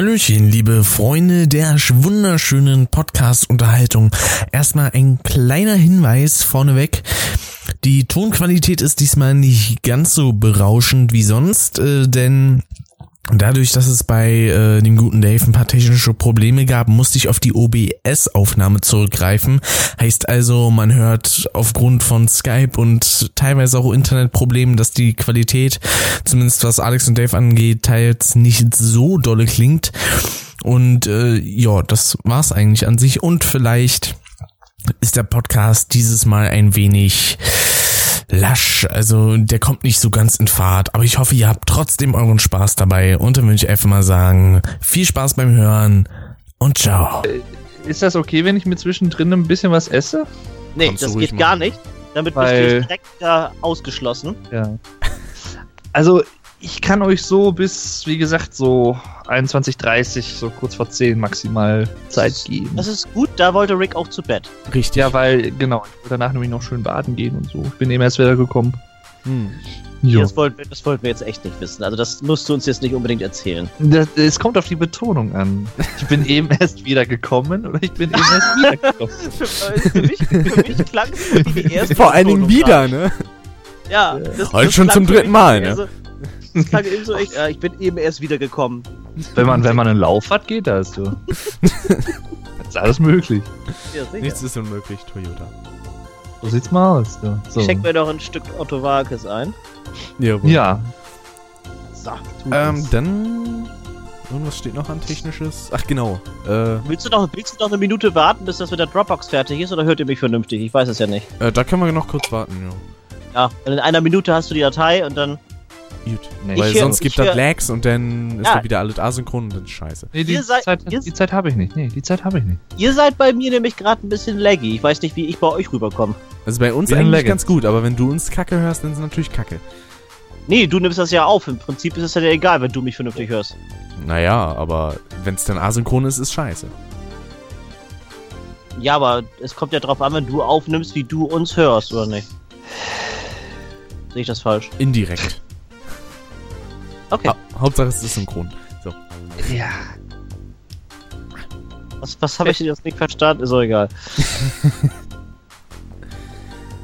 Hallöchen, liebe Freunde der wunderschönen Podcast-Unterhaltung. Erstmal ein kleiner Hinweis vorneweg. Die Tonqualität ist diesmal nicht ganz so berauschend wie sonst, äh, denn Dadurch, dass es bei äh, dem guten Dave ein paar technische Probleme gab, musste ich auf die OBS-Aufnahme zurückgreifen. Heißt also, man hört aufgrund von Skype und teilweise auch Internetproblemen, dass die Qualität, zumindest was Alex und Dave angeht, teils nicht so dolle klingt. Und äh, ja, das war's eigentlich an sich. Und vielleicht ist der Podcast dieses Mal ein wenig lasch, also der kommt nicht so ganz in Fahrt, aber ich hoffe, ihr habt trotzdem euren Spaß dabei und dann würde ich einfach mal sagen, viel Spaß beim Hören und ciao. Äh, ist das okay, wenn ich mir zwischendrin ein bisschen was esse? Nee, Kannst das geht gar nicht. Damit Weil, bist du direkt da ausgeschlossen. Ja. Also, ich kann euch so bis, wie gesagt, so 21, 30, so kurz vor 10 maximal Zeit geben. Das ist gut, da wollte Rick auch zu Bett. Richtig. Ja, weil, genau, ich wollte danach nämlich noch schön baden gehen und so. Ich bin eben erst wieder gekommen. Hm. Ja. Das, wollten, das wollten wir jetzt echt nicht wissen. Also das musst du uns jetzt nicht unbedingt erzählen. Es kommt auf die Betonung an. Ich bin eben erst wieder gekommen oder ich bin eben erst wieder gekommen. für, mich, für mich klang es wie die erste Vor allen Dingen wieder, ne? Ja. Das, Heute das schon zum dritten Mal, ne? Also, ich sage eben so, ich, äh, ich bin eben erst wiedergekommen. Wenn man, wenn man einen Lauf hat, geht das, du. das ist alles möglich. Ja, Nichts ist unmöglich, Toyota. So sieht's mal aus, du. So. Check mir doch ein Stück Otto Walkes ein. Jawohl. Ja. So, ähm, dann. Irgendwas steht noch an Technisches? Ach, genau. Äh, willst, du noch, willst du noch eine Minute warten, bis das mit der Dropbox fertig ist, oder hört ihr mich vernünftig? Ich weiß es ja nicht. Äh, da können wir noch kurz warten, ja. Ja, in einer Minute hast du die Datei und dann Gut. Nee. Weil ich, sonst gibt das Lags und dann ist ja. da wieder alles asynchron und dann ist scheiße. Nee, die, seid, Zeit, die Zeit habe ich nicht. Nee, die Zeit habe ich nicht. Ihr seid bei mir nämlich gerade ein bisschen laggy. Ich weiß nicht, wie ich bei euch rüberkomme. Also bei uns Wir eigentlich ganz gut, aber wenn du uns Kacke hörst, dann ist es natürlich Kacke. Nee, du nimmst das ja auf. Im Prinzip ist es ja egal, wenn du mich vernünftig hörst. Naja, aber wenn es dann asynchron ist, ist scheiße. Ja, aber es kommt ja drauf an, wenn du aufnimmst, wie du uns hörst, oder nicht? Sehe ich das falsch? Indirekt. Okay. Ha Hauptsache es ist synchron. So. Ja. Was, was habe ich denn jetzt nicht verstanden? Ist auch egal.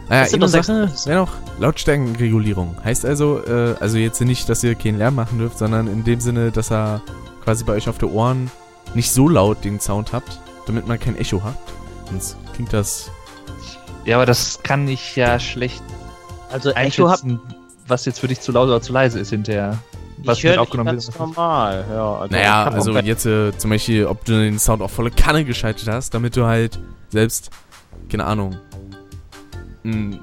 naja, eine Sache wäre noch Lautstärkenregulierung. Heißt also, äh, also jetzt nicht, dass ihr keinen Lärm machen dürft, sondern in dem Sinne, dass er quasi bei euch auf der Ohren nicht so laut den Sound habt, damit man kein Echo hat. Sonst klingt das. Ja, aber das kann ich ja schlecht. Also Echo hat, was jetzt für dich zu laut oder zu leise ist hinterher was ich mit aufgenommen ganz wird. normal, ja. Also naja, also jetzt äh, zum Beispiel, ob du den Sound auf volle Kanne geschaltet hast, damit du halt selbst, keine Ahnung, ein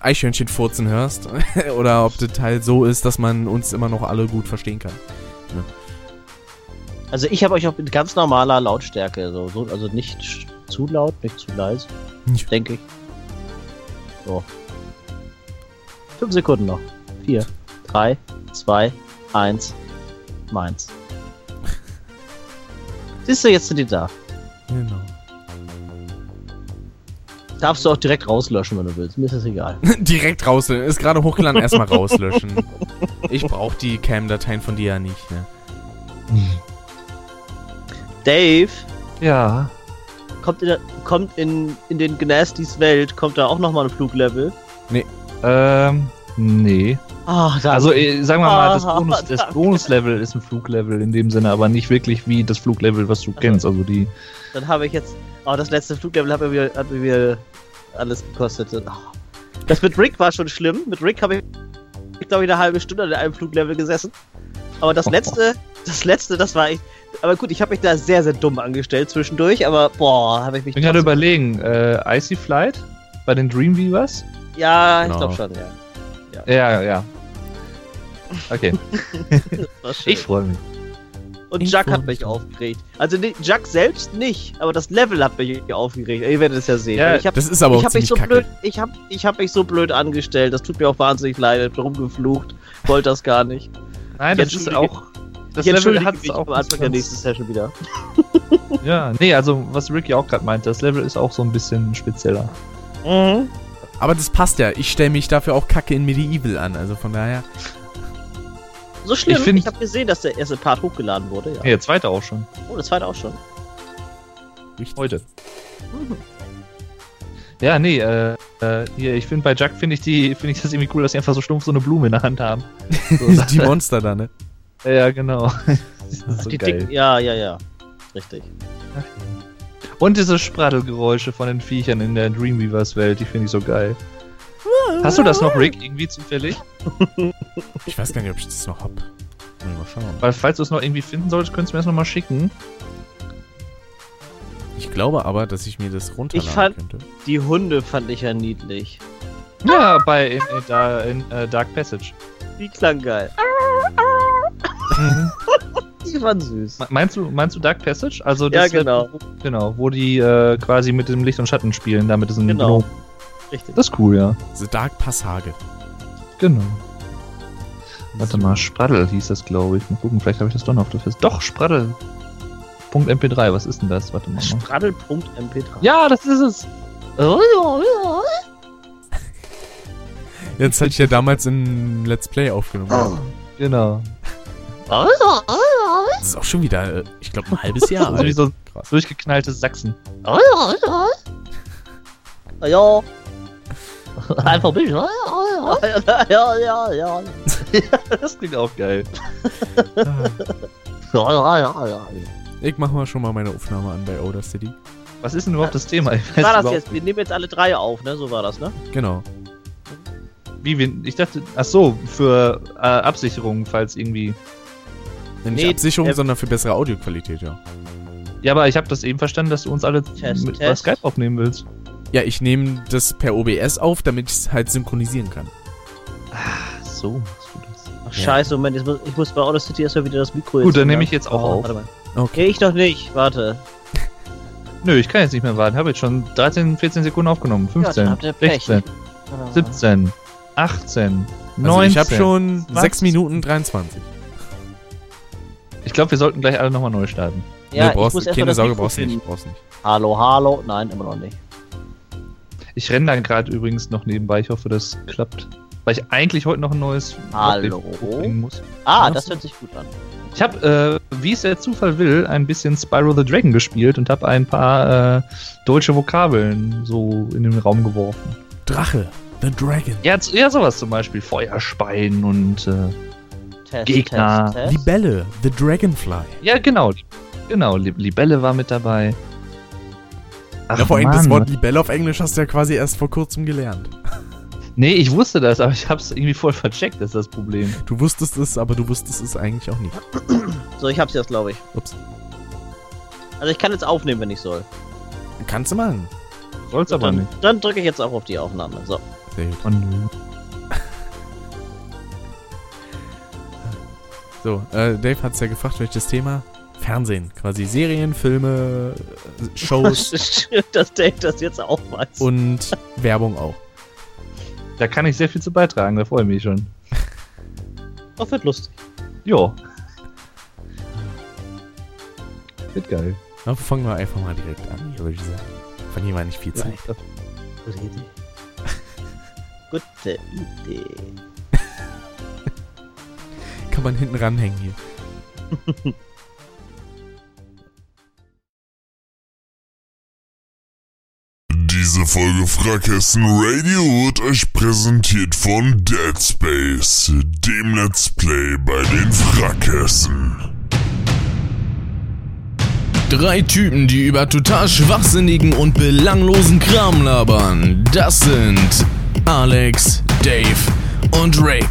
Eichhörnchen furzen hörst. oder ob das halt so ist, dass man uns immer noch alle gut verstehen kann. Ja. Also ich habe euch auch mit ganz normaler Lautstärke, so, so, also nicht zu laut, nicht zu leise, ja. denke ich. So. Fünf Sekunden noch. Vier, drei, zwei, eins, meins. Siehst du, jetzt sind die da. Genau. Darfst du auch direkt rauslöschen, wenn du willst. Mir ist das egal. direkt rauslöschen. Ist gerade hochgeladen, erstmal rauslöschen. Ich brauche die Cam-Dateien von dir ja nicht, ne? Dave? Ja. Kommt in, kommt in, in den Gnasties Welt, kommt da auch nochmal ein Fluglevel? Nee. Ähm, nee. Oh, also äh, sagen wir mal, das, ah, Bonus, das Bonuslevel ist ein Fluglevel in dem Sinne, aber nicht wirklich wie das Fluglevel, was du also, kennst. Also die. Dann habe ich jetzt. Oh, das letzte Fluglevel hat mir wieder, hat mir wieder alles gekostet. Oh. Das mit Rick war schon schlimm. Mit Rick habe ich, ich glaube ich, eine halbe Stunde an einem Fluglevel gesessen. Aber das letzte, das letzte, das war echt. Aber gut, ich habe mich da sehr, sehr dumm angestellt zwischendurch, aber boah, habe ich mich. Ich bin gerade überlegen, äh, Icy Flight bei den Dreamweavers? Ja, genau. ich glaube schon, ja. Ja, ja. Okay. ich freue mich. Und Jack hat mich aufgeregt. Also Jack selbst nicht, aber das Level hat mich aufgeregt. Ihr werdet es ja sehen. Ja, hab, das ist aber auch ich ziemlich so kacke. Blöd, ich habe ich hab mich so blöd angestellt. Das tut mir auch wahnsinnig leid. Ich hab rumgeflucht. Wollte das gar nicht. Nein, das ist auch... Das Level hat es auch am Anfang der nächsten Session wieder. ja, nee, also was Ricky auch gerade meinte, das Level ist auch so ein bisschen spezieller. Mhm. Aber das passt ja. Ich stelle mich dafür auch kacke in Medieval an. Also von daher. So schlimm. Ich, ich habe gesehen, dass der erste Part hochgeladen wurde. Ja, ja der zweite auch schon. Oh, der zweite auch schon. Nicht heute. Mhm. Ja, nee, äh, äh, hier, ich finde bei Jack finde ich die, finde ich das irgendwie cool, dass sie einfach so stumpf so eine Blume in der Hand haben. So, die Monster da, ne? Ja, genau. so die geil. Dick, ja, ja, ja. Richtig. Ach, Und diese Spraddelgeräusche von den Viechern in der Dreamweavers-Welt, die finde ich so geil. Hast du das noch, Rick, irgendwie zufällig? Ich weiß gar nicht, ob ich das noch hab. Mal schauen. Weil, falls du es noch irgendwie finden solltest, könntest du mir das nochmal schicken. Ich glaube aber, dass ich mir das runterladen ich fand, könnte. Die Hunde fand ich ja niedlich. Ja, bei in, in, in, in uh, Dark Passage. Die klang geil. die waren süß. Meinst du, meinst du Dark Passage? Also das ja, genau. Wird, genau, wo die äh, quasi mit dem Licht und Schatten spielen, damit es ein Genau. Blau. Richtig. Das ist cool, ja. The Dark Passage. Genau. Warte mal, Spraddel hieß das, glaube ich. Mal gucken, vielleicht habe ich das doch noch auf der Fest. Doch, Spraddel. .mp3, was ist denn das? Warte mal. Spraddel.mp3. Ja, das ist es. Jetzt hatte ich ja damals in Let's Play aufgenommen. Oh. Genau. Das ist auch schon wieder, äh, ich glaube, ein halbes Jahr alt. Wie so Krass. durchgeknalltes Sachsen. Ja. Einfach ein bisschen. Ja, ja, ja. Das klingt auch geil. Ja, ja, ja, ja. Ich mach mal schon mal meine Aufnahme an bei Outer City. Was ist denn überhaupt das Thema? Ich weiß war das jetzt? Wir nehmen jetzt alle drei auf, ne? So war das, ne? Genau. Wie, wir, ich dachte, ach so, für äh, Absicherung, falls irgendwie. Nicht nee, Absicherung, äh, sondern für bessere Audioqualität, ja. Ja, aber ich habe das eben verstanden, dass du uns alle Test, mit Test. Skype aufnehmen willst. Ja, ich nehme das per OBS auf, damit ich es halt synchronisieren kann. Ah, so machst du das. Ach, ja. scheiße, Moment, ich muss, ich muss bei Audacity erstmal wieder das Mikro Gut, dann nehme ich jetzt auch oh, auf. Warte mal. Okay. ich doch nicht, warte. Nö, ich kann jetzt nicht mehr warten. Habe jetzt schon 13, 14 Sekunden aufgenommen. 15, ja, 16, 17, 18, 19. Also ich habe schon 20. 6 Minuten 23. Ich glaube, wir sollten gleich alle nochmal neu starten. Ja, nee, brauchst, ich muss keine Sorge, brauchst nicht, brauchst nicht. Hallo, hallo. Nein, immer noch nicht. Ich renne dann gerade übrigens noch nebenbei. Ich hoffe, das klappt. Weil ich eigentlich heute noch ein neues Hallo. bringen muss. Ah, das hört sich gut an. Ich habe, äh, wie es der Zufall will, ein bisschen Spyro the Dragon gespielt und habe ein paar äh, deutsche Vokabeln so in den Raum geworfen. Drache, the Dragon. Ja, ja sowas zum Beispiel. Feuerspein und äh, Test, Gegner. Test, Test. Libelle, the Dragonfly. Ja, genau. Genau, Libelle war mit dabei. Ach, ja, vor allem das Wort Libelle auf Englisch hast du ja quasi erst vor kurzem gelernt. Nee, ich wusste das, aber ich hab's irgendwie voll vercheckt, das ist das Problem. Du wusstest es, aber du wusstest es eigentlich auch nicht. So, ich hab's jetzt, glaube ich. Ups. Also ich kann jetzt aufnehmen, wenn ich soll. Kannst du machen. Soll's aber dann, nicht. Dann drücke ich jetzt auch auf die Aufnahme. So. Sehr gut. Oh, so, äh, Dave hat's ja gefragt, welches Thema? Fernsehen, quasi Serien, Filme, Shows. Schön, dass Dave das jetzt auch weiß. Und Werbung auch. Da kann ich sehr viel zu beitragen, da freue ich mich schon. Das wird lustig. Jo. Wird geil. Na, fangen wir einfach mal direkt an, hier würde ich sagen. Verlieren wir nicht viel Zeit. Ja, Gute Idee. Gute Idee. Kann man hinten ranhängen hier. Diese Folge Frackhessen Radio wird euch präsentiert von Dead Space, dem Let's Play bei den Frackhessen. Drei Typen, die über total schwachsinnigen und belanglosen Kram labern. Das sind Alex, Dave und Rick.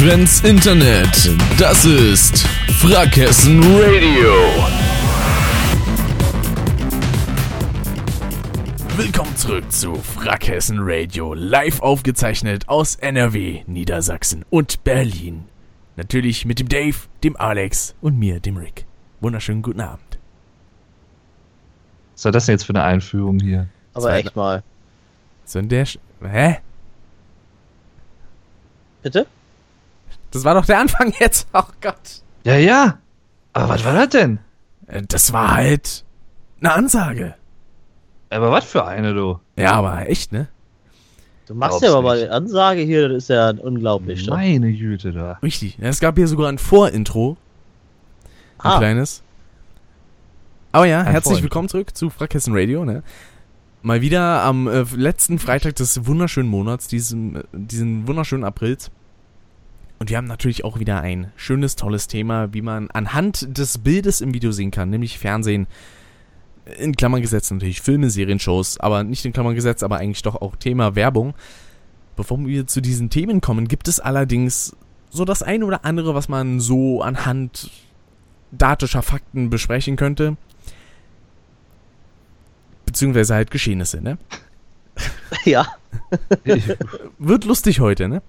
Frequenz Internet. Das ist Frackhessen Radio. Willkommen zurück zu Frackhessen Radio, live aufgezeichnet aus NRW, Niedersachsen und Berlin. Natürlich mit dem Dave, dem Alex und mir, dem Rick. Wunderschönen guten Abend. Was soll das denn jetzt für eine Einführung hier? Aber echt mal. So in der. Sch Hä? Bitte? Das war doch der Anfang jetzt. Oh Gott. Ja, ja. Aber was war das denn? Äh, Das war halt eine Ansage. Aber was für eine, du? Ja, aber echt, ne? Du machst Glaub's ja aber mal eine Ansage hier, das ist ja unglaublich. ne? Meine Güte da. Richtig. Ja, Es gab hier sogar ein Vorintro. Ein Ah. kleines. Aber ja, Ein herzlich Vorintro. willkommen zurück zu Frackhessen Radio, ne? Mal wieder am äh, letzten Freitag des wunderschönen Monats, diesem, äh, diesen wunderschönen Aprils. Und wir haben natürlich auch wieder ein schönes, tolles Thema, wie man anhand des Bildes im Video sehen kann, nämlich Fernsehen. In Klammern gesetzt natürlich Filme, Serien, Shows, aber nicht in Klammern gesetzt, aber eigentlich doch auch Thema Werbung. Bevor wir zu diesen Themen kommen, gibt es allerdings so das eine oder andere, was man so anhand datischer Fakten besprechen könnte. Beziehungsweise halt Geschehnisse, ne? Ja. Wird lustig heute, ne?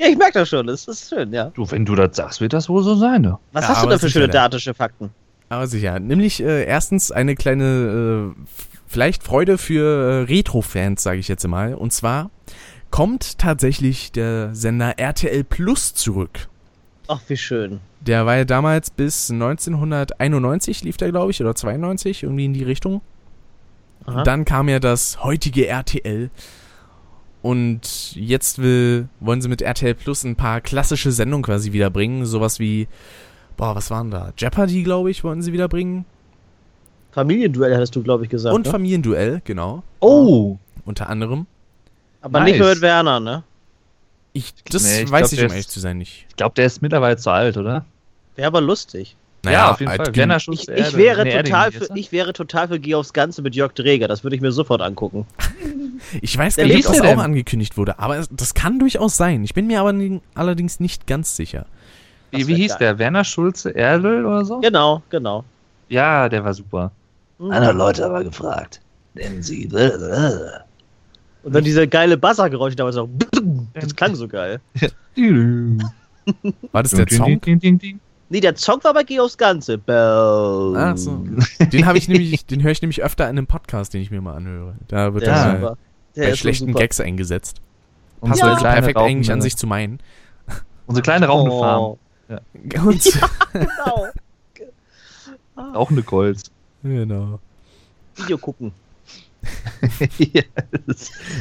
Ja, ich merke das schon, das ist schön, ja. Du, wenn du das sagst, wird das wohl so sein, ne? Was Ja, hast du denn für schöne ne? datische Fakten? Aber sicher. Nämlich äh, erstens eine kleine, äh, vielleicht Freude für äh, Retro-Fans, sage ich jetzt mal. Und zwar kommt tatsächlich der Sender RTL Plus zurück. Ach, wie schön. Der war ja damals bis 1991, lief der, glaube ich, oder 92, irgendwie in die Richtung. Aha. Dann kam ja das heutige RTL. Und jetzt will, wollen sie mit RTL Plus ein paar klassische Sendungen quasi wiederbringen. Sowas wie, boah, was waren da? Jeopardy, glaube ich, wollten sie wiederbringen. Familienduell hattest du, glaube ich, gesagt. Und ne? Familienduell, genau. Oh! Unter anderem. Aber Nice. nicht mit Werner, ne? Ich, das Nee, ich weiß glaub, ich, um ist- ehrlich zu sein, nicht. Ich glaube, der ist mittlerweile zu alt, oder? Wäre aber lustig. Ja, auf jeden Fall. Werner Ich, Schulze ich, Erde. wäre Nee, total Erding für, ich wäre total für Geh aufs Ganze mit Jörg Dreger. Das würde ich mir sofort angucken. Ich weiß gar nicht, ob das der auch angekündigt wurde, aber das kann durchaus sein. Ich bin mir aber allerdings nicht ganz sicher. Wie, wie hieß geil. der? Werner Schulze Erdl oder so? Genau, genau. Ja, der war super. Mhm. Andere Leute aber gefragt. Nennen Sie. Und dann diese geile Buzzergeräusche damals noch. Das klang so geil. War das der Song? Nee, der Song war bei Geh aufs Ganze. Bell. Ach so. Den habe ich nämlich, den höre ich nämlich öfter in einem Podcast, den ich mir mal anhöre. Da wird Der das bei so schlechten. Gags eingesetzt. Und Passt so also perfekt eigentlich rauchende- an sich zu meinen. Unsere kleine rauchende Farm. Oh, Und, genau. Rauchende Colts. genau. Video gucken.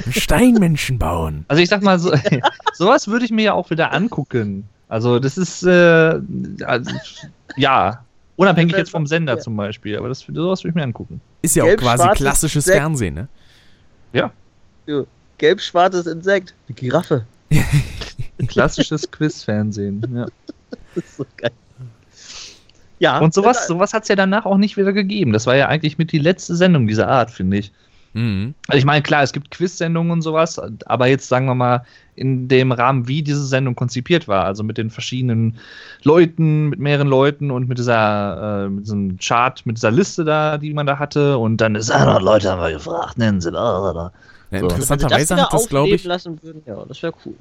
Steinmenschen bauen. Also ich sag mal, so, sowas würde ich mir ja auch wieder angucken. Also das ist, äh, also, ja, unabhängig jetzt vom Sender Ja. zum Beispiel, aber das, sowas würde ich mir angucken. Ist ja auch Gelb, quasi schwarzes klassisches Sekt. Fernsehen, ne? Gelb-schwarzes Insekt. Eine Giraffe. Klassisches Quizfernsehen. Ja. Das ist so geil. Ja. Und sowas, sowas hat es ja danach auch nicht wieder gegeben. Das war ja eigentlich mit die letzte Sendung dieser Art, finde ich. Mhm. Also ich meine, klar, es gibt Quiz-Sendungen und sowas, aber jetzt sagen wir mal in dem Rahmen, wie diese Sendung konzipiert war, also mit den verschiedenen Leuten, mit mehreren Leuten und mit dieser, äh, mit diesem Chart, mit dieser Liste da, die man da hatte und dann ist 200 Leute haben wir gefragt. Nennen Sie. blablabla. Ja, So. interessanterweise hat das, glaube ich, lassen würden, ja, das wäre cool.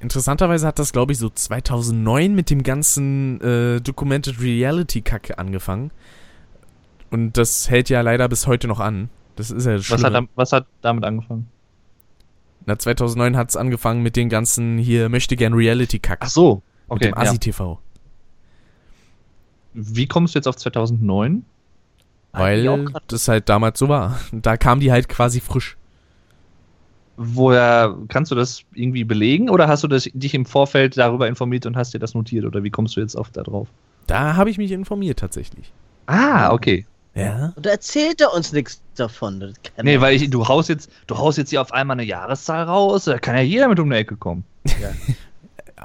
interessanterweise hat das, glaube ich, so 2009 mit dem ganzen äh, Documented Reality Kacke angefangen. Und das hält ja leider bis heute noch an. Das ist ja das was hat, was hat damit angefangen? Na, 2009 hat es angefangen mit den ganzen hier möchte gern Reality Kack. Ach so, mit okay. dem Ja. Asi TV. Wie kommst du jetzt auf 2009? Weil das halt damals so war. Da kam die halt quasi frisch. Woher kannst du das irgendwie belegen oder hast du das, dich im Vorfeld darüber informiert und hast dir das notiert oder wie kommst du jetzt auf da drauf? Da habe ich mich informiert tatsächlich. Ah, okay. Ja. Und da erzählt er uns nichts davon. Nee, er- weil ich, du haust jetzt, du haust jetzt hier auf einmal eine Jahreszahl raus, da kann ja jeder mit um die Ecke kommen.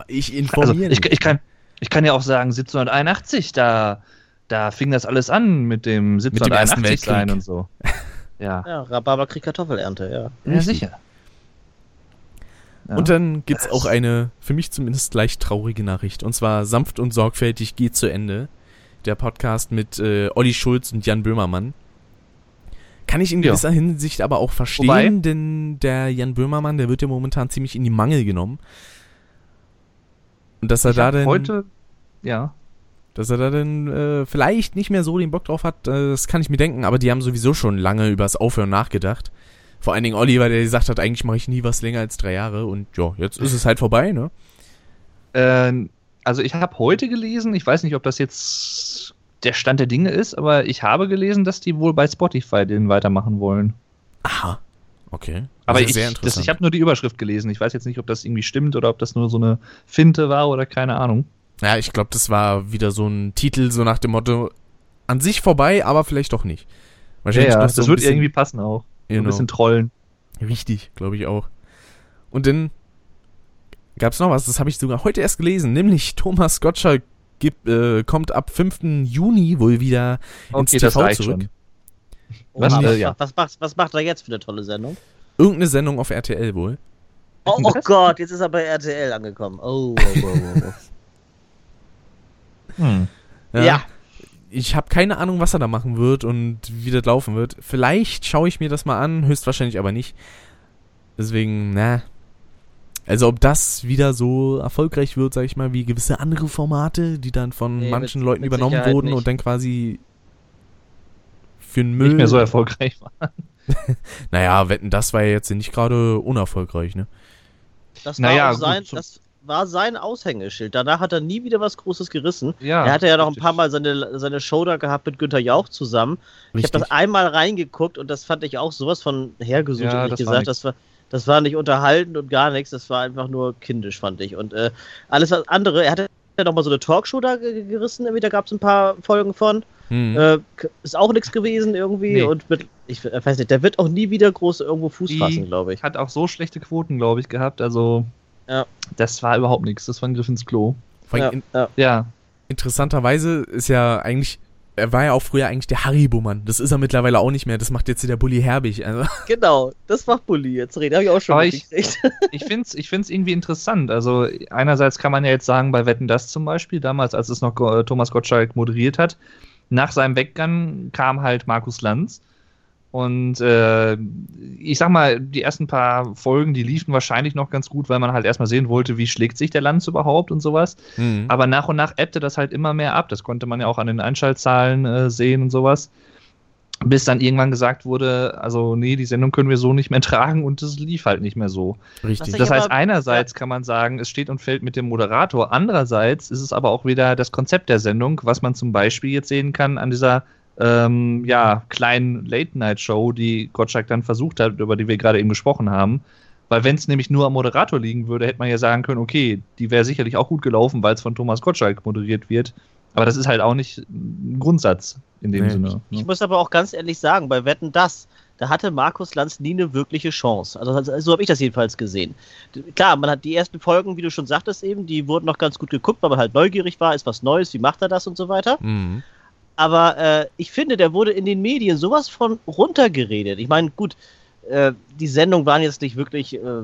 Ich Also informiere ich, mich. ich, kann, ich kann ja auch sagen 1781, da, da fing das alles an mit dem Ersten 1781 sein und so. Ja, Ja, Rhabarberkrieg Kartoffelernte, ja. ja sicher. Ja. Und dann gibt's auch eine, für mich zumindest leicht traurige Nachricht. Und zwar sanft und sorgfältig geht zu Ende. Der Podcast mit äh, Olli Schulz und Jan Böhmermann. Kann ich in Ja. gewisser Hinsicht aber auch verstehen, Wobei- denn der Jan Böhmermann, der wird ja momentan ziemlich in die Mangel genommen. Und dass er Ich da denn, heute, ja, dass er da denn äh, vielleicht nicht mehr so den Bock drauf hat, äh, das kann ich mir denken, aber die haben sowieso schon lange übers Aufhören nachgedacht. Vor allen Dingen Oliver, der gesagt hat, eigentlich mache ich nie was länger als drei Jahre und ja, jetzt ist es halt vorbei, ne? Ähm, also ich habe heute gelesen, ich weiß nicht, ob das jetzt der Stand der Dinge ist, aber ich habe gelesen, dass die wohl bei Spotify den weitermachen wollen. Aha. Okay. Aber Das ist ich, sehr das, interessant. ich habe nur die Überschrift gelesen. Ich weiß jetzt nicht, ob das irgendwie stimmt oder ob das nur so eine Finte war oder keine Ahnung. Ja, ich glaube, das war wieder so ein Titel, so nach dem Motto, an sich vorbei, aber vielleicht doch nicht. Wahrscheinlich noch so das wird irgendwie passen auch. Genau. Ein bisschen trollen. Richtig, glaube ich auch. Und dann gab's noch was, das habe ich sogar heute erst gelesen, nämlich Thomas Gottschalk gibt, äh, kommt ab 5. Juni wohl wieder ins Okay, das TV reicht zurück. schon. Was, äh, ja. was, macht, was macht er jetzt für eine tolle Sendung? Irgendeine Sendung auf RTL wohl. Oh, oh? Gott, jetzt ist er bei RTL angekommen. Oh, oh, oh, oh, oh. Hm. ja. Ich habe keine Ahnung, was er da machen wird und wie das laufen wird. Vielleicht schaue ich mir das mal an, höchstwahrscheinlich aber nicht. Deswegen, na. Also ob das wieder so erfolgreich wird, sag ich mal, wie gewisse andere Formate, die dann von Nee, manchen mit- Leuten mit übernommen Sicherheit wurden nicht. und dann quasi für den Müll. Nicht mehr so erfolgreich war. Naja, wetten, das war ja jetzt nicht gerade unerfolgreich, ne? Das war, Naja, auch sein, gut, so- das war sein Aushängeschild. Danach hat er nie wieder was Großes gerissen. Ja, er hatte ja noch ein richtig. paar Mal seine, seine Show da gehabt mit Günther Jauch zusammen. Ich habe das Richtig. einmal reingeguckt und das fand ich auch sowas von hergesucht, Ja, ehrlich das war gesagt. Das war, das war nicht unterhaltend und gar nichts. Das war einfach nur kindisch, fand ich. Und äh, alles was andere, er hatte ja noch mal so eine Talkshow da ge- gerissen, irgendwie, da gab es ein paar Folgen von. Hm. Äh, ist auch nichts gewesen irgendwie. Nee. Und mit, ich äh, weiß nicht, der wird auch nie wieder groß irgendwo Fuß Die- fassen, glaube ich. Hat auch so schlechte Quoten, glaube ich, gehabt. Also, Ja. das war überhaupt nichts. Das war ein Griff ins Klo. Ja, in, ja. Ja, interessanterweise ist ja eigentlich, er war ja auch früher eigentlich der Haribo-Mann. Das ist er mittlerweile auch nicht mehr. Das macht jetzt der Bully Herbig. Also, Genau, das macht Bulli jetzt reden. Habe ich auch schon Aber ich- mitgekriegt. ich finde es ich find's irgendwie interessant. Also, einerseits kann man ja jetzt sagen, bei Wetten das zum Beispiel, damals, als es noch Thomas Gottschalk moderiert hat, nach seinem Weggang kam halt Markus Lanz. Und äh, ich sag mal, die ersten paar Folgen, die liefen wahrscheinlich noch ganz gut, weil man halt erstmal sehen wollte, wie schlägt sich der Lanz überhaupt und sowas. hm. Aber nach und nach ebbte das halt immer mehr ab. Das konnte man ja auch an den Einschaltzahlen äh, sehen und sowas. Bis dann irgendwann gesagt wurde, also nee, die Sendung können wir so nicht mehr tragen und es lief halt nicht mehr so. richtig. Das heißt, einerseits kann man sagen, es steht und fällt mit dem Moderator. Andererseits ist es aber auch wieder das Konzept der Sendung, was man zum Beispiel jetzt sehen kann an dieser ähm, ja, kleinen Late-Night-Show, die Gottschalk dann versucht hat, über die wir gerade eben gesprochen haben. Weil wenn es nämlich nur am Moderator liegen würde, hätte man ja sagen können, okay, die wäre sicherlich auch gut gelaufen, weil es von Thomas Gottschalk moderiert wird. Aber das ist halt auch nicht ein Grundsatz in dem Nee. Sinne. Ich Ne? muss aber auch ganz ehrlich sagen, bei Wetten das, da hatte Markus Lanz nie eine wirkliche Chance. Also, also so habe ich das jedenfalls gesehen. Klar, man hat die ersten Folgen, wie du schon sagtest eben, die wurden noch ganz gut geguckt, weil man halt neugierig war, ist was Neues, wie macht er das und so weiter. Hm. Aber äh, ich finde, der wurde in den Medien sowas von runtergeredet. Ich meine, gut, äh, die Sendungen waren jetzt nicht wirklich äh,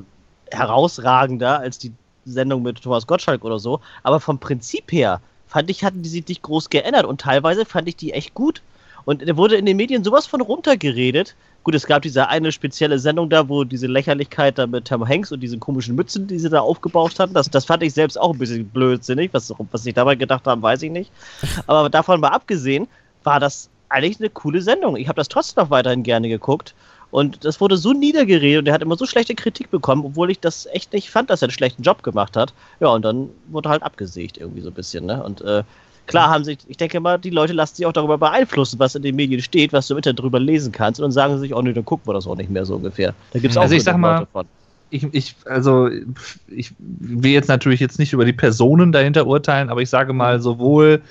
herausragender als die Sendung mit Thomas Gottschalk oder so, aber vom Prinzip her fand ich, hatten die sich nicht groß geändert und teilweise fand ich die echt gut. Und der wurde in den Medien sowas von runtergeredet. Gut, es gab diese eine spezielle Sendung da, wo diese Lächerlichkeit da mit Tom Hanks und diese komischen Mützen, die sie da aufgebauscht hatten, das, das fand ich selbst auch ein bisschen blödsinnig. Was, was ich dabei gedacht haben, weiß ich nicht. Aber davon mal abgesehen, war das eigentlich eine coole Sendung. Ich habe das trotzdem noch weiterhin gerne geguckt. Und das wurde so niedergeredet und er hat immer so schlechte Kritik bekommen, obwohl ich das echt nicht fand, dass er einen schlechten Job gemacht hat. Ja, und dann wurde halt abgesägt irgendwie so ein bisschen. Ne? Und äh, klar haben sich, ich denke mal, die Leute lassen sich auch darüber beeinflussen, was in den Medien steht, was du im Internet drüber lesen kannst. Und dann sagen sie sich, oh nee, dann gucken wir das auch nicht mehr so ungefähr. Da gibt es auch Also ich sag mal, Leute von. ich, ich, also ich will jetzt natürlich jetzt nicht über die Personen dahinter urteilen, aber ich sage mal, sowohl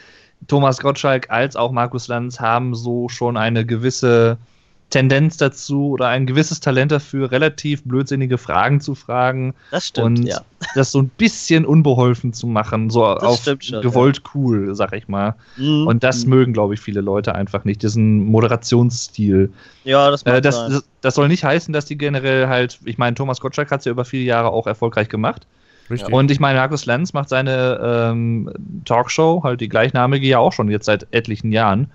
Thomas Gottschalk als auch Markus Lanz haben so schon eine gewisse Tendenz dazu oder ein gewisses Talent dafür, relativ blödsinnige Fragen zu fragen Das stimmt, und ja. das so ein bisschen unbeholfen zu machen, so auf stimmt schon, gewollt cool, sag ich mal. Mhm. Und das mögen, glaube ich, viele Leute einfach nicht, diesen Moderationsstil. ja, das mag Äh, das, das, das soll nicht heißen, dass die generell halt, ich meine, Thomas Gottschalk hat es ja über viele Jahre auch erfolgreich gemacht. Richtig. Und ich meine, Markus Lanz macht seine ähm, Talkshow, halt die gleichnamige, ja auch schon jetzt seit etlichen Jahren.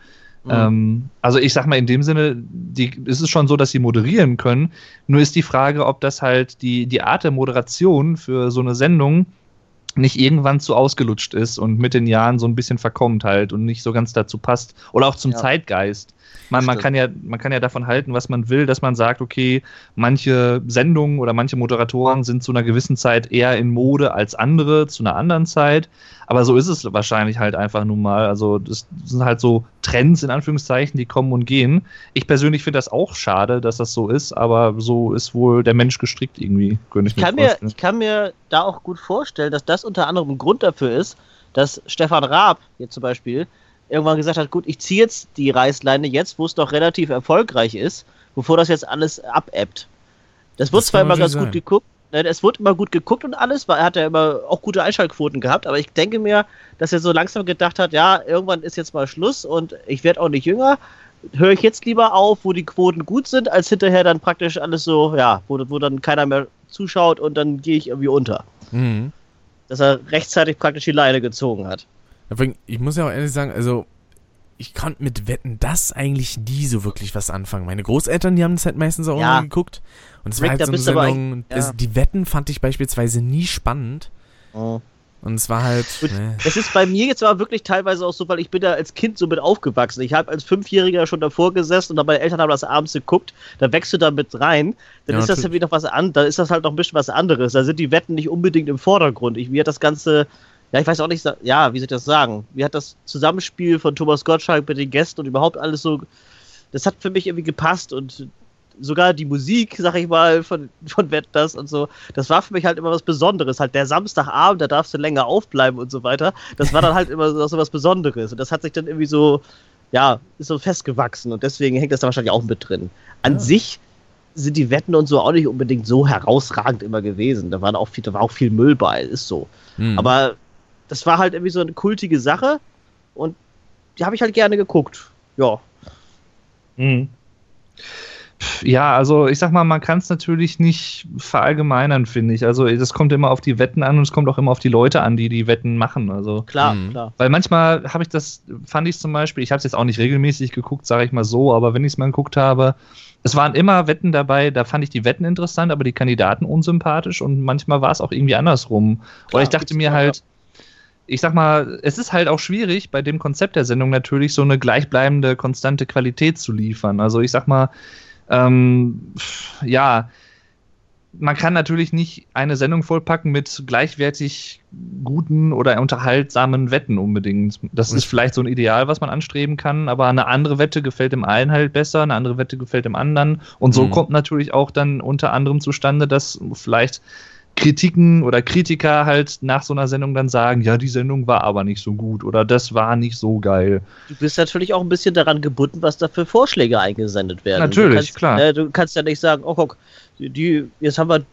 Ähm, also ich sag mal, in dem Sinne, die, ist es schon so, dass sie moderieren können. Nur ist die Frage, ob das halt die, die Art der Moderation für so eine Sendung nicht irgendwann zu ausgelutscht ist und mit den Jahren so ein bisschen verkommt halt und nicht so ganz dazu passt. Oder auch zum Ja. Zeitgeist. Man, man, kann ja, man kann ja davon halten, was man will, dass man sagt, okay, manche Sendungen oder manche Moderatoren sind zu einer gewissen Zeit eher in Mode als andere zu einer anderen Zeit. Aber so ist es wahrscheinlich halt einfach nun mal. Also das sind halt so Trends in Anführungszeichen, die kommen und gehen. Ich persönlich finde das auch schade, dass das so ist, aber so ist wohl der Mensch gestrickt irgendwie, könnte ich, Ich kann, mir ich kann mir da auch gut vorstellen, dass das unter anderem ein Grund dafür ist, dass Stefan Raab jetzt zum Beispiel irgendwann gesagt hat, gut, ich ziehe jetzt die Reißleine jetzt, wo es doch relativ erfolgreich ist, bevor das jetzt alles abebbt. Das wird Das zwar immer ganz natürlich gut geguckt, ne, es wurde immer gut geguckt und alles, weil er hat ja immer auch gute Einschaltquoten gehabt, aber ich denke mir, dass er so langsam gedacht hat, ja, irgendwann ist jetzt mal Schluss und ich werde auch nicht jünger, höre ich jetzt lieber auf, wo die Quoten gut sind, als hinterher dann praktisch alles so, ja, wo, wo dann keiner mehr zuschaut und dann gehe ich irgendwie unter. Mhm. Dass er rechtzeitig praktisch die Leine gezogen hat. Ich muss ja auch ehrlich sagen, also ich konnte mit Wetten das eigentlich nie so wirklich was anfangen. Meine Großeltern, die haben das halt meistens auch Ja. geguckt. Und es war halt so eine Sendung, ja. also die Wetten fand ich beispielsweise nie spannend. Und es war halt, ne, Das ist bei mir jetzt aber wirklich teilweise auch so, weil ich bin da als Kind so mit aufgewachsen. Ich habe als Fünfjähriger schon davor gesessen und dann meine Eltern haben das abends geguckt. Dann wächst du da mit rein. Dann Ja, ist das natürlich. wieder was an, dann ist das halt noch ein bisschen was anderes. Da sind die Wetten nicht unbedingt im Vordergrund. Ich, mir hat das Ganze, ja, ich weiß auch nicht, ja, wie soll ich das sagen? Mir hat das Zusammenspiel von Thomas Gottschalk mit den Gästen und überhaupt alles so, das hat für mich irgendwie gepasst und sogar die Musik, sag ich mal, von, von Wetten das und so, das war für mich halt immer was Besonderes. Halt der Samstagabend, da darfst du länger aufbleiben und so weiter. Das war dann halt immer so, so was Besonderes. Und das hat sich dann irgendwie so, ja, ist so festgewachsen und deswegen hängt das da wahrscheinlich auch mit drin. An Ja. sich sind die Wetten und so auch nicht unbedingt so herausragend immer gewesen. Da, waren auch viel, da war auch viel Müll bei, ist so. hm. Aber das war halt irgendwie so eine kultige Sache und die habe ich halt gerne geguckt. Ja. Mhm. Ja, also ich sag mal, man kann es natürlich nicht verallgemeinern, finde ich. Also das kommt immer auf die Wetten an und es kommt auch immer auf die Leute an, die die Wetten machen. Also Klar, Mhm. klar. weil manchmal habe ich das, fand ich zum Beispiel, ich habe es jetzt auch nicht regelmäßig geguckt, sage ich mal so, aber wenn ich es mal geguckt habe, es waren immer Wetten dabei, da fand ich die Wetten interessant, aber die Kandidaten unsympathisch und manchmal war es auch irgendwie andersrum. Oder ich dachte mir halt, ich sag mal, es ist halt auch schwierig, bei dem Konzept der Sendung natürlich so eine gleichbleibende, konstante Qualität zu liefern. Also ich sag mal, ähm, ja, man kann natürlich nicht eine Sendung vollpacken mit gleichwertig guten oder unterhaltsamen Wetten unbedingt. Das ist vielleicht so ein Ideal, was man anstreben kann, aber eine andere Wette gefällt dem einen halt besser, eine andere Wette gefällt dem anderen. Und so Mhm. kommt natürlich auch dann unter anderem zustande, dass vielleicht Kritiken oder Kritiker halt nach so einer Sendung dann sagen, ja, die Sendung war aber nicht so gut oder das war nicht so geil. Du bist natürlich auch ein bisschen daran gebunden, was da für Vorschläge eingesendet werden. Natürlich, du kannst, klar. Äh, du kannst ja nicht sagen, oh guck, die, die jetzt haben wir,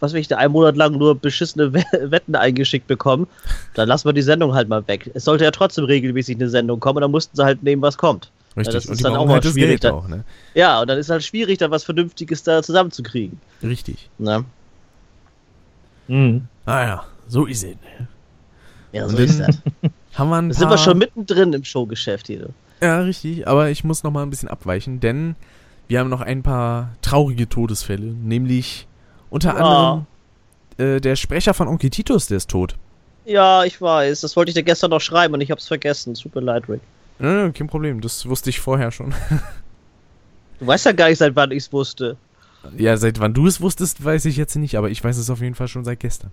was weiß ich, einen Monat lang nur beschissene We- Wetten eingeschickt bekommen. Dann lassen wir die Sendung halt mal weg. Es sollte ja trotzdem regelmäßig eine Sendung kommen, und dann mussten sie halt nehmen, was kommt. richtig. das und ist dann auch mal halt schwierig, auch, ne? Ja, und dann ist halt schwierig, da was Vernünftiges da zusammenzukriegen. Richtig. Ne? Mhm. Ah ja, so ist es. Ja, so ist das. Haben wir ein sind wir schon mittendrin im Showgeschäft hier. du. Ja, richtig. Aber ich muss noch mal ein bisschen abweichen, denn wir haben noch ein paar traurige Todesfälle. Nämlich unter Ja. anderem äh, der Sprecher von Onkel Titus, der ist tot. Ja, ich weiß. Das wollte ich dir gestern noch schreiben und ich hab's vergessen. Tut mir leid, Rick. Ja, kein Problem, das wusste ich vorher schon. Du weißt ja gar nicht, seit wann ich's wusste. Ja, seit wann du es wusstest, weiß ich jetzt nicht, aber ich weiß es auf jeden Fall schon seit gestern.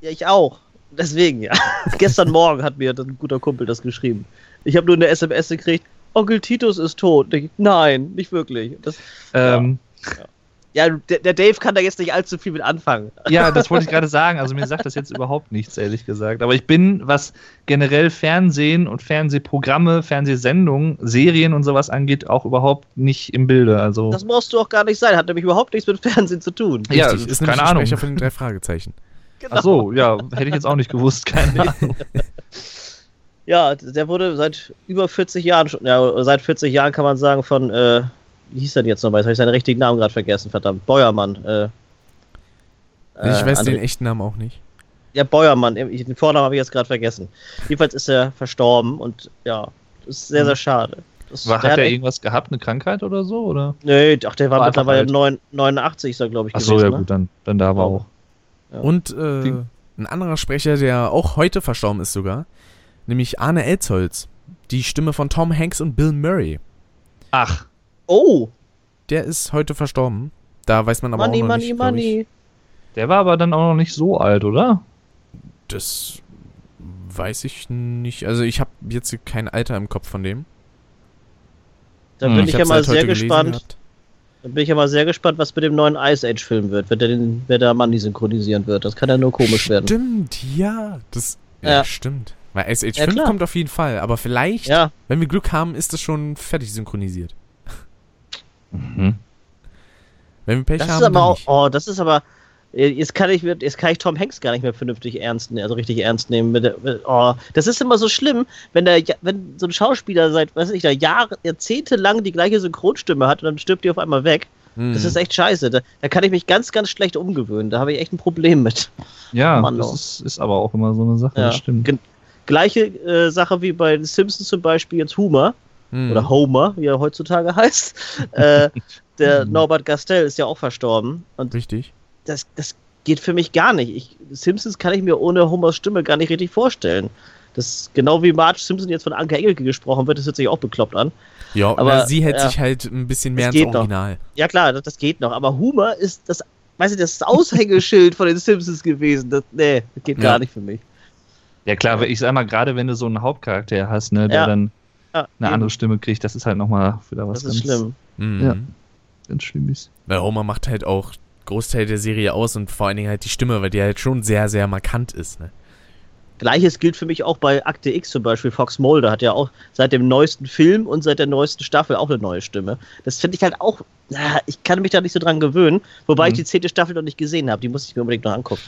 Ja, ich auch. Deswegen, ja. Gestern Morgen hat mir ein guter Kumpel das geschrieben. Ich habe nur eine SMS gekriegt, Onkel Titus ist tot. Ich, nein, nicht wirklich. Das, Ähm, ja, der, der Dave kann da jetzt nicht allzu viel mit anfangen. Ja, das wollte ich gerade sagen. Also mir sagt das jetzt überhaupt nichts, ehrlich gesagt. Aber ich bin, was generell Fernsehen und Fernsehprogramme, Fernsehsendungen, Serien und sowas angeht, auch überhaupt nicht im Bilde. Also Das brauchst du auch gar nicht sein. Hat nämlich überhaupt nichts mit Fernsehen zu tun. Ja, Richtig, ist keine Ahnung. Sprecher von den drei Fragezeichen. Genau. Ach so, ja, hätte ich jetzt auch nicht gewusst, keine Ahnung. Ja, der wurde seit über 40 Jahren schon, ja, seit 40 Jahren kann man sagen, von, äh, wie hieß er denn jetzt nochmal? Jetzt habe ich seinen richtigen Namen gerade vergessen, verdammt. Beuermann. Äh, ich äh, weiß André- den echten Namen auch nicht. Ja, Beuermann, ich- den Vornamen habe ich jetzt gerade vergessen. Jedenfalls ist er verstorben und ja, das ist sehr, sehr schade. Das, War, der hat er echt- irgendwas gehabt, eine Krankheit oder so? Oder? Nee, ach, der war, War mittlerweile alt. 9, 89, ist er, glaube ich, Ach so, gewesen. ja ne? gut, dann, dann da war auch. Ja. Und äh, ein anderer Sprecher, der auch heute verstorben ist sogar, nämlich Arne Elsholz, die Stimme von Tom Hanks und Bill Murray. Ach, Oh, Der ist heute verstorben. Da weiß man aber Money, auch noch Money, nicht, glaub ich. Money. der war aber dann auch noch nicht so alt, oder? Das weiß ich nicht. Also ich habe jetzt kein Alter im Kopf von dem. Da Hm. bin Ich ich ja mal halt sehr gespannt. Da bin ich ja mal sehr gespannt, was mit dem neuen Ice Age Film wird, der, den, wer der Money synchronisieren wird. Das kann ja nur komisch werden. Stimmt, ja. Das ja, Ja. stimmt. Weil Ice Age Ja, 5 klar. kommt auf jeden Fall, aber vielleicht, Ja, wenn wir Glück haben, ist das schon fertig synchronisiert. Mhm. Wenn wir Pech das haben, ist aber auch, nicht. oh, das ist aber, jetzt kann ich, jetzt kann ich Tom Hanks gar nicht mehr vernünftig ernst nehmen, also richtig ernst nehmen. Mit, mit, oh, das ist immer so schlimm, wenn der, wenn so ein Schauspieler seit, weiß ich, da Jahre, Jahrzehnte lang die gleiche Synchronstimme hat und dann stirbt die auf einmal weg. Hm. Das ist echt scheiße. Da, da kann ich mich ganz, ganz schlecht umgewöhnen. Da habe ich echt ein Problem mit. Ja, Mann, das oh. ist, ist aber auch immer so eine Sache, Ja. das stimmt. Gen- Gleiche äh, Sache wie bei den Simpsons zum Beispiel jetzt Homer Hm. oder Homer, wie er heutzutage heißt. äh, der Hm. Norbert Gastel ist ja auch verstorben und Richtig. das, das geht für mich gar nicht. Ich, Simpsons kann ich mir ohne Homers Stimme gar nicht richtig vorstellen. Das genau wie Marge Simpson jetzt von Anke Engelke gesprochen wird, das hört sich auch bekloppt an. Ja, Aber, sie hält ja. sich halt ein bisschen mehr ins geht noch. Original. Ja klar, das, das geht noch, aber Homer ist das, weiß ich, das Aushängeschild von den Simpsons gewesen. Das, nee, das geht Ja. gar nicht für mich. Ja klar, ich sag mal, gerade wenn du so einen Hauptcharakter hast, ne, der Ja. dann Ja, eine eben. andere Stimme kriegt, das ist halt nochmal wieder was Das ist schlimm. Mhm. Ja. ganz Schlimmes. Weil Homer macht halt auch Großteil der Serie aus und vor allen Dingen halt die Stimme, weil die halt schon sehr, sehr markant ist. Ne? Gleiches gilt für mich auch bei Akte X zum Beispiel. Fox Mulder hat ja auch seit dem neuesten Film und seit der neuesten Staffel auch eine neue Stimme. Das finde ich halt auch, na, ich kann mich da nicht so dran gewöhnen, wobei Mhm. ich die zehnte Staffel noch nicht gesehen habe. Die muss ich mir unbedingt noch angucken.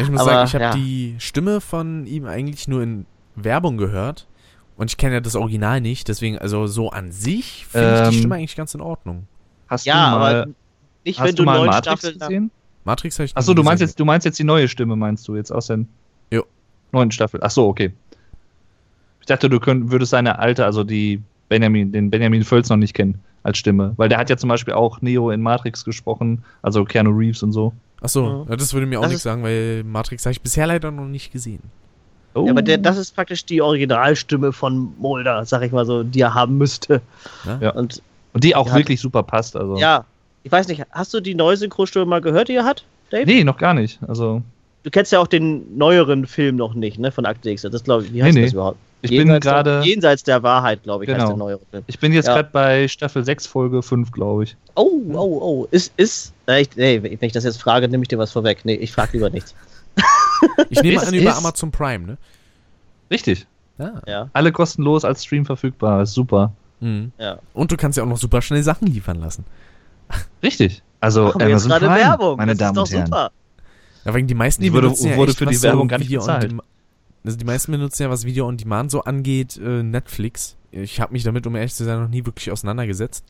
Ich muss Aber, sagen, ich habe ja. die Stimme von ihm eigentlich nur in Werbung gehört. Und ich kenne ja das Original nicht, deswegen, also so an sich finde ich die Ähm, Stimme eigentlich ganz in Ordnung. Hast Ja, du mal, aber nicht, hast wenn du du mal neun Matrix Staffeln. gesehen? Matrix habe ich Achso, du meinst gesehen. jetzt, du meinst jetzt die neue Stimme, meinst du jetzt aus der Jo. neuen Staffel? Achso, okay. Ich dachte, du könnt, würdest seine alte, also die Benjamin, den Benjamin Völz noch nicht kennen als Stimme, weil der hat ja zum Beispiel auch Neo in Matrix gesprochen, also Keanu Reeves und so. Achso, Mhm. ja, das würde mir auch Das nichts sagen, weil Matrix habe ich bisher leider noch nicht gesehen. Oh. Ja, aber der, das ist praktisch die Originalstimme von Mulder, sag ich mal so, die er haben müsste. Ja. Und und die auch wirklich super passt, also. ja, ich weiß nicht, hast du die neue Synchronstimme mal gehört, die er hat, Dave? Nee, noch gar nicht. Also, Du kennst ja auch den neueren Film noch nicht, ne, von Akte X. Das glaube ich, wie heißt nee. das überhaupt? ich bin Jenseits der- gerade, Jenseits der Wahrheit, glaube ich, heißt Genau. der neuere Film. ich bin jetzt Ja. gerade bei Staffel 6, Folge 5, glaube ich. Oh, oh, oh. Ist, ist, äh, ich, nee, wenn ich das jetzt frage, nehme ich dir was vorweg. Nee, ich frage lieber nichts. Ich nehme an über Amazon Prime, ne? Richtig. Ja. Ja, Alle kostenlos als Stream verfügbar. Ist super. Mhm. ja. Und du kannst ja auch noch super schnell Sachen liefern lassen. Richtig. Also, Machen Amazon gerade Prime, Werbung. meine das Damen ist und doch Herren. super. Ja, weil die meisten, Die wurde- benutzen ja wurde echt, für was die Werbung gar nicht Video bezahlt. Also die meisten benutzen ja, was Video on Demand so angeht, äh, Netflix. Ich habe mich damit, um ehrlich zu sein, noch nie wirklich auseinandergesetzt.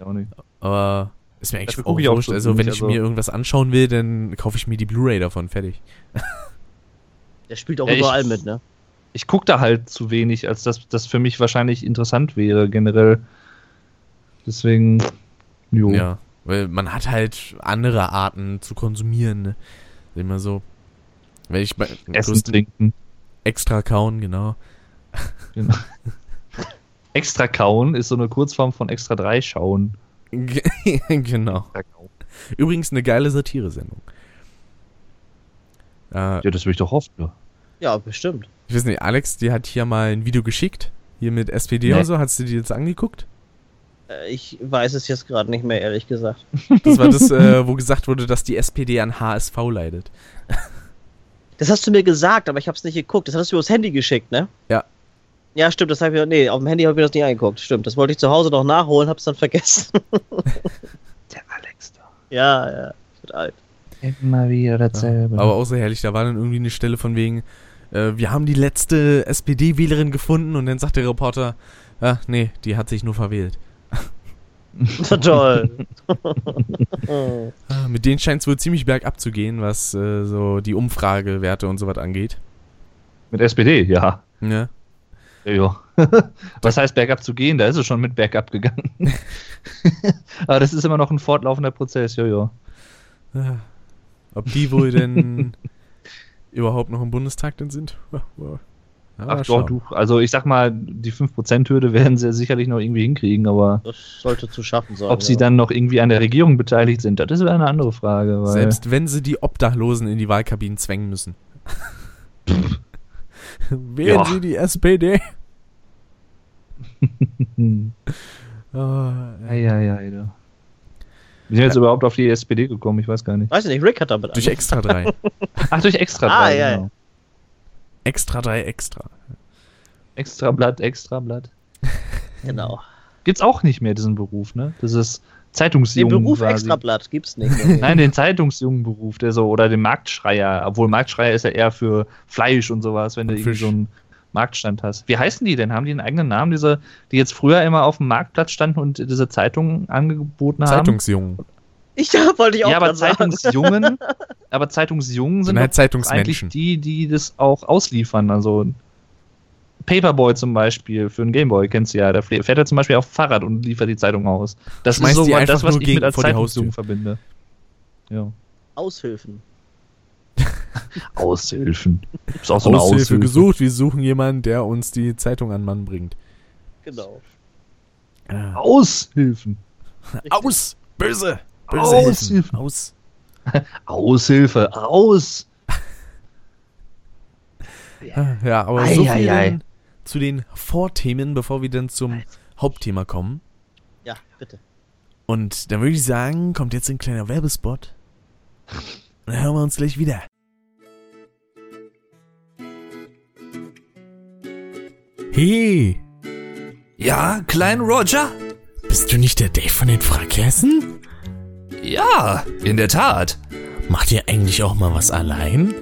Auch nicht. Aber ist mir eigentlich Das auch ich wurscht. so Also wenn ich also- mir irgendwas anschauen will, dann kaufe ich mir die Blu-ray davon. Fertig. Der spielt auch Ja, ich- überall mit, ne? Ich gucke da halt zu wenig, als dass das für mich wahrscheinlich interessant wäre, generell. Deswegen, jo. Ja. Weil man hat halt andere Arten zu konsumieren, ne? Immer so. Wenn ich bei Essen, trinken. extra kauen, genau. Genau. extra kauen ist so eine Kurzform von extra drei schauen. genau. Übrigens eine geile Satire-Sendung. Äh, Ja, das will ich doch hoffen. Ja. Ja, bestimmt. ich weiß nicht, Alex, die hat hier mal ein Video geschickt. Hier mit SPD Nee. und so. Hast du die jetzt angeguckt? Äh, Ich weiß es jetzt gerade nicht mehr, ehrlich gesagt. Das war das, äh, wo gesagt wurde, dass die SPD an HSV leidet. Das hast du mir gesagt, aber ich habe es nicht geguckt. Das hast du mir aufs Handy geschickt, ne? Ja. Ja, stimmt, das habe ich, nee, auf dem Handy habe ich mir das nicht angeguckt. Stimmt, das wollte ich zu Hause noch nachholen, hab's dann vergessen. Der Alex da. ja, ja, ich wird alt. Immer wieder dasselbe. Aber auch so herrlich, da war dann irgendwie eine Stelle von wegen, äh, wir haben die letzte SPD-Wählerin gefunden und dann sagt der Reporter, ah, nee, die hat sich nur verwählt. Toll. Ah, Mit denen scheint es wohl ziemlich bergab zu gehen, was äh, so die Umfragewerte und sowas angeht. Mit SPD, ja. Ja. Jojo. Was heißt bergab zu gehen? Da ist es schon mit bergab gegangen. Aber das ist immer noch ein fortlaufender Prozess, jojo. Ja. Ob die wohl denn überhaupt noch im Bundestag denn sind? Ja, Ach doch, du. Also ich sag mal, die 5%-Hürde werden sie sicherlich noch irgendwie hinkriegen, aber Das sollte zu schaffen sein. ob sie ja. dann noch irgendwie an der Regierung beteiligt sind, das ist eine andere Frage. Weil Selbst wenn sie die Obdachlosen in die Wahlkabinen zwängen müssen. Wählen Ja. sie die SPD? Hm. Oh, Eieiei, du. Wie sind wir jetzt überhaupt auf die SPD gekommen? Ich weiß gar nicht. Weiß ich nicht, Rick hat damit durch extra drei. Ach, durch Extra Ah, ja, genau. extra drei extra. Extrablatt, Extrablatt. Genau. Gibt's auch nicht mehr, diesen Beruf, ne? Das ist Den Zeitungsjungen. Beruf quasi. Extrablatt gibt's nicht. Nein, den Zeitungsjungenberuf, der so, oder den Marktschreier, obwohl Marktschreier ist ja eher für Fleisch und sowas, wenn du Und irgendwie Fisch. so einen Marktstand hast. Wie heißen die denn? Haben die einen eigenen Namen, diese, die jetzt früher immer auf dem Marktplatz standen und diese Zeitungen angeboten haben? Zeitungsjungen. Ich ja, wollte ich auch Ja, aber. Zeitungsjungen, aber Zeitungsjungen sind halt doch eigentlich Zeitungsmenschen. die, die das auch ausliefern. Also Paperboy zum Beispiel für einen Gameboy, kennst du ja. Der fährt er zum Beispiel auf Fahrrad und liefert die Zeitung aus. Das Schmeißt ist so das, was ich gegen- mit als Haustür. verbinde. Ja. Aushilfen. Aushilfen. Ist auch so eine Aushilfe Aushilfe. gesucht. Wir suchen jemanden, der uns die Zeitung an Mann bringt. Genau. Ah. Aushilfen. Aus! Böse! Böse Aushilfen. Hilfen. Aus! Aushilfe. Aus. Ah, Ja, aber Ei, so ei, viel ei. Zu den Vorthemen, bevor wir dann zum Hauptthema kommen. Ja, bitte. Und dann würde ich sagen, kommt jetzt ein kleiner Werbespot. Und dann hören wir uns gleich wieder. Hey, Ja, Klein Roger? bist du nicht der Dave von den Frackhessen? Ja, in der Tat. Macht ihr eigentlich auch mal was allein?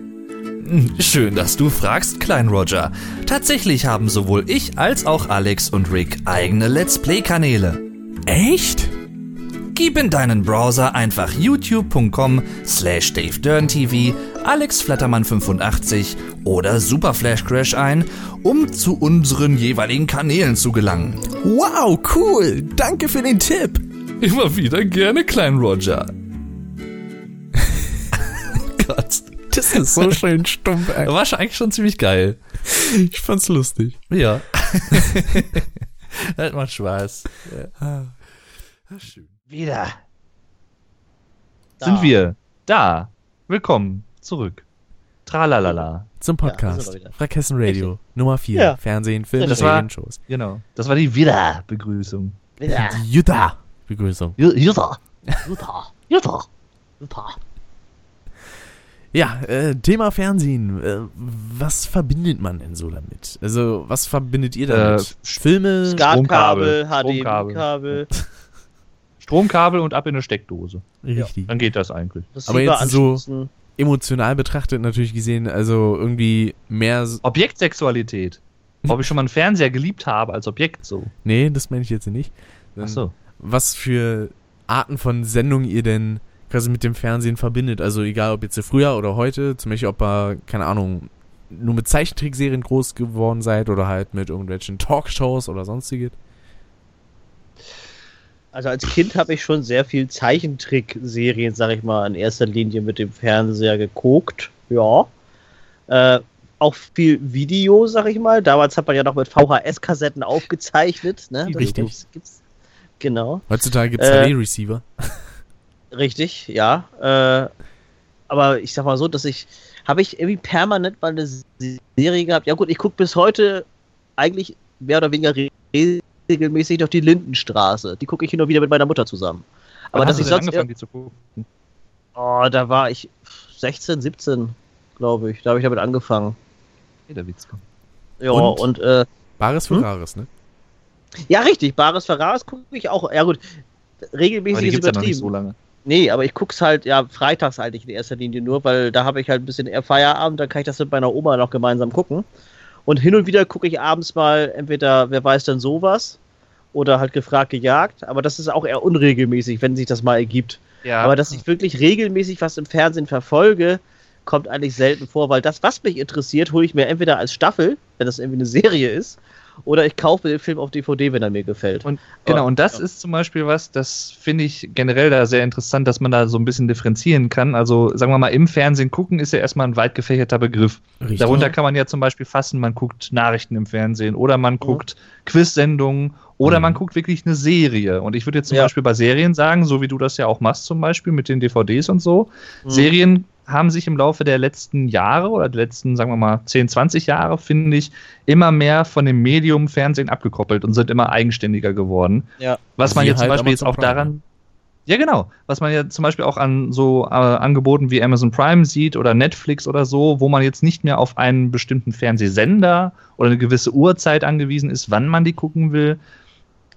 Schön, dass du fragst, Klein Roger. Tatsächlich haben sowohl ich als auch Alex und Rick eigene Let's Play-Kanäle. Echt? Gib in deinen Browser einfach youtube.com slash davedurntv, alexflattermann85 oder Superflashcrash ein, um zu unseren jeweiligen Kanälen zu gelangen. Wow, cool. Danke für den Tipp. Immer wieder gerne, Klein Roger. Gott. Das ist so schön stumpf. ey. War schon eigentlich schon ziemlich geil. Ich fand's lustig. Ja. das macht Spaß. Wieder. Da. Sind wir da. Willkommen zurück. Tralalala. Zum Ja, Podcast. wieder. Frackhessen Radio. Nummer 4. Ja. Fernsehen, Filme, Das war- Serien, Shows. Genau. Das war die Wieder-Begrüßung. Ja. Die Jutta-Begrüßung. Jutta. Jutta. Jutta. Jutta. Ja, äh, Thema Fernsehen. Äh, was verbindet man denn so damit? Also, was verbindet ihr damit? Äh, Filme? Skatkabel, Stromkabel. HDMI-Kabel. Stromkabel und ab in eine Steckdose. Richtig. Dann geht das eigentlich. Aber jetzt so-. Emotional betrachtet natürlich gesehen, also irgendwie mehr. Objektsexualität. Ob ich schon mal einen Fernseher geliebt habe als Objekt so. Nee, das meine ich jetzt nicht. Ach so. Was für Arten von Sendungen ihr denn quasi mit dem Fernsehen verbindet. Also egal, ob jetzt früher oder heute, zum Beispiel ob ihr, keine Ahnung, nur mit Zeichentrickserien groß geworden seid oder halt mit irgendwelchen Talkshows oder sonstiges. Also als Kind habe ich schon sehr viel Zeichentrickserien, sag ich mal, in erster Linie mit dem Fernseher geguckt. Ja. Äh, auch viel Video, sag ich mal. Damals hat man ja noch mit VHS-Kassetten aufgezeichnet. Ne? Das Richtig. gibt's- gibt's- Genau. Heutzutage gibt es Äh, HD-Receiver. Richtig, ja. Äh, aber ich sag mal so, dass ich, habe ich irgendwie permanent mal eine Serie gehabt. Ja gut, ich gucke bis heute eigentlich mehr oder weniger re regelmäßig noch die Lindenstraße. Die gucke ich und wieder mit meiner Mutter zusammen. Aber Wann dass hast ich du sonst, angefangen, die zu gucken? oh, da war ich 16, 17, glaube ich. Da habe ich damit angefangen. Der Witz. Ja, Und? und, äh, Bares für hm? Rares, ne? ja richtig, Bares Ferraris gucke ich auch. Ja gut, regelmäßig ist ja übertrieben. nicht so lange. Nee, aber ich guck's halt, ja, freitags eigentlich in erster Linie nur, weil da habe ich halt ein bisschen eher Feierabend, dann kann ich das mit meiner Oma noch gemeinsam gucken. Und hin und wieder gucke ich abends mal entweder, wer weiß denn sowas, oder halt gefragt gejagt, aber das ist auch eher unregelmäßig, wenn sich das mal ergibt. Ja. Aber dass ich wirklich regelmäßig was im Fernsehen verfolge, kommt eigentlich selten vor, weil das, was mich interessiert, hole ich mir entweder als Staffel, wenn das irgendwie eine Serie ist, oder ich kaufe den Film auf DVD, wenn er mir gefällt. Und genau, und das ja. ist zum Beispiel was, das finde ich generell da sehr interessant, dass man da so ein bisschen differenzieren kann. Also, sagen wir mal, im Fernsehen gucken ist ja erstmal ein weit gefächerter Begriff. Richtig. Darunter kann man ja zum Beispiel fassen, man guckt Nachrichten im Fernsehen oder man guckt Quiz-Sendungen oder Mhm. man guckt wirklich eine Serie. Und ich würde jetzt zum Ja. Beispiel bei Serien sagen, so wie du das ja auch machst zum Beispiel mit den DVDs und so, Mhm. Serien haben sich im Laufe der letzten Jahre oder der letzten, sagen wir mal, 10, 20 Jahre, finde ich, immer mehr von dem Medium Fernsehen abgekoppelt und sind immer eigenständiger geworden. Ja. Was man jetzt zum halt Beispiel jetzt Amazon auch Prime. daran. Ja, genau. Was man ja zum Beispiel auch an so äh, Angeboten wie Amazon Prime sieht oder Netflix oder so, wo man jetzt nicht mehr auf einen bestimmten Fernsehsender oder eine gewisse Uhrzeit angewiesen ist, wann man die gucken will.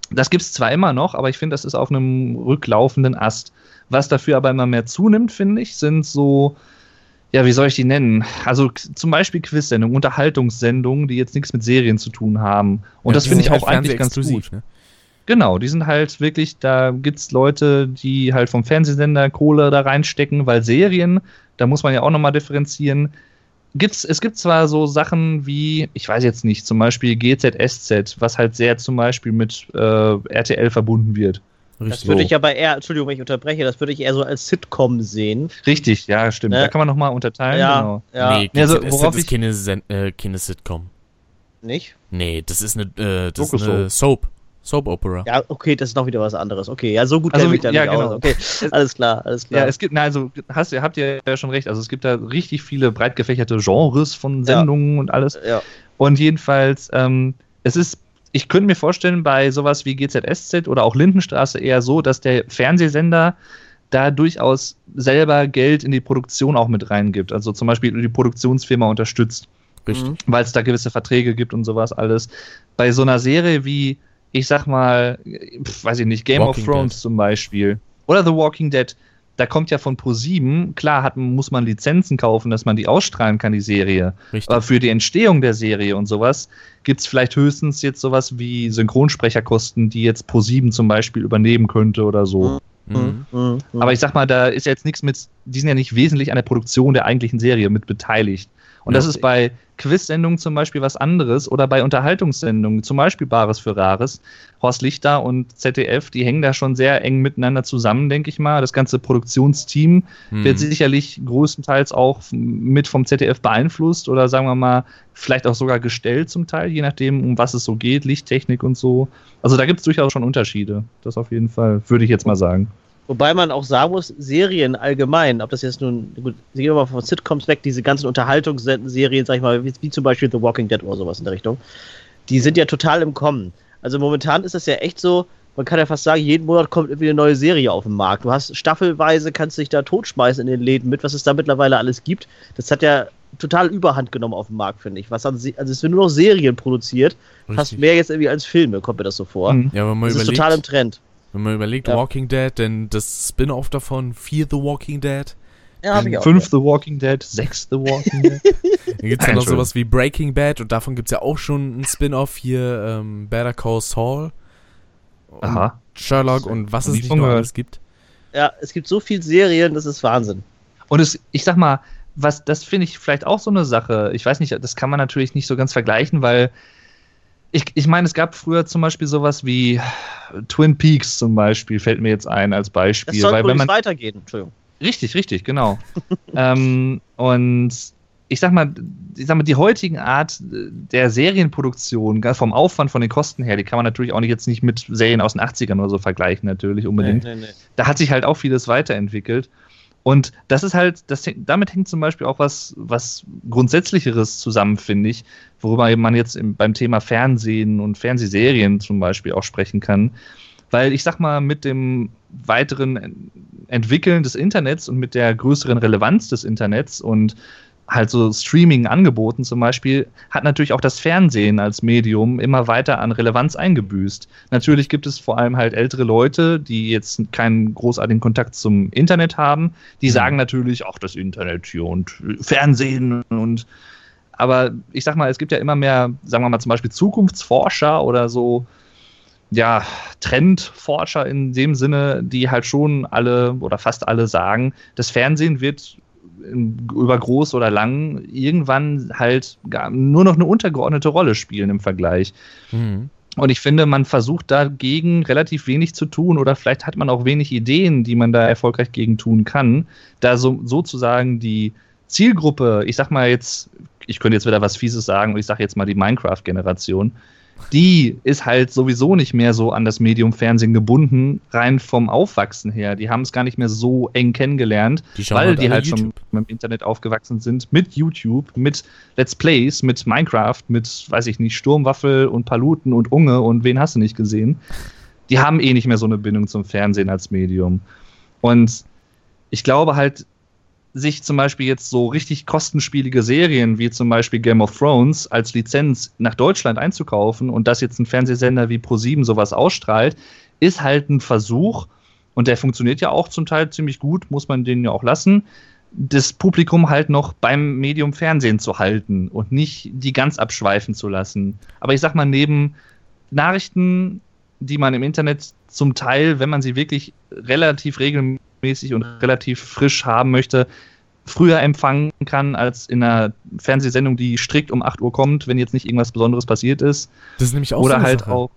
Das gibt es zwar immer noch, aber ich finde, das ist auf einem rücklaufenden Ast. Was dafür aber immer mehr zunimmt, finde ich, sind so, ja, wie soll ich die nennen? Also zum Beispiel Quiz-Sendungen, Unterhaltungssendungen, die jetzt nichts mit Serien zu tun haben. Und Ja, das finde ich halt auch eigentlich ganz gut. Ne? Genau, die sind halt wirklich, da gibt's Leute, die halt vom Fernsehsender Kohle da reinstecken, weil Serien, da muss man ja auch nochmal differenzieren. Gibt's, es gibt zwar so Sachen wie, ich weiß jetzt nicht, zum Beispiel GZSZ, was halt sehr zum Beispiel mit äh, RTL verbunden wird. Das Richtig. würde ich ja bei eher, Entschuldigung, wenn ich unterbreche, das würde ich eher so als Sitcom sehen. Richtig, ja, stimmt. Ne? Da kann man nochmal unterteilen, ja, genau. ja, nee, Ja, also, worauf ist ich- keine, äh, keine Sitcom. nicht? Nee, das ist eine, äh, das ist eine Soap. Soap Opera. Ja, okay, das ist noch wieder was anderes. Okay, ja, so gut Also, kenne ich da ja, nicht genau. aus. Okay, alles klar, alles klar. Ja, es gibt, na, also hast, habt ihr ja schon recht, also es gibt da richtig viele breit gefächerte Genres von Ja. Sendungen und alles. ja. Und jedenfalls, ähm, es ist, ich könnte mir vorstellen, bei sowas wie GZSZ oder auch Lindenstraße eher so, dass der Fernsehsender da durchaus selber Geld in die Produktion auch mit reingibt. Also zum Beispiel die Produktionsfirma unterstützt, Richtig. Mhm. weil es da gewisse Verträge gibt und sowas alles. Bei so einer Serie wie, ich sag mal, pf, weiß ich nicht, Game Walking of Thrones Dead. zum Beispiel oder The Walking Dead, da kommt ja von Pro7, klar hat, muss man Lizenzen kaufen, dass man die ausstrahlen kann, die Serie. Richtig. Aber für die Entstehung der Serie und sowas gibt es vielleicht höchstens jetzt sowas wie Synchronsprecherkosten, die jetzt Pro7 zum Beispiel übernehmen könnte oder so. Mhm. Mhm, mhm. Aber ich sag mal, da ist jetzt nichts mit, die sind ja nicht wesentlich an der Produktion der eigentlichen Serie mit beteiligt. Und das ist bei Quiz-Sendungen zum Beispiel was anderes oder bei Unterhaltungssendungen, zum Beispiel Bares für Rares. Horst Lichter und ZDF, die hängen da schon sehr eng miteinander zusammen, denke ich mal. Das ganze Produktionsteam Mhm. wird sicherlich größtenteils auch mit vom ZDF beeinflusst oder sagen wir mal, vielleicht auch sogar gestellt zum Teil, je nachdem, um was es so geht, Lichttechnik und so. Also da gibt es durchaus schon Unterschiede. Das auf jeden Fall, würde ich jetzt mal sagen. Wobei man auch sagen muss, Serien allgemein, ob das jetzt nun, gut, gehen wir mal von Sitcoms weg, diese ganzen Unterhaltungsserien, sag ich mal, wie, wie zum Beispiel The Walking Dead oder sowas in der Richtung, die sind ja total im Kommen. Also momentan ist das ja echt so, man kann ja fast sagen, jeden Monat kommt irgendwie eine neue Serie auf den Markt. Du hast staffelweise, kannst dich da totschmeißen in den Läden mit, was es da mittlerweile alles gibt. Das hat ja total Überhand genommen auf dem Markt, finde ich. Was Se- also es werden nur noch Serien produziert, fast Richtig. mehr jetzt irgendwie als Filme, kommt mir das so vor. Mhm. Ja, wenn man Das ist überlegt, total im Trend. Wenn man überlegt, Ja. Walking Dead, denn das Spin-off davon, Fear the Walking Dead, Ja, hab ich auch. Fünf The Walking Dead, sechs The Walking Dead. dann gibt's ja noch sowas wie Breaking Bad und davon gibt's ja auch schon ein Spin-off hier, ähm, Better Call Saul. Und Aha. Sherlock und was es nicht noch alles gibt. Ja, es gibt so viele Serien, das ist Wahnsinn. Und es, ich sag mal, was, das finde ich vielleicht auch so eine Sache. Ich weiß nicht, das kann man natürlich nicht so ganz vergleichen, weil ich, ich meine, es gab früher zum Beispiel sowas wie Twin Peaks zum Beispiel, fällt mir jetzt ein als Das Beispiel. soll weil wenn man, weitergehen. Entschuldigung. richtig, richtig, genau. ähm, und ich sag mal, ich sag mal, die heutigen Art der Serienproduktion, vom Aufwand, von den Kosten her, die kann man natürlich auch nicht jetzt nicht mit Serien aus den 80ern oder so vergleichen, natürlich unbedingt Nee, nee, nee. da hat sich halt auch vieles weiterentwickelt. Und das ist halt, das, damit hängt zum Beispiel auch was, was Grundsätzlicheres zusammen, finde ich, worüber man jetzt im, beim Thema Fernsehen und Fernsehserien zum Beispiel auch sprechen kann. Weil ich sag mal, mit dem weiteren En- Entwickeln des Internets und mit der größeren Relevanz des Internets und halt so Streaming-Angeboten zum Beispiel, hat natürlich auch das Fernsehen als Medium immer weiter an Relevanz eingebüßt. Natürlich gibt es vor allem halt ältere Leute, die jetzt keinen großartigen Kontakt zum Internet haben. Die Mhm. sagen natürlich, auch das Internet hier und Fernsehen und aber ich sag mal, es gibt ja immer mehr, sagen wir mal zum Beispiel Zukunftsforscher oder so, ja, Trendforscher in dem Sinne, die halt schon alle oder fast alle sagen, das Fernsehen wird über groß oder lang irgendwann halt gar, nur noch eine untergeordnete Rolle spielen im Vergleich. Mhm. Und ich finde, man versucht dagegen relativ wenig zu tun oder vielleicht hat man auch wenig Ideen, die man da erfolgreich gegen tun kann, da so, sozusagen die Zielgruppe, ich sag mal jetzt, ich könnte jetzt wieder was Fieses sagen und ich sage jetzt mal die Minecraft-Generation, die ist halt sowieso nicht mehr so an das Medium Fernsehen gebunden, rein vom Aufwachsen her. Die haben es gar nicht mehr so eng kennengelernt, Die weil halt die halt schon YouTube. im Internet aufgewachsen sind, mit YouTube, mit Let's Plays, mit Minecraft, mit, weiß ich nicht, Sturmwaffel und Paluten und Unge und wen hast du nicht gesehen. Die haben eh nicht mehr so eine Bindung zum Fernsehen als Medium. Und ich glaube halt, sich zum Beispiel jetzt so richtig kostenspielige Serien wie zum Beispiel Game of Thrones als Lizenz nach Deutschland einzukaufen und dass jetzt ein Fernsehsender wie Pro7 sowas ausstrahlt, ist halt ein Versuch, und der funktioniert ja auch zum Teil ziemlich gut, muss man den ja auch lassen, das Publikum halt noch beim Medium Fernsehen zu halten und nicht die ganz abschweifen zu lassen. Aber ich sag mal, neben Nachrichten, die man im Internet zum Teil, wenn man sie wirklich relativ regelmäßig und relativ frisch haben möchte, früher empfangen kann als in einer Fernsehsendung, die strikt um 8 Uhr kommt, wenn jetzt nicht irgendwas Besonderes passiert ist. Das ist nämlich auch so Oder eine halt Sache. auch.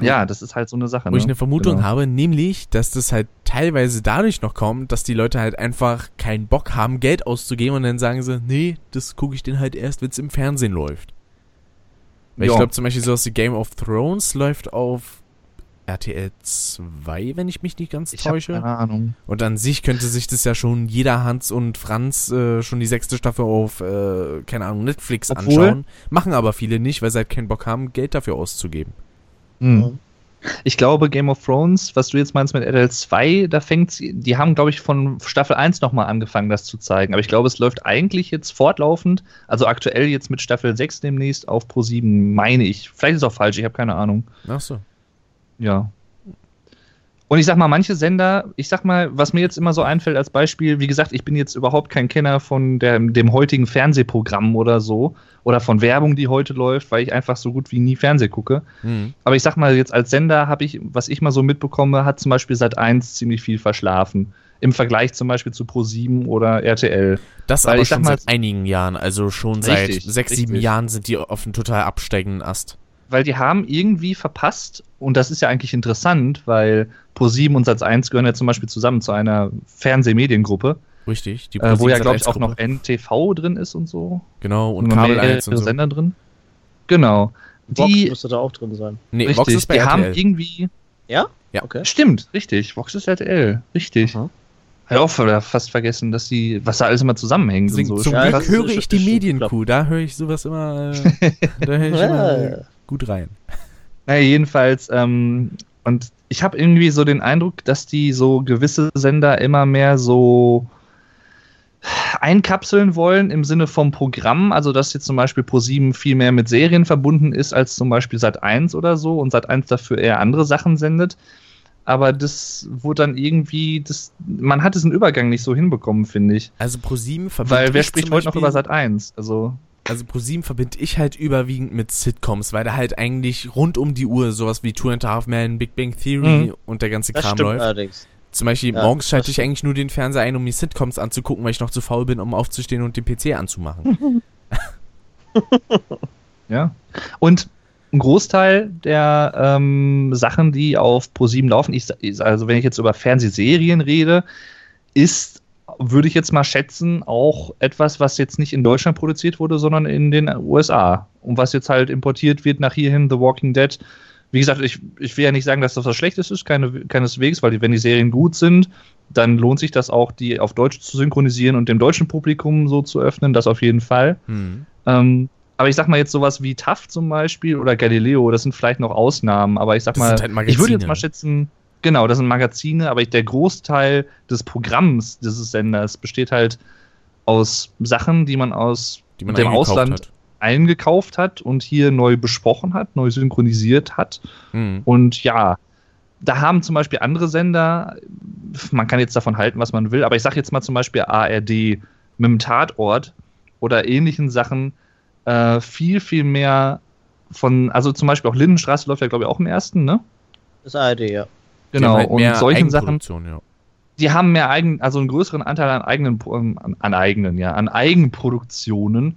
Ja, das ist halt so eine Sache. Wo ich ne? eine Vermutung Genau. habe, nämlich, dass das halt teilweise dadurch noch kommt, dass die Leute halt einfach keinen Bock haben, Geld auszugeben und dann sagen sie, nee, das gucke ich denn halt erst, wenn es im Fernsehen läuft. Weil ich glaube zum Beispiel sowas wie Game of Thrones läuft auf RTL 2, wenn ich mich nicht ganz Ich habe täusche. keine Ahnung. Und an sich könnte sich das ja schon jeder Hans und Franz äh, schon die sechste Staffel auf, äh, keine Ahnung, Netflix Obwohl- anschauen. Machen aber viele nicht, weil sie halt keinen Bock haben, Geld dafür auszugeben. Hm. Ich glaube, Game of Thrones, was du jetzt meinst mit RTL 2, da fängt die haben, glaube ich, von Staffel 1 nochmal angefangen, das zu zeigen. Aber ich glaube, es läuft eigentlich jetzt fortlaufend, also aktuell jetzt mit Staffel 6 demnächst auf Pro 7, meine ich. Vielleicht ist es auch falsch, ich habe keine Ahnung. Ach so. Ja. Und ich sag mal, manche Sender, ich sag mal, was mir jetzt immer so einfällt als Beispiel, wie gesagt, ich bin jetzt überhaupt kein Kenner von der, dem heutigen Fernsehprogramm oder so oder von Werbung, die heute läuft, weil ich einfach so gut wie nie Fernseh gucke. Hm. Aber ich sag mal, jetzt als Sender habe ich, was ich mal so mitbekomme, hat zum Beispiel Sat 1 ziemlich viel verschlafen. Im Vergleich zum Beispiel zu Pro7 oder RTL. Das Weil aber ich sag schon mal- seit einigen Jahren, also schon seit Richtig, sechs, sieben. Jahren sind die auf einem total absteigenden Ast. Weil die haben irgendwie verpasst, und das ist ja eigentlich interessant, weil Pro7 und Sat 1 gehören ja zum Beispiel zusammen zu einer Fernsehmediengruppe, Richtig. Die äh, wo ja, glaube ich, auch noch Sat.1 Gruppe. NTV drin ist und so. Genau, und noch Kabel mehrere 1 und so. Sender drin. Genau. Vox Die, müsste da auch drin sein. Nee, richtig, Vox ist bei die haben RTL. irgendwie. Ja? Ja. Okay. Stimmt, richtig. Vox ist RTL. Richtig. Aha. Hat auch fast vergessen, dass die, was da alles immer zusammenhängt. Deswegen, und so. zum Ja, Glück höre ich die Medienkuh, da höre ich sowas immer, äh, da höre ich immer Ja. Gut rein. Naja, jedenfalls, ähm, und ich habe irgendwie so den Eindruck, dass die so gewisse Sender immer mehr so einkapseln wollen im Sinne vom Programm, also dass jetzt zum Beispiel Pro7 viel mehr mit Serien verbunden ist als zum Beispiel Sat1 oder so und Sat1 dafür eher andere Sachen sendet. Aber das wurde dann irgendwie, das, man hat diesen Übergang nicht so hinbekommen, finde ich. Also ProSieben verbinde Weil wer ich spricht heute noch über Sat1? Also, Also ProSieben verbinde ich halt überwiegend mit Sitcoms, weil da halt eigentlich rund um die Uhr sowas wie Two and a Half Men, Big Bang Theory Mhm. und der ganze Das Kram stimmt läuft. allerdings. Zum Beispiel Ja, morgens schalte ich eigentlich nur den Fernseher ein, um mir Sitcoms anzugucken, weil ich noch zu faul bin, um aufzustehen und den PC anzumachen. Ja. Und ein Großteil der ähm, Sachen, die auf Pro7 laufen, ich- also wenn ich jetzt über Fernsehserien rede, ist, würde ich jetzt mal schätzen, auch etwas, was jetzt nicht in Deutschland produziert wurde, sondern in den USA. Und was jetzt halt importiert wird nach hierhin, The Walking Dead. Wie gesagt, ich, ich will ja nicht sagen, dass das was Schlechtes ist, keine, keineswegs, weil die, wenn die Serien gut sind, dann lohnt sich das auch, die auf Deutsch zu synchronisieren und dem deutschen Publikum so zu öffnen, das auf jeden Fall. Hm. Ähm, aber ich sag mal jetzt sowas wie TAF zum Beispiel oder Galileo, das sind vielleicht noch Ausnahmen, aber ich sag mal, halt ich würde jetzt mal schätzen, genau, das sind Magazine, aber ich, der Großteil des Programms dieses Senders besteht halt aus Sachen, die man aus Die man dem Ausland hat. eingekauft hat und hier neu besprochen hat, neu synchronisiert hat. Hm. Und ja, da haben zum Beispiel andere Sender, man kann jetzt davon halten, was man will, aber ich sage jetzt mal zum Beispiel ARD mit dem Tatort oder ähnlichen Sachen äh, viel, viel mehr von, also zum Beispiel auch Lindenstraße läuft ja, glaube ich, auch im ersten, ne? Das ARD, ja. Genau, halt und solchen Sachen, ja. die haben mehr eigen, also einen größeren Anteil an eigenen, ähm, an, an eigenen, ja, an Eigenproduktionen.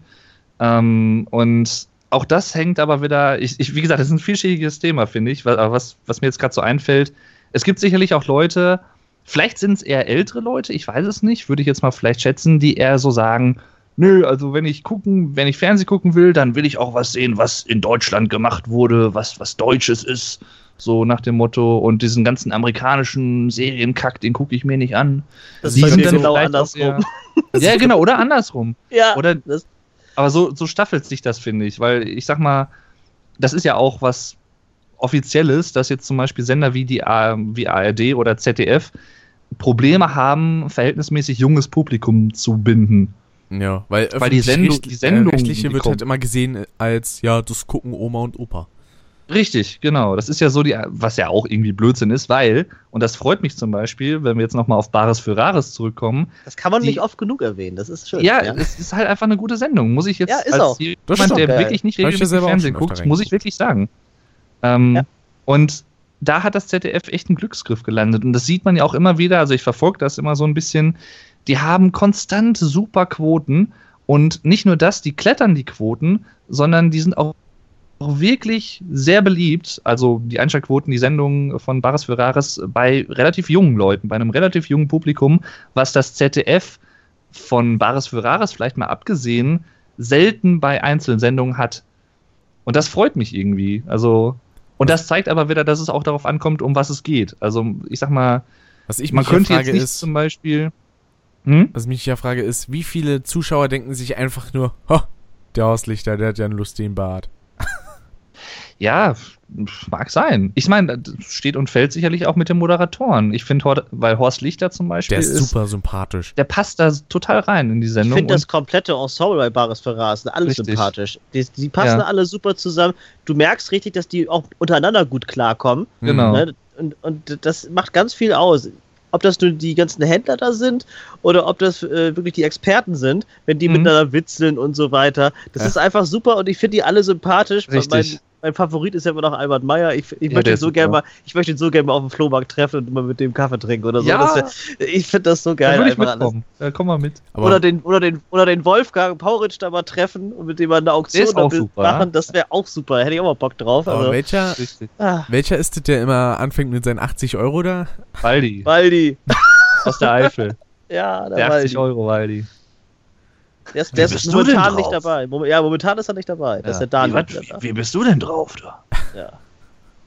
Ähm, und auch das hängt aber wieder, ich, ich, wie gesagt, das ist ein vielschichtiges Thema, finde ich, was, was, was mir jetzt gerade so einfällt. Es gibt sicherlich auch Leute, vielleicht sind es eher ältere Leute, ich weiß es nicht, würde ich jetzt mal vielleicht schätzen, die eher so sagen, nö, also wenn ich gucken, wenn ich Fernsehen gucken will, dann will ich auch was sehen, was in Deutschland gemacht wurde, was, was Deutsches ist. So nach dem Motto, und diesen ganzen amerikanischen Serienkack, den gucke ich mir nicht an. Das Die ist sind dann genau andersrum. Ja, genau, oder andersrum. Ja, Oder- das, Aber so, so staffelt sich das, finde ich. Weil ich sag mal, das ist ja auch was Offizielles, dass jetzt zum Beispiel Sender wie die wie ARD oder ZDF Probleme haben, verhältnismäßig junges Publikum zu binden. Ja, weil, Weil die Sendung- die Sendung, äh, rechtliche die wird halt immer gesehen als, ja, das gucken Oma und Opa. Richtig, genau. Das ist ja so, die, was ja auch irgendwie Blödsinn ist, weil, und das freut mich zum Beispiel, wenn wir jetzt nochmal auf Bares für Rares zurückkommen, das kann man Die- nicht oft genug erwähnen. Das ist schön. ja, es ist halt einfach eine gute Sendung, muss ich jetzt Ja, ist als auch. Jemand, der geil. wirklich nicht ja regelmäßig Fernsehen guckt, muss ich wirklich sagen. Ähm, Ja. Und da hat das ZDF echt einen Glücksgriff gelandet. Und das sieht man ja auch immer wieder, also ich verfolge das immer so ein bisschen, die haben konstant super Quoten und nicht nur das, die klettern die Quoten, sondern die sind auch auch wirklich sehr beliebt, also die Einschaltquoten, die Sendungen von Bares für Rares bei relativ jungen Leuten, bei einem relativ jungen Publikum, was das ZDF von Bares für Rares vielleicht mal abgesehen selten bei einzelnen Sendungen hat. Und das freut mich irgendwie. Also und das zeigt aber wieder, dass es auch darauf ankommt, um was es geht. Also ich sag mal, Was ich man könnte frage jetzt nicht ist, zum Beispiel. Hm? was mich ja frage ist, wie viele Zuschauer denken sich einfach nur, der Hauslichter, der hat ja einen lustigen Bart. Ja, mag sein. Ich meine, das steht und fällt sicherlich auch mit den Moderatoren. Ich finde, weil Horst Lichter zum Beispiel Der ist super sympathisch. der passt da total rein in die Ich Sendung. finde das komplette Ensemble bei Bares Ferraz sind alle Richtig. sympathisch. Die, die passen Ja. alle super zusammen. Du merkst richtig, dass die auch untereinander gut klarkommen. Genau. Ne? Und, und das macht ganz viel aus. Ob das nur die ganzen Händler da sind oder ob das äh, wirklich die Experten sind, wenn die Mhm. miteinander witzeln und so weiter. Das Ja. ist einfach super und ich finde die alle sympathisch. Richtig. Mein, mein Favorit ist ja immer noch Albert Meyer. Ich, ich, Ja, möchte ihn so gerne mal, ich möchte ihn so gerne mal auf dem Flohmarkt treffen und mal mit dem Kaffee trinken oder so. Ja. Das wär, ich finde das so da geil. würde ich mitkommen. Da komm mal mit. Aber Oder den, oder, den, oder den Wolfgang Pauritsch da mal treffen und mit dem mal eine Auktion da machen, das wäre auch super. Hätte ich auch mal Bock drauf. aber Also, welcher, Richtig. ah, welcher ist das, der immer anfängt mit seinen 80 Euro da? Waldi. Waldi. Aus der Eifel. Ja, der, Der 80 Waldi. Euro Waldi. Der ist, der ist bist du denn momentan nicht drauf? dabei. Mom- Ja, momentan ist er nicht dabei. Das ist der Daniel. Wie, wie, wie bist du denn drauf da? Ja.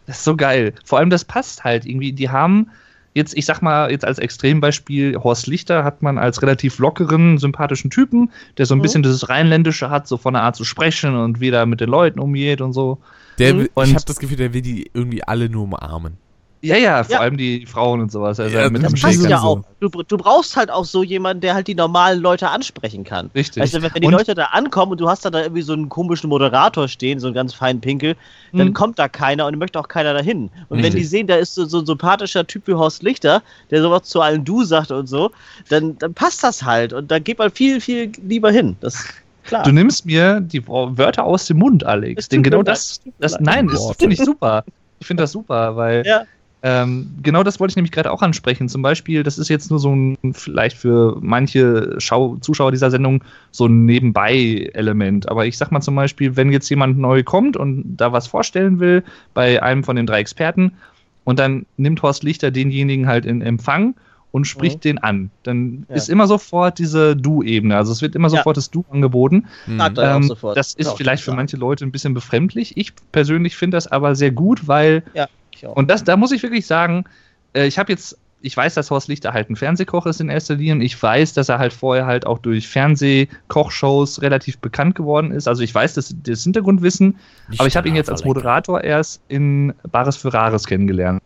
Das ist so geil. Vor allem, das passt halt irgendwie. Die haben jetzt, ich sag mal, jetzt als Extrembeispiel, Horst Lichter hat man als relativ lockeren, sympathischen Typen, der so ein Mhm. bisschen dieses Rheinländische hat, so von der Art zu sprechen und wie der mit den Leuten umgeht und so. Der, Mhm. will- ich Und- habe das Gefühl, der will die irgendwie alle nur umarmen. Ja, ja, vor Ja. allem die Frauen und sowas. Also Ja, mit das passt ja auch. Du, du brauchst halt auch so jemanden, der halt die normalen Leute ansprechen kann. Richtig. Weißt du, wenn, wenn die Und- Leute da ankommen und du hast da, da irgendwie so einen komischen Moderator stehen, so einen ganz feinen Pinkel, dann Hm. kommt da keiner und möchte auch keiner dahin. Und wenn Richtig. die sehen, da ist so, so ein sympathischer Typ wie Horst Lichter, der sowas zu allen Du sagt und so, dann, dann passt das halt und da geht man viel, viel lieber hin. Das klar. Du nimmst mir die Wörter aus dem Mund, Alex. Denn genau das, das nein, das finde ich super. Ich finde das super, weil Ja. Ähm, genau das wollte ich nämlich gerade auch ansprechen. Zum Beispiel, das ist jetzt nur so ein, vielleicht für manche Schau Zuschauer dieser Sendung so ein Nebenbei-Element. Aber ich sag mal zum Beispiel, wenn jetzt jemand neu kommt und da was vorstellen will bei einem von den drei Experten und dann nimmt Horst Lichter denjenigen halt in Empfang und spricht den an. Dann Mhm. Ja. ist immer sofort diese Du-Ebene. Also es wird immer Ja. sofort das Du angeboten. Hm. Er auch Ähm, sofort. das ist Kann auch vielleicht für manche Leute ein bisschen befremdlich. Ich persönlich finde das aber sehr gut, weil, auch. Und das, da muss ich wirklich sagen, äh, ich habe jetzt, ich weiß, dass Horst Lichter halt ein Fernsehkoch ist in erster Linie. und Ich weiß, dass er halt vorher halt auch durch Fernsehkochshows relativ bekannt geworden ist. Also ich weiß das, das Hintergrundwissen, aber ich habe ihn jetzt als Moderator erst in Bares für Rares kennengelernt.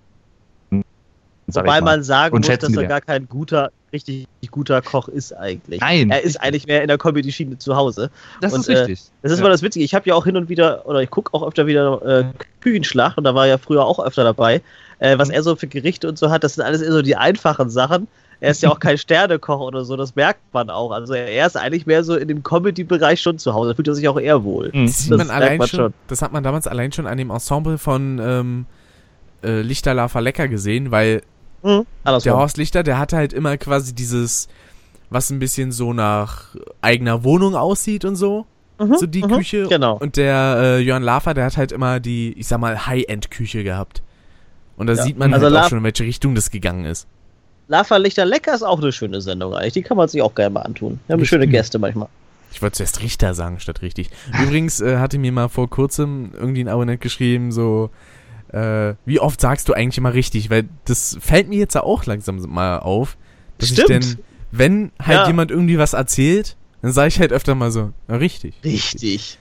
Wobei man sagen Und muss, dass er gelernt. gar kein guter, richtig guter Koch ist eigentlich. Nein, Er ist eigentlich mehr in der Comedy-Schiene zu Hause. das und, ist äh, richtig. Das ist Ja. immer das Witzige. Ich habe ja auch hin und wieder, oder ich gucke auch öfter wieder äh, Küchenschlacht und da war er ja früher auch öfter dabei. Äh, was Mhm. er so für Gerichte und so hat, das sind alles eher so die einfachen Sachen. Er ist ja auch kein Sternekoch oder so, das merkt man auch. Also er ist eigentlich mehr so in dem Comedy-Bereich schon zu Hause. Da fühlt er sich auch eher wohl. Mhm. Das, sieht Das man merkt allein man schon, schon. das hat man damals allein schon an dem Ensemble von ähm, äh, Lichterlafer Lecker gesehen, weil Mhm. Der. Horst Lichter, der hatte halt immer quasi dieses, was ein bisschen so nach eigener Wohnung aussieht und so. Mhm, So die mhm, Küche. Genau. Und der äh, Jörn Lafer, der hat halt immer die, ich sag mal, High-End-Küche gehabt. Und da Ja. sieht man Also halt auch schon, in welche Richtung das gegangen ist. Lava Lichter Lecker ist auch eine schöne Sendung eigentlich. Die kann man sich auch gerne mal antun. Wir haben schöne Gäste manchmal. Ich wollte zuerst Richter sagen statt richtig. Übrigens äh, hatte mir mal vor kurzem irgendwie ein Abonnent geschrieben, so, äh, wie oft sagst du eigentlich immer richtig? Weil das fällt mir jetzt auch langsam mal auf, dass ich Stimmt. denn, wenn halt Ja. jemand irgendwie was erzählt, dann sage ich halt öfter mal so, richtig. Richtig.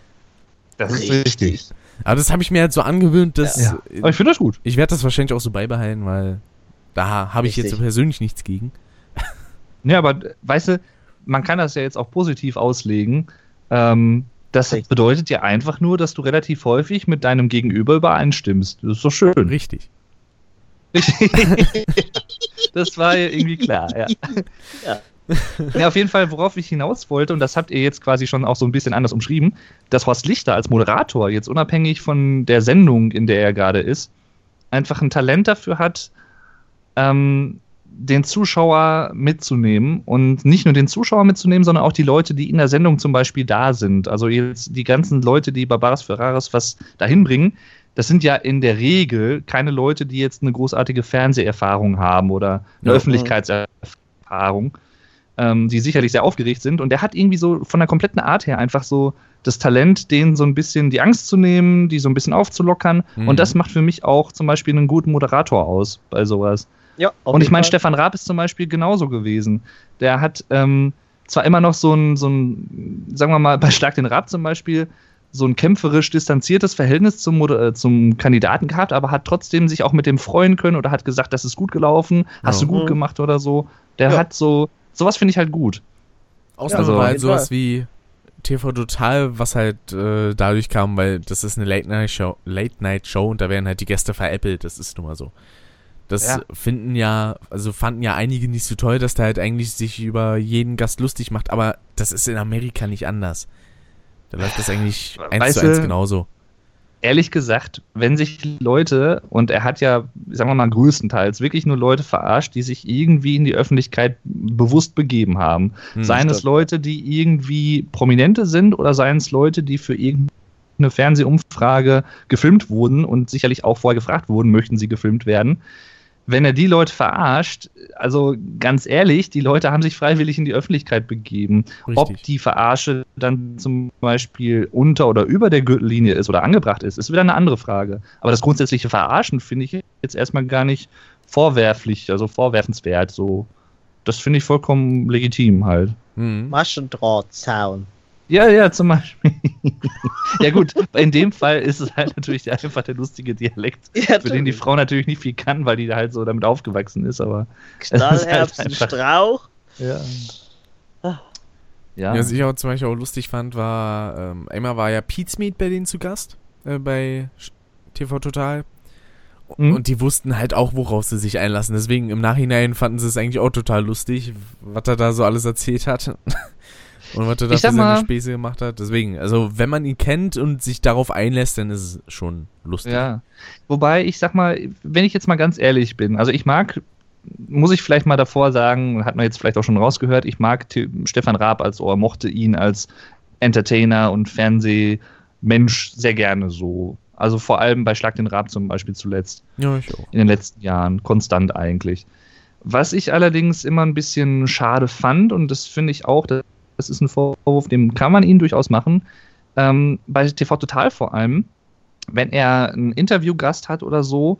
Das ist Richtig. richtig. Aber das habe ich mir halt so angewöhnt, dass Ja. Aber ich finde das gut. ich werde das wahrscheinlich auch so beibehalten, weil da habe ich jetzt so persönlich nichts gegen. Ja, aber weißt du, man kann das ja jetzt auch positiv auslegen. Ähm, das Richtig. bedeutet ja einfach nur, dass du relativ häufig mit deinem Gegenüber übereinstimmst. Das ist doch schön. Richtig. das war ja irgendwie klar, ja. Ja. Ja, auf jeden Fall, worauf ich hinaus wollte, und das habt ihr jetzt quasi schon auch so ein bisschen anders umschrieben, dass Horst Lichter als Moderator, jetzt unabhängig von der Sendung, in der er gerade ist, einfach ein Talent dafür hat, ähm, den Zuschauer mitzunehmen und nicht nur den Zuschauer mitzunehmen, sondern auch die Leute, die in der Sendung zum Beispiel da sind. Also jetzt die ganzen Leute, die Barbaras Ferraris was dahin bringen, das sind ja in der Regel keine Leute, die jetzt eine großartige Fernseherfahrung haben oder eine Ja. Öffentlichkeitserfahrung, ähm, die sicherlich sehr aufgeregt sind. Und der hat irgendwie so von der kompletten Art her einfach so das Talent, denen so ein bisschen die Angst zu nehmen, die so ein bisschen aufzulockern. Mhm. Und das macht für mich auch zum Beispiel einen guten Moderator aus bei sowas. Ja, Und ich meine. Stefan Raab ist zum Beispiel genauso gewesen. Der hat ähm, zwar immer noch so ein, so ein, sagen wir mal, bei Schlag den Raab zum Beispiel, so ein kämpferisch distanziertes Verhältnis zum, äh, zum Kandidaten gehabt, aber hat trotzdem sich auch mit dem freuen können oder hat gesagt, das ist gut gelaufen, hast Ja. du gut Mhm. gemacht oder so. Der Ja. hat so, sowas finde ich halt gut. Ausnahme Also- halt sowas wie TV Total, was halt äh, dadurch kam, weil das ist eine Late Night Show, Late Night Show und da werden halt die Gäste veräppelt. Das ist nun mal so. Das Ja. finden ja, also fanden ja einige nicht so toll, dass der halt eigentlich sich über jeden Gast lustig macht, aber das ist in Amerika nicht anders. Da läuft das eigentlich eins Weißt zu eins genauso. ehrlich gesagt, wenn sich Leute, und er hat ja, sagen wir mal, größtenteils wirklich nur Leute verarscht, die sich irgendwie in die Öffentlichkeit bewusst begeben haben. Hm, seien es. Leute, die irgendwie Prominente sind oder seien es Leute, die für irgendeine Fernsehumfrage gefilmt wurden und sicherlich auch vorher gefragt wurden, möchten sie gefilmt werden. Wenn er die Leute verarscht, also ganz ehrlich, die Leute haben sich freiwillig in die Öffentlichkeit begeben. Ob Richtig. die Verarsche dann zum Beispiel unter oder über der Gürtellinie ist oder angebracht ist, ist wieder eine andere Frage. Aber das grundsätzliche Verarschen finde ich jetzt erstmal gar nicht vorwerflich, also vorwerfenswert. So, das finde ich vollkommen legitim halt. Hm. Maschendrahtzaun. Ja, ja, zum Beispiel. ja gut, in dem Fall ist es halt natürlich einfach der lustige Dialekt, Ja, für den die Frau natürlich nicht viel kann, weil die halt so damit aufgewachsen ist, aber Stahlherbst, halt ein einfach- Strauch. ja. Ja, Ja, was ich auch zum Beispiel auch lustig fand, war, ähm, einmal war ja Pete's Meat bei denen zu Gast, äh, bei TV Total. Mhm. Und die wussten halt auch, worauf sie sich einlassen. Deswegen im Nachhinein fanden sie es eigentlich auch total lustig, was er da so alles erzählt hat. und was er da für seine mal- Späße gemacht hat. Deswegen, also wenn man ihn kennt und sich darauf einlässt, dann ist es schon lustig. Ja. Wobei, ich sag mal, wenn ich jetzt mal ganz ehrlich bin, also ich mag, muss ich vielleicht mal davor sagen, hat man jetzt vielleicht auch schon rausgehört, ich mag Stefan Raab als oder mochte ihn als Entertainer und Fernsehmensch sehr gerne so. Also vor allem bei Schlag den Raab zum Beispiel zuletzt Ja, ich auch. in den letzten Jahren, konstant eigentlich. Was ich allerdings immer ein bisschen schade fand, und das finde ich auch, das ist ein Vorwurf, dem kann man ihn durchaus machen, ähm, bei TV Total vor allem, wenn er einen Interviewgast hat oder so,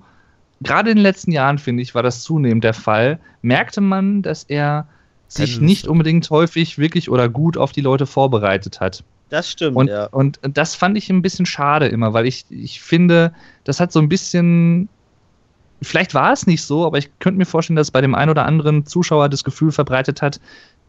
gerade in den letzten Jahren, finde ich, war das zunehmend der Fall, merkte man, dass er sich nicht unbedingt häufig wirklich oder gut auf die Leute vorbereitet hat. Das stimmt, Und, ja. und das fand ich ein bisschen schade immer, weil ich, ich finde, das hat so ein bisschen. Vielleicht war es nicht so, aber ich könnte mir vorstellen, dass bei dem einen oder anderen Zuschauer das Gefühl verbreitet hat,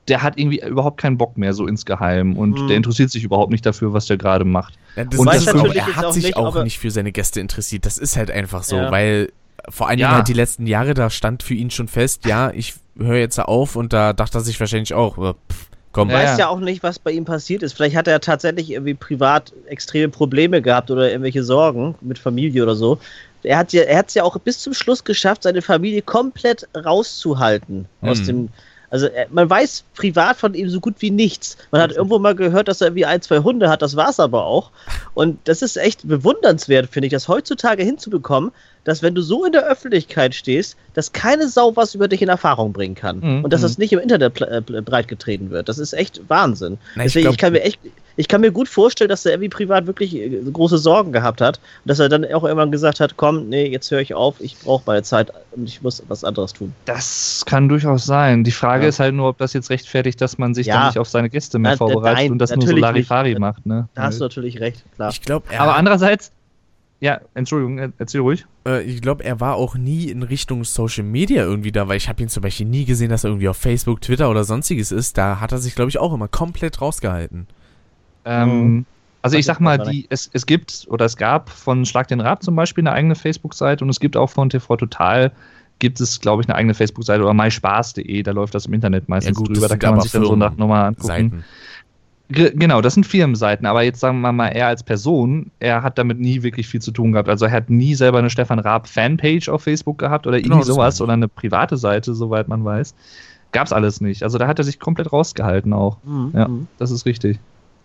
der hat irgendwie überhaupt keinen Bock mehr so insgeheim und Mhm. der interessiert sich überhaupt nicht dafür, was der gerade macht. Ja, das Und weiß so, natürlich er hat auch sich nicht, auch nicht für seine Gäste interessiert. Das ist halt einfach so, Ja. weil vor allen Dingen Ja. halt die letzten Jahre, da stand für ihn schon fest, ja, ich höre jetzt auf und da dachte er sich wahrscheinlich auch, pff, komm, Man Ja, weiß ja auch nicht, was bei ihm passiert ist. Vielleicht hat er tatsächlich irgendwie privat extreme Probleme gehabt oder irgendwelche Sorgen mit Familie oder so. er hat ja, er hat es ja auch bis zum Schluss geschafft, seine Familie komplett rauszuhalten aus Hm. dem. Also er, man weiß privat von ihm so gut wie nichts. Man hat irgendwo mal gehört, dass er irgendwie ein, zwei Hunde hat, das war's aber auch. Und das ist echt bewundernswert, finde ich, das heutzutage hinzubekommen, dass wenn du so in der Öffentlichkeit stehst, dass keine Sau was über dich in Erfahrung bringen kann. Mhm, Und dass mhm. das nicht im Internet äh, breitgetreten wird. Das ist echt Wahnsinn. Na, ich Deswegen, ich, glaub- kann mir echt, ich kann mir gut vorstellen, dass er irgendwie privat wirklich äh, große Sorgen gehabt hat. Und dass er dann auch irgendwann gesagt hat, komm, nee, jetzt höre ich auf, ich brauche meine Zeit und ich muss was anderes tun. Das kann durchaus sein. Die Frage Ja. ist halt nur, ob das jetzt rechtfertigt, dass man sich Ja. dann nicht auf seine Gäste mehr Na, vorbereitet nein, und das nur so Larifari nicht. macht. Ne? Da hast du natürlich recht, klar. Ich glaube, er, Aber andererseits, ja, Entschuldigung, er- erzähl ruhig. äh, ich glaube, er war auch nie in Richtung Social Media irgendwie da, weil ich habe ihn zum Beispiel nie gesehen, dass er irgendwie auf Facebook, Twitter oder sonstiges ist. Da hat er sich, glaube ich, auch immer komplett rausgehalten. Ähm, also Weiß ich sag mal, die, es, es gibt oder es gab von Schlag den Rab zum Beispiel eine eigene Facebook-Seite und es gibt auch von TV Total gibt es, glaube ich, eine eigene Facebook-Seite oder myspaß.de, da läuft das im Internet meistens Ja, gut, drüber, da kann man sich dann so nach nochmal angucken. Seiten. Ge- Genau, das sind Firmenseiten, aber jetzt sagen wir mal, er als Person, er hat damit nie wirklich viel zu tun gehabt. Also er hat nie selber eine Stefan Raab Fanpage auf Facebook gehabt oder Genau, irgendwie das sowas oder eine private Seite, soweit man weiß. Gab's alles nicht. Also da hat er sich komplett rausgehalten auch. Mhm, Ja, mhm. das ist richtig.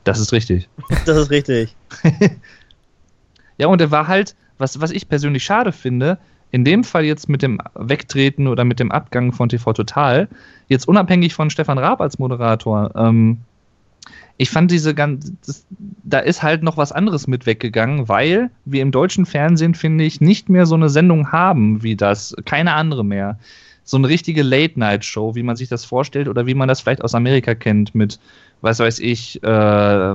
Das ist richtig. Das ist richtig. Ja, und er war halt, was, was ich persönlich schade finde, in dem Fall jetzt mit dem Wegtreten oder mit dem Abgang von TV Total, jetzt unabhängig von Stefan Raab als Moderator, ähm, ich fand diese ganz, das, da ist halt noch was anderes mit weggegangen, weil wir im deutschen Fernsehen, finde ich, nicht mehr so eine Sendung haben wie das, keine andere mehr. So eine richtige Late-Night-Show, wie man sich das vorstellt oder wie man das vielleicht aus Amerika kennt mit, was weiß ich, äh,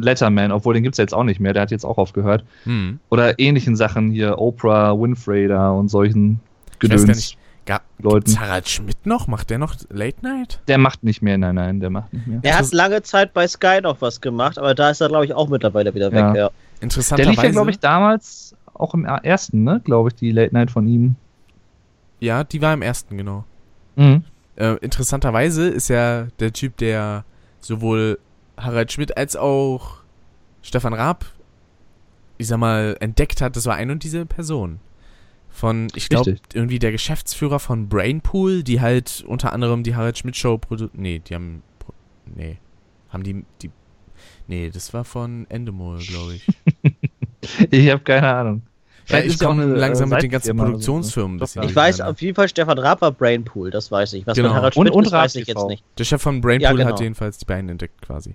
Letterman, obwohl den gibt's ja jetzt auch nicht mehr, der hat jetzt auch aufgehört Hm. oder ähnlichen Sachen hier, Oprah Winfrey da und solchen Gedöns. nicht. Ga Leuten. gibt's Harald Schmidt noch? Macht der noch Late Night? Der macht nicht mehr, nein, nein, der macht nicht mehr. Er hat lange Zeit bei Sky noch was gemacht, aber da ist er, glaube ich, auch mittlerweile wieder weg. Ja. Ja. Der Interessanterweise. lief ja, glaube ich, damals auch im ersten, ne, glaube ich, die Late Night von ihm. Ja, die war im ersten, genau. Mhm. Äh, interessanterweise ist ja der Typ, der sowohl Harald Schmidt als auch Stefan Raab, ich sag mal, entdeckt hat, das war ein und diese Person. Von, ich glaube, irgendwie der Geschäftsführer von Brainpool, die halt unter anderem die Harald Schmidt Show produ Nee, die haben. Nee. Haben die. die nee, das war von Endemol, glaube ich. Ich habe keine Ahnung. Ja, Vielleicht ich ist ja auch eine, langsam äh, mit den ganzen oder so, ne? Produktionsfirmen ein Doch, bisschen. Ich weiß auf jeden Fall, Stefan Raab war Brainpool, das weiß ich. Was Genau. mit Harald Und- Schmidt und ist, weiß ich jetzt nicht. Der Chef von Brainpool Ja, genau. hat jedenfalls die beiden entdeckt quasi.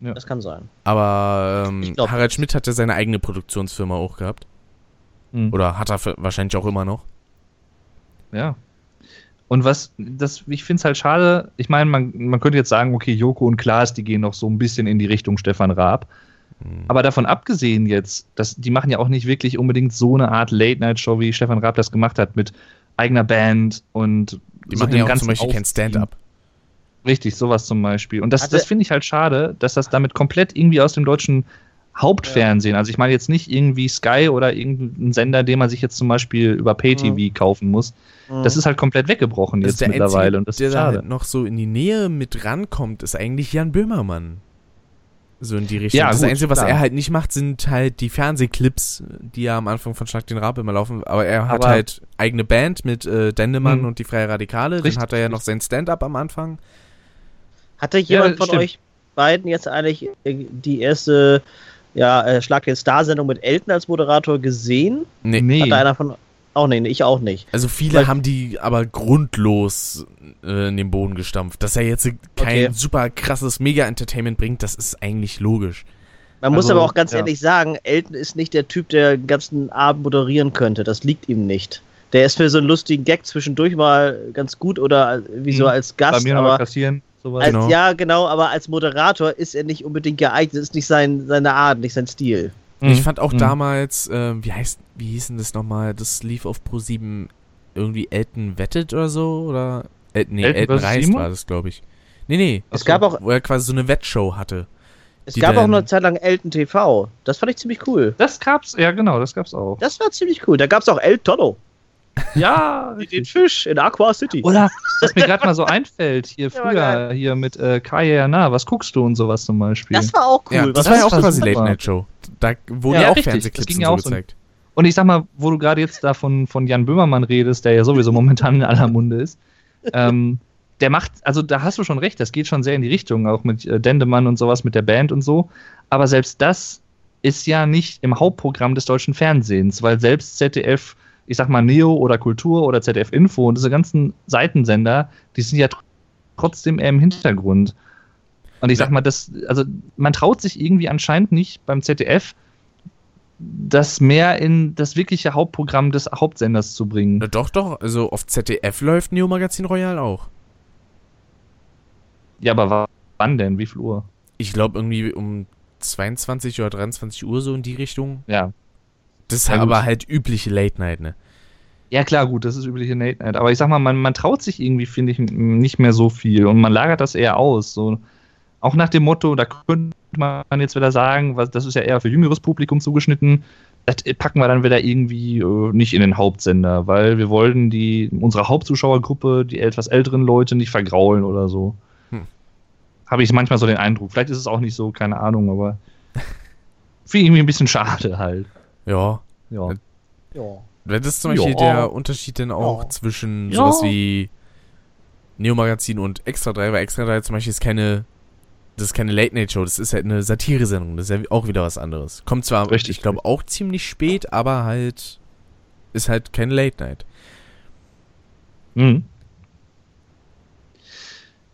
Das kann sein. Aber ähm, glaub Harald. Schmidt hatte seine eigene Produktionsfirma auch gehabt. Mhm. Oder hat er wahrscheinlich auch immer noch. Ja. Und was, das, ich finde es halt schade, ich meine, man, man könnte jetzt sagen, okay, Joko und Klaas, die gehen noch so ein bisschen in die Richtung Stefan Raab. Hm. Aber davon abgesehen jetzt, dass, die machen ja auch nicht wirklich unbedingt so eine Art Late-Night-Show, wie Stefan Raab das gemacht hat, mit eigener Band und Die so machen dem ja auch ganzen zum Beispiel kein. Stand-up. Richtig, sowas zum Beispiel. Und das, das finde ich halt schade, dass das damit komplett irgendwie aus dem deutschen Hauptfernsehen, also ich meine jetzt nicht irgendwie Sky oder irgendein Sender, den man sich jetzt zum Beispiel über Pay-TV kaufen muss. Das ist halt komplett weggebrochen Das jetzt ist der mittlerweile Einzige, und das der ist da schade. halt noch so in die Nähe mit rankommt, ist eigentlich Jan Böhmermann. So in die Richtung. Ja, das gut, Einzige, was klar. er halt nicht macht, sind halt die Fernsehclips, die ja am Anfang von Schlag den Raab immer laufen. Aber er hat Aber- halt eigene Band mit äh, Dendemann Hm. und die Freie Radikale. Dann Richtig, hat er ja noch sein Stand-up am Anfang. Hatte jemand von stimmt. euch beiden jetzt eigentlich die erste ja, äh, Schlag den Star-Sendung mit Elton als Moderator gesehen? Nee. Nee. Hat da einer von. Auch nicht, ich auch nicht. Also viele Weil- haben die aber grundlos äh, in den Boden gestampft. Dass er jetzt kein Okay. super krasses Mega-Entertainment bringt, das ist eigentlich logisch. Man muss Also, aber auch ganz ja. ehrlich sagen, Elton ist nicht der Typ, der den ganzen Abend moderieren könnte. Das liegt ihm nicht. Der ist für so einen lustigen Gag zwischendurch mal ganz gut oder wie so Hm. als Bei Gast, mir noch mal aber kassieren, sowas. als, Genau. ja genau, aber als Moderator ist er nicht unbedingt geeignet. Das ist nicht sein, seine Art, nicht sein Stil. Mhm. Ich fand auch Mhm. damals, äh, wie heißt, wie hieß denn das nochmal? Das lief auf Pro7 irgendwie Elton wettet oder so? Oder? El nee, Elton Elton, Simon? war das, glaube ich. Nee, nee. Es so. gab auch, Wo er quasi so eine Wettshow hatte. es gab auch eine Zeit lang Elton TV. Das fand ich ziemlich cool. Das gab's, ja genau, das gab's auch. Das war ziemlich cool. Da gab es auch El Tono, Ja, den. Fisch in Aqua City. Oder was mir gerade mal so einfällt, hier Ja, früher, hier mit äh, Kaya Na, was guckst du und sowas zum Beispiel. Das war auch cool. ja, Was das war ja auch quasi. Late Night Show. Da wurden Ja, ja, auch richtig. Das Fernsehclips ging und ja so auch so. gezeigt. Und ich sag mal, wo du gerade jetzt da von, von Jan Böhmermann redest, der ja sowieso momentan in aller Munde ist, ähm, der macht, also da hast du schon recht, das geht schon sehr in die Richtung, auch mit äh, Dendemann und sowas, mit der Band und so. Aber selbst das ist ja nicht im Hauptprogramm des deutschen Fernsehens, weil selbst ZDF, ich sag mal Neo oder Kultur oder ZDF Info und diese ganzen Seitensender, die sind ja tr- trotzdem eher im Hintergrund. Und ich sag mal, das, also man traut sich irgendwie anscheinend nicht beim ZDF, das mehr in das wirkliche Hauptprogramm des Hauptsenders zu bringen. Na doch, doch. Also auf ZDF läuft Neo Magazin Royal auch. Ja, aber wa- wann denn? Wie viel Uhr? Ich glaube irgendwie um 22 oder 23 Uhr so in die Richtung. Ja. Das ist Ja, aber gut. halt übliche Late Night, ne? Ja, klar, gut, das ist übliche Late Night. Aber ich sag mal, man, man traut sich irgendwie, finde ich, nicht mehr so viel und man lagert das eher aus. So. Auch nach dem Motto, da könnte man jetzt wieder sagen, was, das ist ja eher für jüngeres Publikum zugeschnitten. Das packen wir dann wieder irgendwie äh, nicht in den Hauptsender, weil wir wollen die, unsere Hauptzuschauergruppe, die etwas älteren Leute, nicht vergraulen oder so. Hm. Habe ich manchmal so den Eindruck. Vielleicht ist es auch nicht so, keine Ahnung, aber finde ich irgendwie ein bisschen schade halt. Ja. Ja. Ja. Wäre das zum Beispiel Ja. der Unterschied denn auch Ja. zwischen Ja. sowas wie Neo Magazin und Extra 3? Weil Extra 3 zum Beispiel ist keine, das ist keine Late Night Show, das ist halt eine Satire-Sendung, das ist ja auch wieder was anderes. Kommt zwar, Richtig, ich glaube, auch ziemlich spät, aber halt, ist halt keine Late Night. Mhm.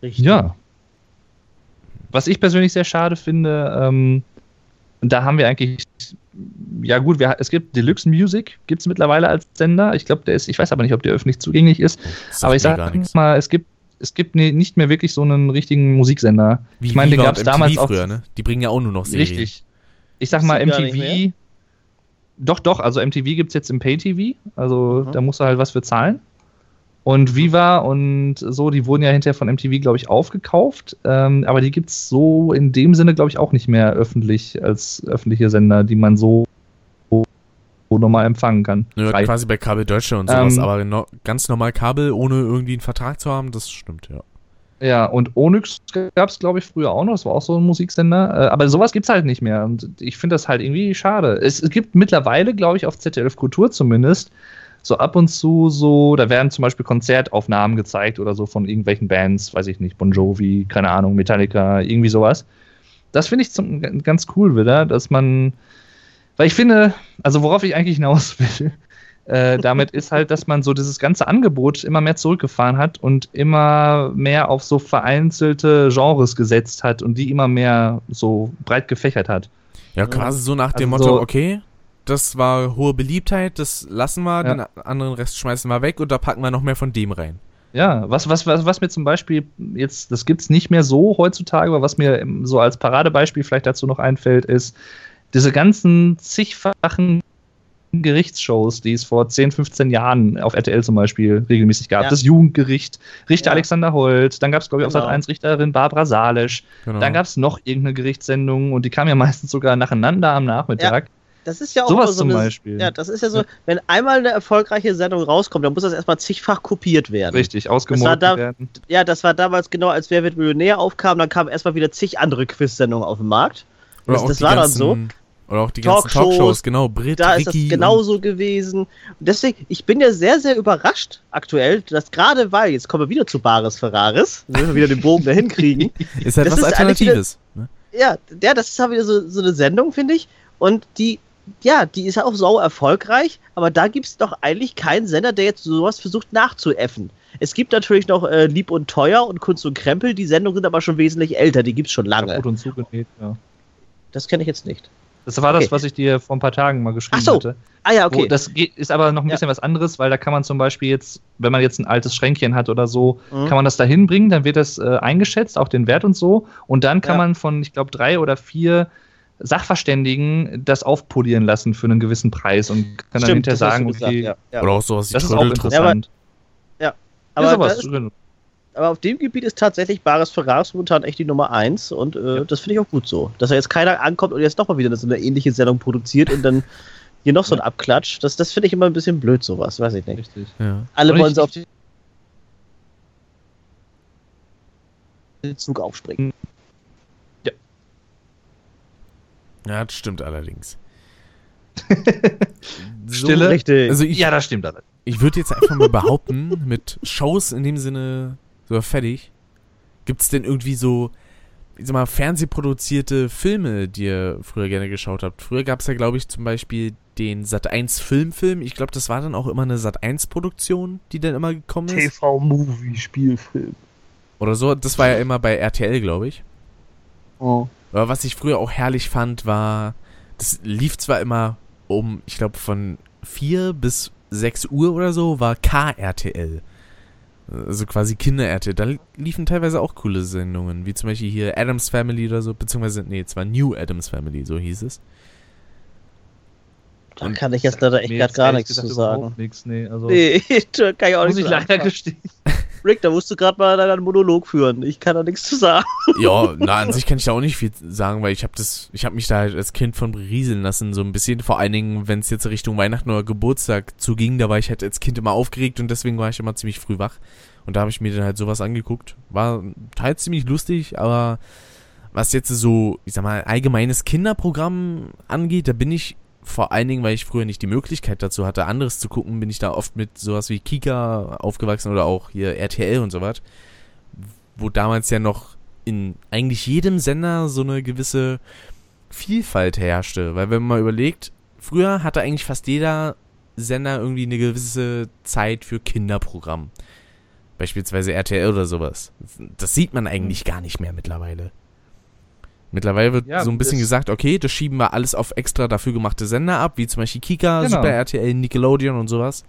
Richtig. Ja. Was ich persönlich sehr schade finde, ähm, da haben wir eigentlich, ja gut, wir, es gibt Deluxe Music, gibt es mittlerweile als Sender. Ich glaube, der ist, ich weiß aber nicht, ob der öffentlich zugänglich ist. Aber ich sagt sag mir gar nichts. mal, es gibt, es gibt ne, nicht mehr wirklich so einen richtigen Musiksender. Wie, ich meine, den gab es damals MTV auch. früher, ne? Die bringen ja auch nur noch Serien. Richtig. Ich sag mal, MTV. Doch, doch, also MTV gibt es jetzt im Pay-TV. Also Mhm. da musst du halt was für zahlen. Und Viva und so, die wurden ja hinterher von MTV, glaube ich, aufgekauft. Ähm, aber die gibt es so in dem Sinne, glaube ich, auch nicht mehr öffentlich als öffentliche Sender, die man so normal empfangen kann. Ja, Frei. quasi bei Kabel Deutschland und sowas, Ähm, aber no, ganz normal Kabel, ohne irgendwie einen Vertrag zu haben, das stimmt, ja. Ja, und Onyx gab es, glaube ich, früher auch noch. Das war auch so ein Musiksender. Äh, aber sowas gibt es halt nicht mehr. Und ich finde das halt irgendwie schade. Es, es gibt mittlerweile, glaube ich, auf ZDF Kultur zumindest, so ab und zu so, da werden zum Beispiel Konzertaufnahmen gezeigt oder so von irgendwelchen Bands, weiß ich nicht, Bon Jovi, keine Ahnung, Metallica, irgendwie sowas. Das finde ich zum, ganz cool wieder, dass man, weil ich finde, also worauf ich eigentlich hinaus will, äh, damit ist halt, dass man so dieses ganze Angebot immer mehr zurückgefahren hat und immer mehr auf so vereinzelte Genres gesetzt hat und die immer mehr so breit gefächert hat. Ja, quasi so nach dem Also Motto, so- okay, das war hohe Beliebtheit, das lassen wir, Ja. den anderen Rest schmeißen wir weg und da packen wir noch mehr von dem rein. Ja, was, was, was, was mir zum Beispiel jetzt, das gibt's nicht mehr so heutzutage, aber was mir so als Paradebeispiel vielleicht dazu noch einfällt, ist diese ganzen zigfachen Gerichtsshows, die es vor 10, 15 Jahren auf RTL zum Beispiel regelmäßig gab. Ja. Das Jugendgericht, Richter Ja. Alexander Holt, dann gab es, glaube ich, auf Genau. Sat 1 Richterin Barbara Salisch, Genau. dann gab es noch irgendeine Gerichtssendung und die kam ja meistens sogar nacheinander am Nachmittag. Das ist ja auch Sowas so zum eine, Beispiel. Ja, das ist ja so, wenn einmal eine erfolgreiche Sendung rauskommt, dann muss das erstmal zigfach kopiert werden. Richtig, da- werden. Ja, das war damals genau, als Wer wird Millionär aufkam, dann kamen erstmal wieder zig andere Quiz-Sendungen auf den Markt. Oder das- auch das die war dann ganzen, so. Oder auch die ganzen Talkshows, Talkshows, genau. Brit, Da ist das Ricky genauso gewesen. Und deswegen, ich bin ja sehr, sehr überrascht aktuell, dass gerade weil, jetzt kommen wir wieder zu Bares Ferraris, wenn wir wieder den Bogen dahin kriegen. Ist halt das was ist Alternatives. Ne? ja, ja, das ist halt wieder so, so eine Sendung, finde ich. Und die, ja, die ist ja auch sau erfolgreich, aber da gibt es doch eigentlich keinen Sender, der jetzt sowas versucht nachzuäffen. Es gibt natürlich noch äh, Lieb und Teuer und Kunst und Krempel, die Sendungen sind aber schon wesentlich älter, die gibt es schon lange. Kaputt und zugenäht, ja. Das kenne ich jetzt nicht. Das war das, Okay. was ich dir vor ein paar Tagen mal geschrieben Ach so, hatte. Ah ja, Wo, okay. das geht, ist aber noch ein Ja. bisschen was anderes, weil da kann man zum Beispiel jetzt, wenn man jetzt ein altes Schränkchen hat oder so, Mhm. kann man das da hinbringen, dann wird das äh, eingeschätzt, auch den Wert und so. Und dann kann Ja. man von, ich glaube, drei oder vier Sachverständigen das aufpolieren lassen für einen gewissen Preis und kann dann Stimmt, hinterher das hast sagen, gesagt, okay, ja, ja. Oder auch sowas wie das ist auch interessant. Aber, ja, da sowas ist, drin. Aber auf dem Gebiet ist tatsächlich Bares Ferraris momentan echt die Nummer eins und äh, Ja. das finde ich auch gut so. Dass da jetzt keiner ankommt und jetzt nochmal wieder so eine ähnliche Sendung produziert und dann hier noch so ein Abklatsch. Das, das finde ich immer ein bisschen blöd, sowas, weiß ich nicht. Richtig. Ja. Alle Und wollen so auf den Zug aufspringen. ja, das stimmt allerdings. Stille. Richtig. Also ich, ja, das stimmt alles. ich würde jetzt einfach mal behaupten, mit Shows in dem Sinne so fertig, gibt es denn irgendwie so, ich sag mal, fernsehproduzierte Filme, die ihr früher gerne geschaut habt? Früher gab es ja, glaube ich, zum Beispiel den Sat1 Filmfilm. Ich glaube, das war dann auch immer eine Sat1-Produktion, die dann immer gekommen ist. TV-Movie, Spielfilm. Oder so. Das war ja immer bei RTL, glaube ich. Oh. Aber was ich früher auch herrlich fand, war, das lief zwar immer um, ich glaube, von 4 bis 6 Uhr oder so, war KRTL. Also quasi Kinder-RTL. Da liefen teilweise auch coole Sendungen, wie zum Beispiel hier Adams Family oder so, beziehungsweise, nee, es war New Adams Family, so hieß es. Da kann ich jetzt leider echt jetzt gar nichts zu sagen. Nix, nee, also Nee, da kann ich auch muss nicht ich leider gestehen. Rick, da musst du gerade mal deinen Monolog führen. Ich kann da nichts zu sagen. Ja, na, an sich kann ich da auch nicht viel sagen, weil ich habe das, ich habe mich da halt als Kind von rieseln lassen, so ein bisschen. Vor allen Dingen, wenn es jetzt Richtung Weihnachten oder Geburtstag zuging, da war ich halt als Kind immer aufgeregt und deswegen war ich immer ziemlich früh wach. Und da habe ich mir dann halt sowas angeguckt. War teils ziemlich lustig, aber was jetzt so, ich sag mal, allgemeines Kinderprogramm angeht, da bin ich vor allen Dingen, weil ich früher nicht die Möglichkeit dazu hatte, anderes zu gucken, bin ich da oft mit sowas wie Kika aufgewachsen oder auch hier RTL und sowas. Wo damals ja noch in eigentlich jedem Sender so eine gewisse Vielfalt herrschte. Weil wenn man mal überlegt, früher hatte eigentlich fast jeder Sender irgendwie eine gewisse Zeit für Kinderprogramm. Beispielsweise RTL oder sowas. Das sieht man eigentlich gar nicht mehr mittlerweile. Mittlerweile wird Ja, so ein bisschen gesagt, okay, das schieben wir alles auf extra dafür gemachte Sender ab, wie zum Beispiel Kika, Genau. Super RTL, Nickelodeon und sowas.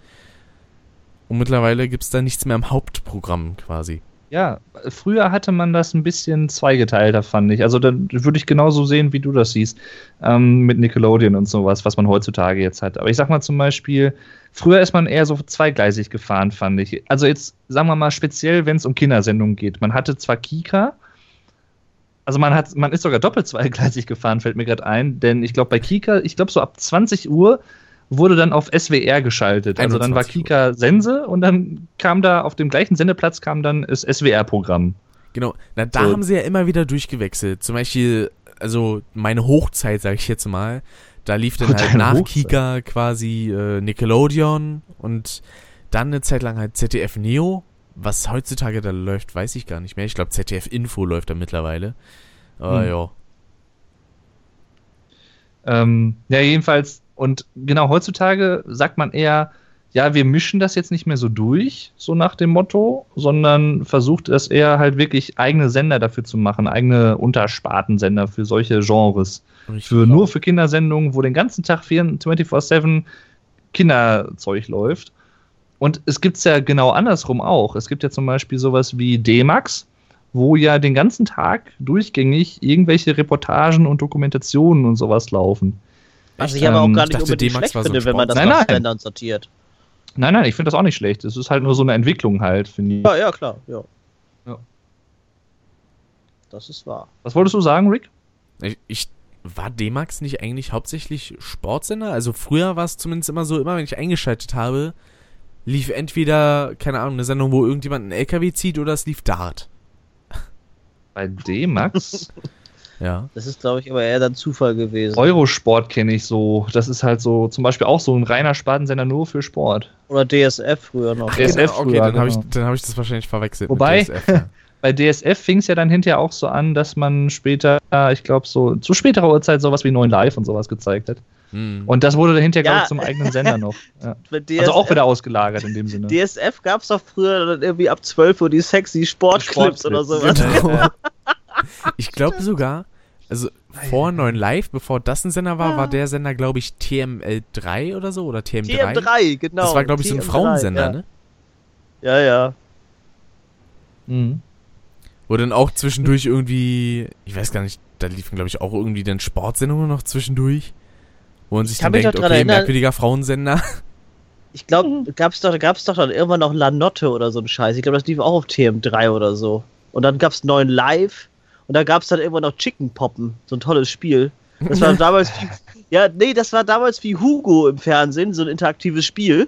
Und mittlerweile gibt's da nichts mehr im Hauptprogramm quasi. Ja, früher hatte man das ein bisschen zweigeteilter, fand ich. Also dann würde ich genauso sehen, wie du das siehst, ähm, mit Nickelodeon und sowas, was man heutzutage jetzt hat. Aber ich sag mal zum Beispiel, früher ist man eher so zweigleisig gefahren, fand ich. Also jetzt sagen wir mal speziell, wenn es um Kindersendungen geht. Man hatte zwar Kika, also man hat, man ist sogar doppelt zweigleisig gefahren, fällt mir gerade ein, denn ich glaube bei Kika, ich glaube so ab 20 Uhr wurde dann auf SWR geschaltet. Also dann war 21 Uhr. Kika Sense und dann kam da auf dem gleichen Sendeplatz kam dann das SWR-Programm. Genau, na da So. haben sie ja immer wieder durchgewechselt. Zum Beispiel, also meine Hochzeit, sage ich jetzt mal, da lief dann Oh, halt nach Hochzeit. Kika quasi äh, Nickelodeon und dann eine Zeit lang halt ZDF Neo. Was heutzutage da läuft, weiß ich gar nicht mehr. Ich glaube ZDF Info läuft da mittlerweile. Aber Hm. ja. Ähm, ja, jedenfalls, und genau heutzutage sagt man eher, ja, wir mischen das jetzt nicht mehr so durch, so nach dem Motto, sondern versucht es eher halt wirklich eigene Sender dafür zu machen, eigene Unterspartensender für solche Genres. Für nur für Kindersendungen, wo den ganzen Tag 24-7 Kinderzeug läuft. Und es gibt es ja genau andersrum auch. Es gibt ja zum Beispiel sowas wie D-Max, wo ja den ganzen Tag durchgängig irgendwelche Reportagen und Dokumentationen und sowas laufen. Was ich aber auch Ähm, gar ich nicht dachte, unbedingt schlecht so finde, wenn man das nach Nein, nein. Sendern sortiert. Nein, nein, ich finde das auch nicht schlecht. Es ist halt nur so eine Entwicklung halt, finde ich. Ja, ja, klar, ja. Ja. Das ist wahr. Was wolltest du sagen, Rick? Ich, ich war D-Max nicht eigentlich hauptsächlich Sportsender? Also früher war es zumindest immer so, immer wenn ich eingeschaltet habe, lief entweder, keine Ahnung, eine Sendung, wo irgendjemand einen LKW zieht oder es lief Dart. Bei D-Max? Ja. Das ist, glaube ich, aber eher dann Zufall gewesen. Eurosport kenne ich so. Das ist halt so zum Beispiel auch so ein reiner Spartensender nur für Sport. Oder DSF früher noch. DSF Genau, okay, früher, dann habe ich, genau. dann hab ich das wahrscheinlich verwechselt. Wobei- mit DSF, ja. Bei DSF fing es ja dann hinterher auch so an, dass man später, ich glaube, so zu späterer Uhrzeit sowas wie 9 Live und sowas gezeigt hat. Hm. Und das wurde dahinter, Ja. glaube ich, zum eigenen Sender noch. Ja. Also auch wieder ausgelagert in dem Sinne. DSF gab es doch früher dann irgendwie ab 12 Uhr die sexy Sportclips oder sowas. Genau. Ich glaube sogar, also vor 9 Live, bevor das ein Sender war, war der Sender, glaube ich, TML3 oder so oder TM3. TM3, genau. Das war, glaube ich, so ein TM3, Frauensender, ja. ne? Ja, ja. Mhm. Wo dann auch zwischendurch irgendwie, ich weiß gar nicht, da liefen, glaube ich, auch irgendwie dann Sportsendungen noch zwischendurch. Wo man sich dann denkt, okay, erinnern- merkwürdiger Frauensender. Ich glaube, gab's doch, gab's doch dann irgendwann noch Lanotte oder so ein Scheiß. Ich glaube, das lief auch auf TM3 oder so. Und dann gab's neuen Live und da gab's dann irgendwann noch Chicken Poppen, so ein tolles Spiel. Das war damals wie, ja, nee, das war damals wie Hugo im Fernsehen, so ein interaktives Spiel.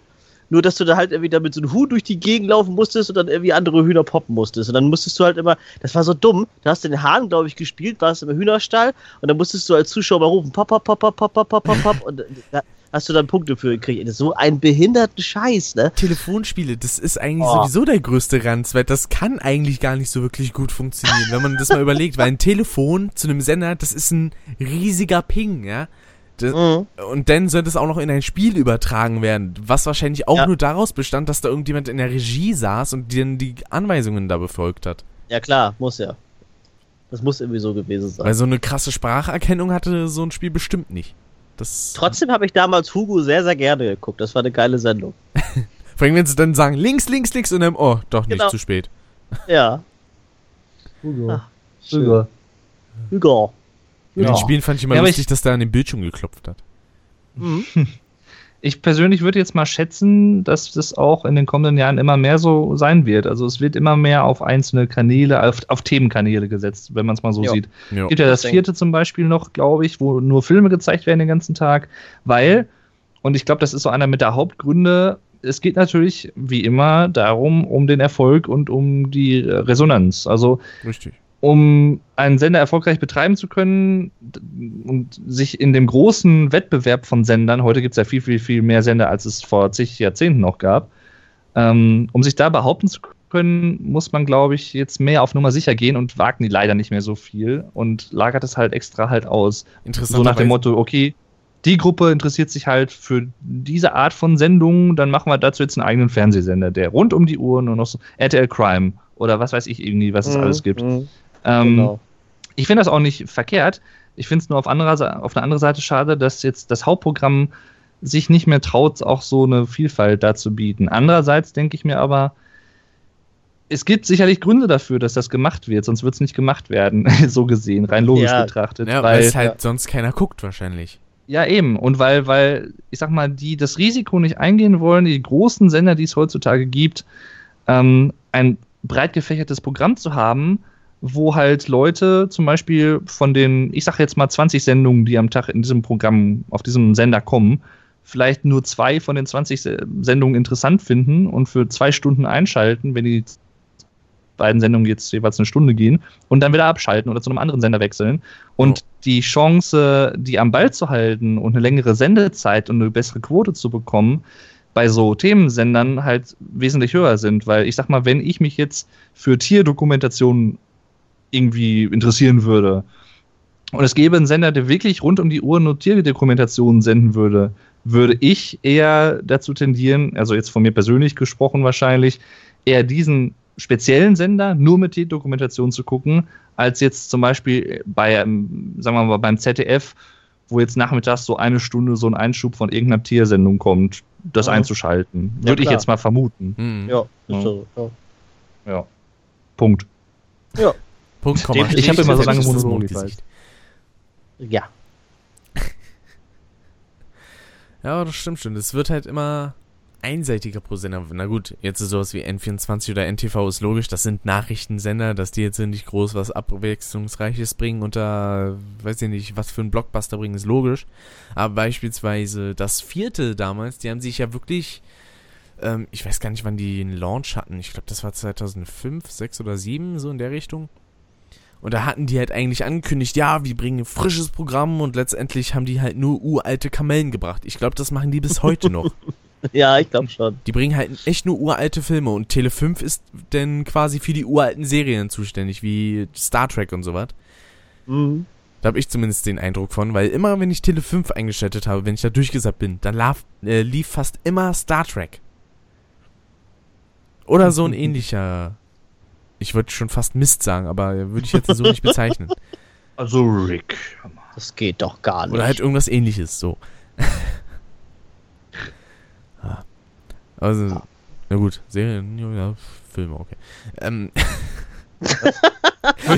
Nur dass du da halt irgendwie damit so ein Huhn durch die Gegend laufen musstest und dann irgendwie andere Hühner poppen musstest. Und dann musstest du halt immer, das war so dumm, da hast du den Hahn, glaube ich, gespielt, warst im Hühnerstall und dann musstest du als Zuschauer mal rufen, pop, pop, pop, pop, pop, pop, pop, pop, pop und da hast du dann Punkte für gekriegt. So ein behinderten Scheiß, ne? Telefonspiele, das ist eigentlich Oh. sowieso der größte Ranz, weil das kann eigentlich gar nicht so wirklich gut funktionieren, wenn man das mal überlegt, weil ein Telefon zu einem Sender, das ist ein riesiger Ping, ja. Das, Mhm. Und dann soll das auch noch in ein Spiel übertragen werden, was wahrscheinlich auch Ja. nur daraus bestand, dass da irgendjemand in der Regie saß und dann die Anweisungen da befolgt hat. Ja klar, muss ja. Das muss irgendwie so gewesen sein. Weil so eine krasse Spracherkennung hatte so ein Spiel bestimmt nicht. Das, Trotzdem habe ich damals Hugo sehr, sehr gerne geguckt. Das war eine geile Sendung. vor allem, wenn sie dann sagen, links, links, links und dann, oh, doch nicht Genau. zu spät. Ja. Hugo. Ach, Hugo. Hugo. In Ja. den Spielen fand ich immer Ja, lustig, ich- dass der an den Bildschirm geklopft hat. Mhm. Ich persönlich würde jetzt mal schätzen, dass das auch in den kommenden Jahren immer mehr so sein wird. Also es wird immer mehr auf einzelne Kanäle, auf, auf Themenkanäle gesetzt, wenn man es mal so Ja. sieht. Ja. gibt ja das vierte zum Beispiel noch, glaube ich, wo nur Filme gezeigt werden den ganzen Tag, weil, und ich glaube, das ist so einer mit der Hauptgründe, es geht natürlich wie immer darum, um den Erfolg und um die Resonanz. Also Richtig. Um einen Sender erfolgreich betreiben zu können und sich in dem großen Wettbewerb von Sendern, heute gibt es ja viel, viel, viel mehr Sender, als es vor zig Jahrzehnten noch gab, ähm, um sich da behaupten zu können, muss man, glaube ich, jetzt mehr auf Nummer sicher gehen und wagten die leider nicht mehr so viel und lagert es halt extra halt aus. Interessant. So nach dem Motto, okay, die Gruppe interessiert sich halt für diese Art von Sendungen, dann machen wir dazu jetzt einen eigenen Fernsehsender, der rund um die Uhr nur noch so RTL Crime oder was weiß ich irgendwie, was es alles gibt. Mhm. Ähm, Genau. Ich finde das auch nicht verkehrt. Ich finde es nur auf, anderer, auf eine andere Seite schade, dass jetzt das Hauptprogramm sich nicht mehr traut, auch so eine Vielfalt da zu bieten. Andererseits denke ich mir aber, es gibt sicherlich Gründe dafür, dass das gemacht wird, sonst wird es nicht gemacht werden, so gesehen, rein logisch Ja. betrachtet. Ja, weil es halt sonst keiner guckt wahrscheinlich. ja, eben. Und weil, weil, ich sag mal, die das Risiko nicht eingehen wollen, die großen Sender, die es heutzutage gibt, ähm, ein breit gefächertes Programm zu haben, wo halt Leute zum Beispiel von den, ich sag jetzt mal 20 Sendungen, die am Tag in diesem Programm, auf diesem Sender kommen, vielleicht nur zwei von den 20 Se- Sendungen interessant finden und für zwei Stunden einschalten, wenn die beiden Sendungen jetzt jeweils eine Stunde gehen und dann wieder abschalten oder zu einem anderen Sender wechseln. Und Oh. die Chance, die am Ball zu halten und eine längere Sendezeit und eine bessere Quote zu bekommen, bei so Themensendern halt wesentlich höher sind. Weil ich sag mal, wenn ich mich jetzt für Tierdokumentationen irgendwie interessieren würde und es gäbe einen Sender, der wirklich rund um die Uhr nur Tierdokumentationen senden würde, würde ich eher dazu tendieren, also jetzt von mir persönlich gesprochen wahrscheinlich, eher diesen speziellen Sender nur mit Tierdokumentation zu gucken, als jetzt zum Beispiel bei, ähm, sagen wir mal, beim ZDF, wo jetzt nachmittags so eine Stunde so ein Einschub von irgendeiner Tiersendung kommt, das Ja. einzuschalten. Ja, Würde ich klar. jetzt mal vermuten. Hm. Ja, Ja. ist so, ja. Ja. Punkt. Komma. Ich hab Strich, immer so lange Monologe, ich Mondgesicht. ja. Ja, aber das stimmt schon. Es wird halt immer einseitiger pro Sender. Na gut, jetzt ist sowas wie N24 oder NTV ist logisch. Das sind Nachrichtensender, dass die jetzt nicht groß was Abwechslungsreiches bringen und da, weiß ich nicht, was für ein Blockbuster bringen, ist logisch. Aber beispielsweise das vierte damals, die haben sich ja wirklich, ähm, ich weiß gar nicht, wann die einen Launch hatten. Ich glaube, das war 2005, 6 oder 7, so in der Richtung. Und da hatten die halt eigentlich angekündigt, ja, wir bringen ein frisches Programm und letztendlich haben die halt nur uralte Kamellen gebracht. Ich glaube, das machen die bis heute noch. Ja, ich glaube schon. Die bringen halt echt nur uralte Filme und Tele 5 ist denn quasi für die uralten Serien zuständig, wie Star Trek und sowas. Mhm. Da habe ich zumindest den Eindruck von, weil immer, wenn ich Tele 5 eingeschaltet habe, wenn ich da durchgesappt bin, dann laf, äh, lief fast immer Star Trek. Oder so ein ähnlicher. Ich würde schon fast Mist sagen, aber würde ich jetzt so nicht bezeichnen. Also Rick. Das geht doch gar nicht. Oder halt irgendwas ähnliches, so. Ah. also, na gut, Serien, ja, Filme, okay. Ähm,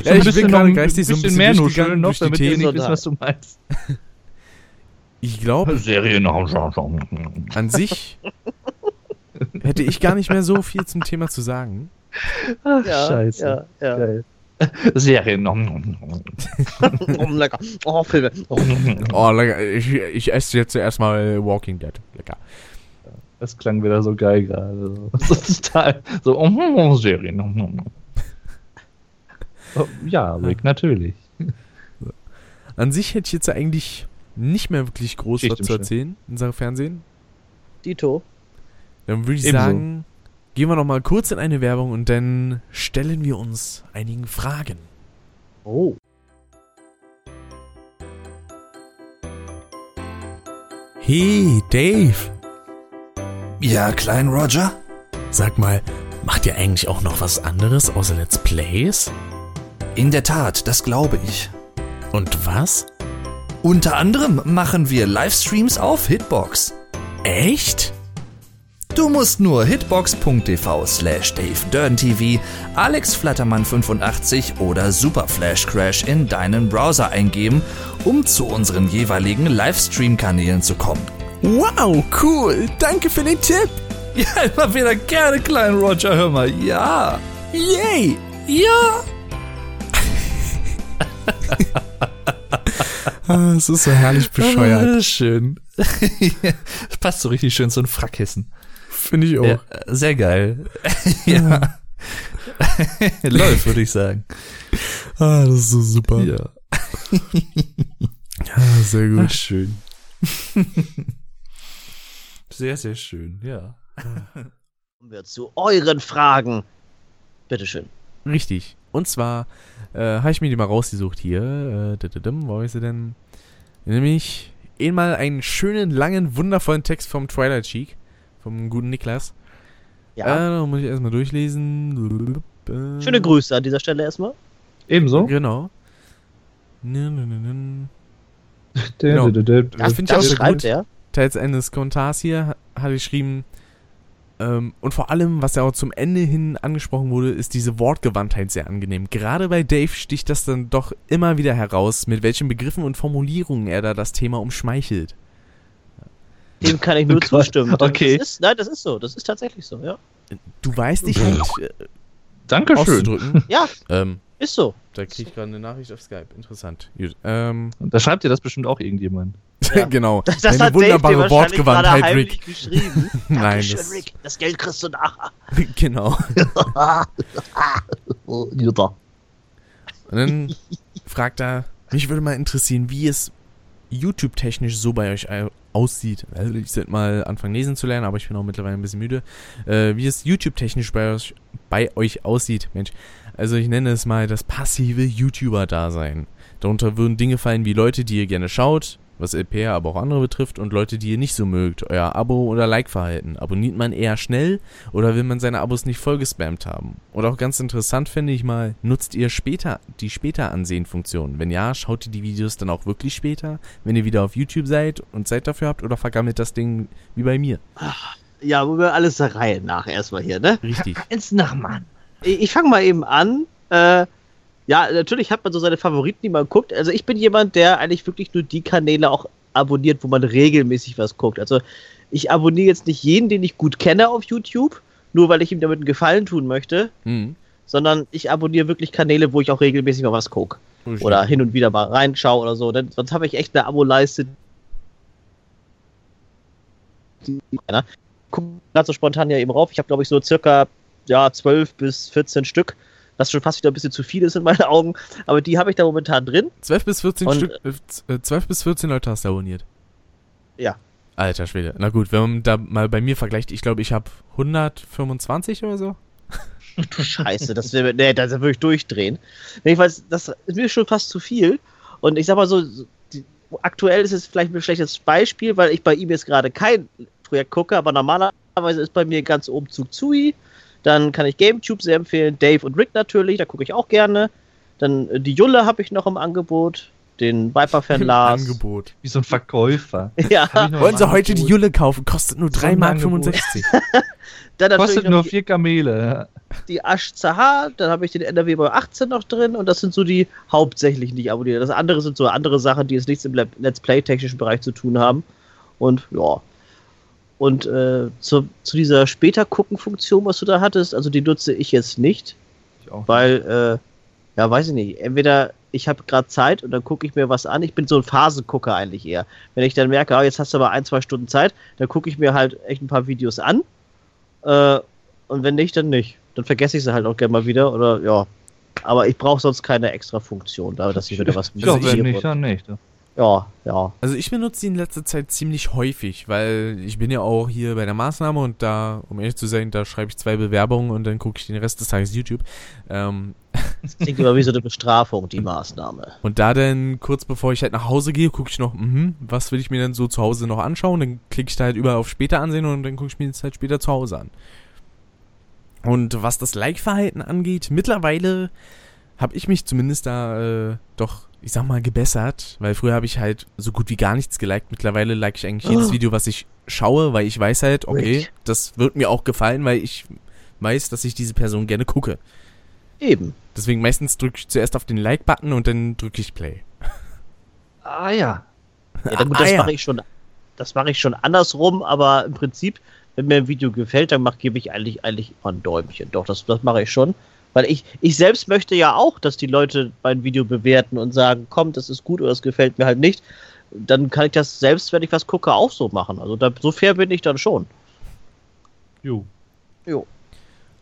Ja, ich bin gerade geistig so ein bisschen mehr durchgegangen nuscheln noch, durch die damit Themen. nicht wissen, was du meinst. ich glaube, Serien. an sich hätte ich gar nicht mehr so viel zum Thema zu sagen. Ach, ja, scheiße. Ja, ja. Geil. Serien. Oh, lecker. Oh, Filme. Oh. Oh, lecker, ich, ich esse jetzt erstmal Walking Dead. Lecker. Das klang wieder so geil gerade. So, total. So, oh, oh, oh, Serien. oh, oh, oh. Oh, ja, Rick, natürlich. An sich hätte ich jetzt eigentlich nicht mehr wirklich groß Schicht was zu erzählen in Sachen Fernsehen. Dito. Dann würde ich Ebenso. sagen, gehen wir noch mal kurz in eine Werbung und dann stellen wir uns einigen Fragen. Oh. Hey, Dave. Ja, Klein Roger? Sag mal, macht ihr eigentlich auch noch was anderes außer Let's Plays? In der Tat, das glaube ich. Und was? Unter anderem machen wir Livestreams auf Hitbox. Echt? Du musst nur hitbox.tv slash davedurntv, alexflattermann85 oder superflashcrash in deinen Browser eingeben, um zu unseren jeweiligen Livestream-Kanälen zu kommen. Wow, cool. Danke für den Tipp. Ja, immer wieder gerne, Klein Roger, hör mal, ja. Yay. Ja. Ah, es ist so herrlich bescheuert. Schön. das passt so richtig schön zu einem Frackkissen. Finde ich auch. Ja, sehr geil. ja. Läuft, würde ich sagen. Ah, das ist so super. Ja. Ah, sehr gut. Ach, schön. sehr, sehr schön, ja. Kommen wir zu euren Fragen. Bitteschön. Richtig. Und zwar äh, habe ich mir die mal rausgesucht hier. Äh, wo ist sie denn? Nämlich einmal einen schönen, langen, wundervollen Text vom Twilight Cheek. Vom guten Niklas. Ja. Äh, da muss ich erstmal durchlesen. Schöne Grüße an dieser Stelle erstmal. Ebenso. Genau. Genau. Das finde ich auch schreibt gut. er. Teils eines Kommentars hier ha- hat er geschrieben, ähm, und vor allem, was ja auch zum Ende hin angesprochen wurde, ist diese Wortgewandtheit sehr angenehm. Gerade bei Dave sticht das dann doch immer wieder heraus, mit welchen Begriffen und Formulierungen er da das Thema umschmeichelt. Dem kann ich nur Oh zustimmen. Das Okay. Ist, nein, das ist so. Das ist tatsächlich so, ja. Du weißt dich halt äh, Dankeschön. auszudrücken. Ja, ähm, ist so. da krieg ich gerade eine Nachricht auf Skype. Interessant. Gut. Ähm, Da schreibt dir das bestimmt auch irgendjemand. Ja. genau. Das, Deine hat Dave dir wunderbare Wortgewandtheit, Rick. geschrieben. Nein, Dankeschön, das- Rick. Das Geld kriegst du nachher. genau. Jutta. Und dann fragt er, mich würde mal interessieren, wie es YouTube-technisch so bei euch aussieht. Also ich sollte mal anfangen lesen zu lernen, aber ich bin auch mittlerweile ein bisschen müde. Äh, wie es YouTube-technisch bei bei euch aussieht, Mensch. Also ich nenne es mal das passive YouTuber-Dasein. Darunter würden Dinge fallen wie Leute, die ihr gerne schaut, was LPR, aber auch andere betrifft, und Leute, die ihr nicht so mögt, euer Abo- oder Like-Verhalten. Abonniert man eher schnell oder will man seine Abos nicht vollgespammt haben? Und auch ganz interessant finde ich mal, nutzt ihr später die später ansehen Funktion? Wenn ja, schaut ihr die Videos dann auch wirklich später, wenn ihr wieder auf YouTube seid und Zeit dafür habt oder vergammelt das Ding wie bei mir? Ja, wo wir alles der Reihe nach erstmal hier, ne? Richtig. Ins Nachmann. Ich, ich fange mal eben an. Äh, ja, natürlich hat man so seine Favoriten, die man guckt. Also ich bin jemand, der eigentlich wirklich nur die Kanäle auch abonniert, wo man regelmäßig was guckt. Also ich abonniere jetzt nicht jeden, den ich gut kenne auf YouTube, nur weil ich ihm damit einen Gefallen tun möchte, Mhm. sondern ich abonniere wirklich Kanäle, wo ich auch regelmäßig mal was gucke. Oder hin und wieder mal reinschaue oder so. Denn sonst habe ich echt eine Abo-Leiste. die- Ja, Guck gerade so spontan ja eben rauf. Ich habe, glaube ich, so circa ja, 12 bis 14 Stück, was schon fast wieder ein bisschen zu viel ist in meinen Augen. Aber die habe ich da momentan drin. 12 bis 14 Und- Stück, äh, 12 bis 14 Leute hast du abonniert. Ja. Alter Schwede. Na gut, wenn man da mal bei mir vergleicht, ich glaube, ich habe 125 oder so. Du Scheiße, das wäre, nee, da würde ich durchdrehen. Jedenfalls, das ist mir schon fast zu viel. Und ich sag mal so, die, aktuell ist es vielleicht ein schlechtes Beispiel, weil ich bei ihm jetzt gerade kein Projekt gucke, aber normalerweise ist bei mir ganz oben Zug Zui. Dann kann ich GameTube sehr empfehlen, Dave und Rick natürlich, da gucke ich auch gerne. Dann äh, die Julle habe ich noch im Angebot, den Viper-Fan Lars. Angebot. Wie so ein Verkäufer. Ja, Wollen Sie heute die. Julle kaufen? Kostet nur So 3 ein Mark Angebot. 65. dann Kostet nur vier Kamele. die Asch Zahar, dann habe ich den NRW bei 18 noch drin und das sind so die hauptsächlichen, die ich abonniere. Das andere sind so andere Sachen, die jetzt nichts im Le- Let's Play-technischen Bereich zu tun haben. Und ja. Und äh, zu, zu dieser später gucken Funktion, was du da hattest, also die nutze ich jetzt nicht, Ich auch. weil, äh, ja, weiß ich nicht, entweder ich habe gerade Zeit und dann gucke ich mir was an. Ich bin so ein Phasengucker eigentlich eher. Wenn ich dann merke, ah, jetzt hast du aber ein, zwei Stunden Zeit, dann gucke ich mir halt echt ein paar Videos an. Äh, und wenn nicht, dann nicht. Dann vergesse ich sie halt auch gerne mal wieder oder ja. Aber ich brauche sonst keine extra Funktion, da dass ich wieder was Ja, wenn ich- nicht, dann nicht. Ja, ja. Also ich benutze die in letzter Zeit ziemlich häufig, weil ich bin ja auch hier bei der Maßnahme und da, um ehrlich zu sein, da schreibe ich zwei Bewerbungen und dann gucke ich den Rest des Tages YouTube. Ähm, Das klingt immer wie so eine Bestrafung, die Maßnahme. und da dann kurz bevor ich halt nach Hause gehe, gucke ich noch, mhm, was will ich mir denn so zu Hause noch anschauen? Dann klicke ich da halt überall auf später ansehen und dann gucke ich mir das halt später zu Hause an. Und was das Like-Verhalten angeht, mittlerweile habe ich mich zumindest da äh, doch, ich sag mal, gebessert, weil früher habe ich halt so gut wie gar nichts geliked. Mittlerweile like ich eigentlich jedes Oh. Video, was ich schaue, weil ich weiß halt, okay, das wird mir auch gefallen, weil ich weiß, dass ich diese Person gerne gucke. Eben. Deswegen meistens drücke ich zuerst auf den Like-Button und dann drücke ich Play. Ah ja. Ja, gut, Ah, das ja. mache ich schon. Das mache ich schon andersrum, aber im Prinzip, wenn mir ein Video gefällt, dann mach, gebe ich eigentlich, eigentlich immer ein Däumchen. Doch, das, das mache ich schon. Weil ich, ich selbst möchte ja auch, dass die Leute mein Video bewerten und sagen, komm, das ist gut oder das gefällt mir halt nicht. Dann kann ich das selbst, wenn ich was gucke, auch so machen. Also da, so fair bin ich dann schon. Jo. Jo.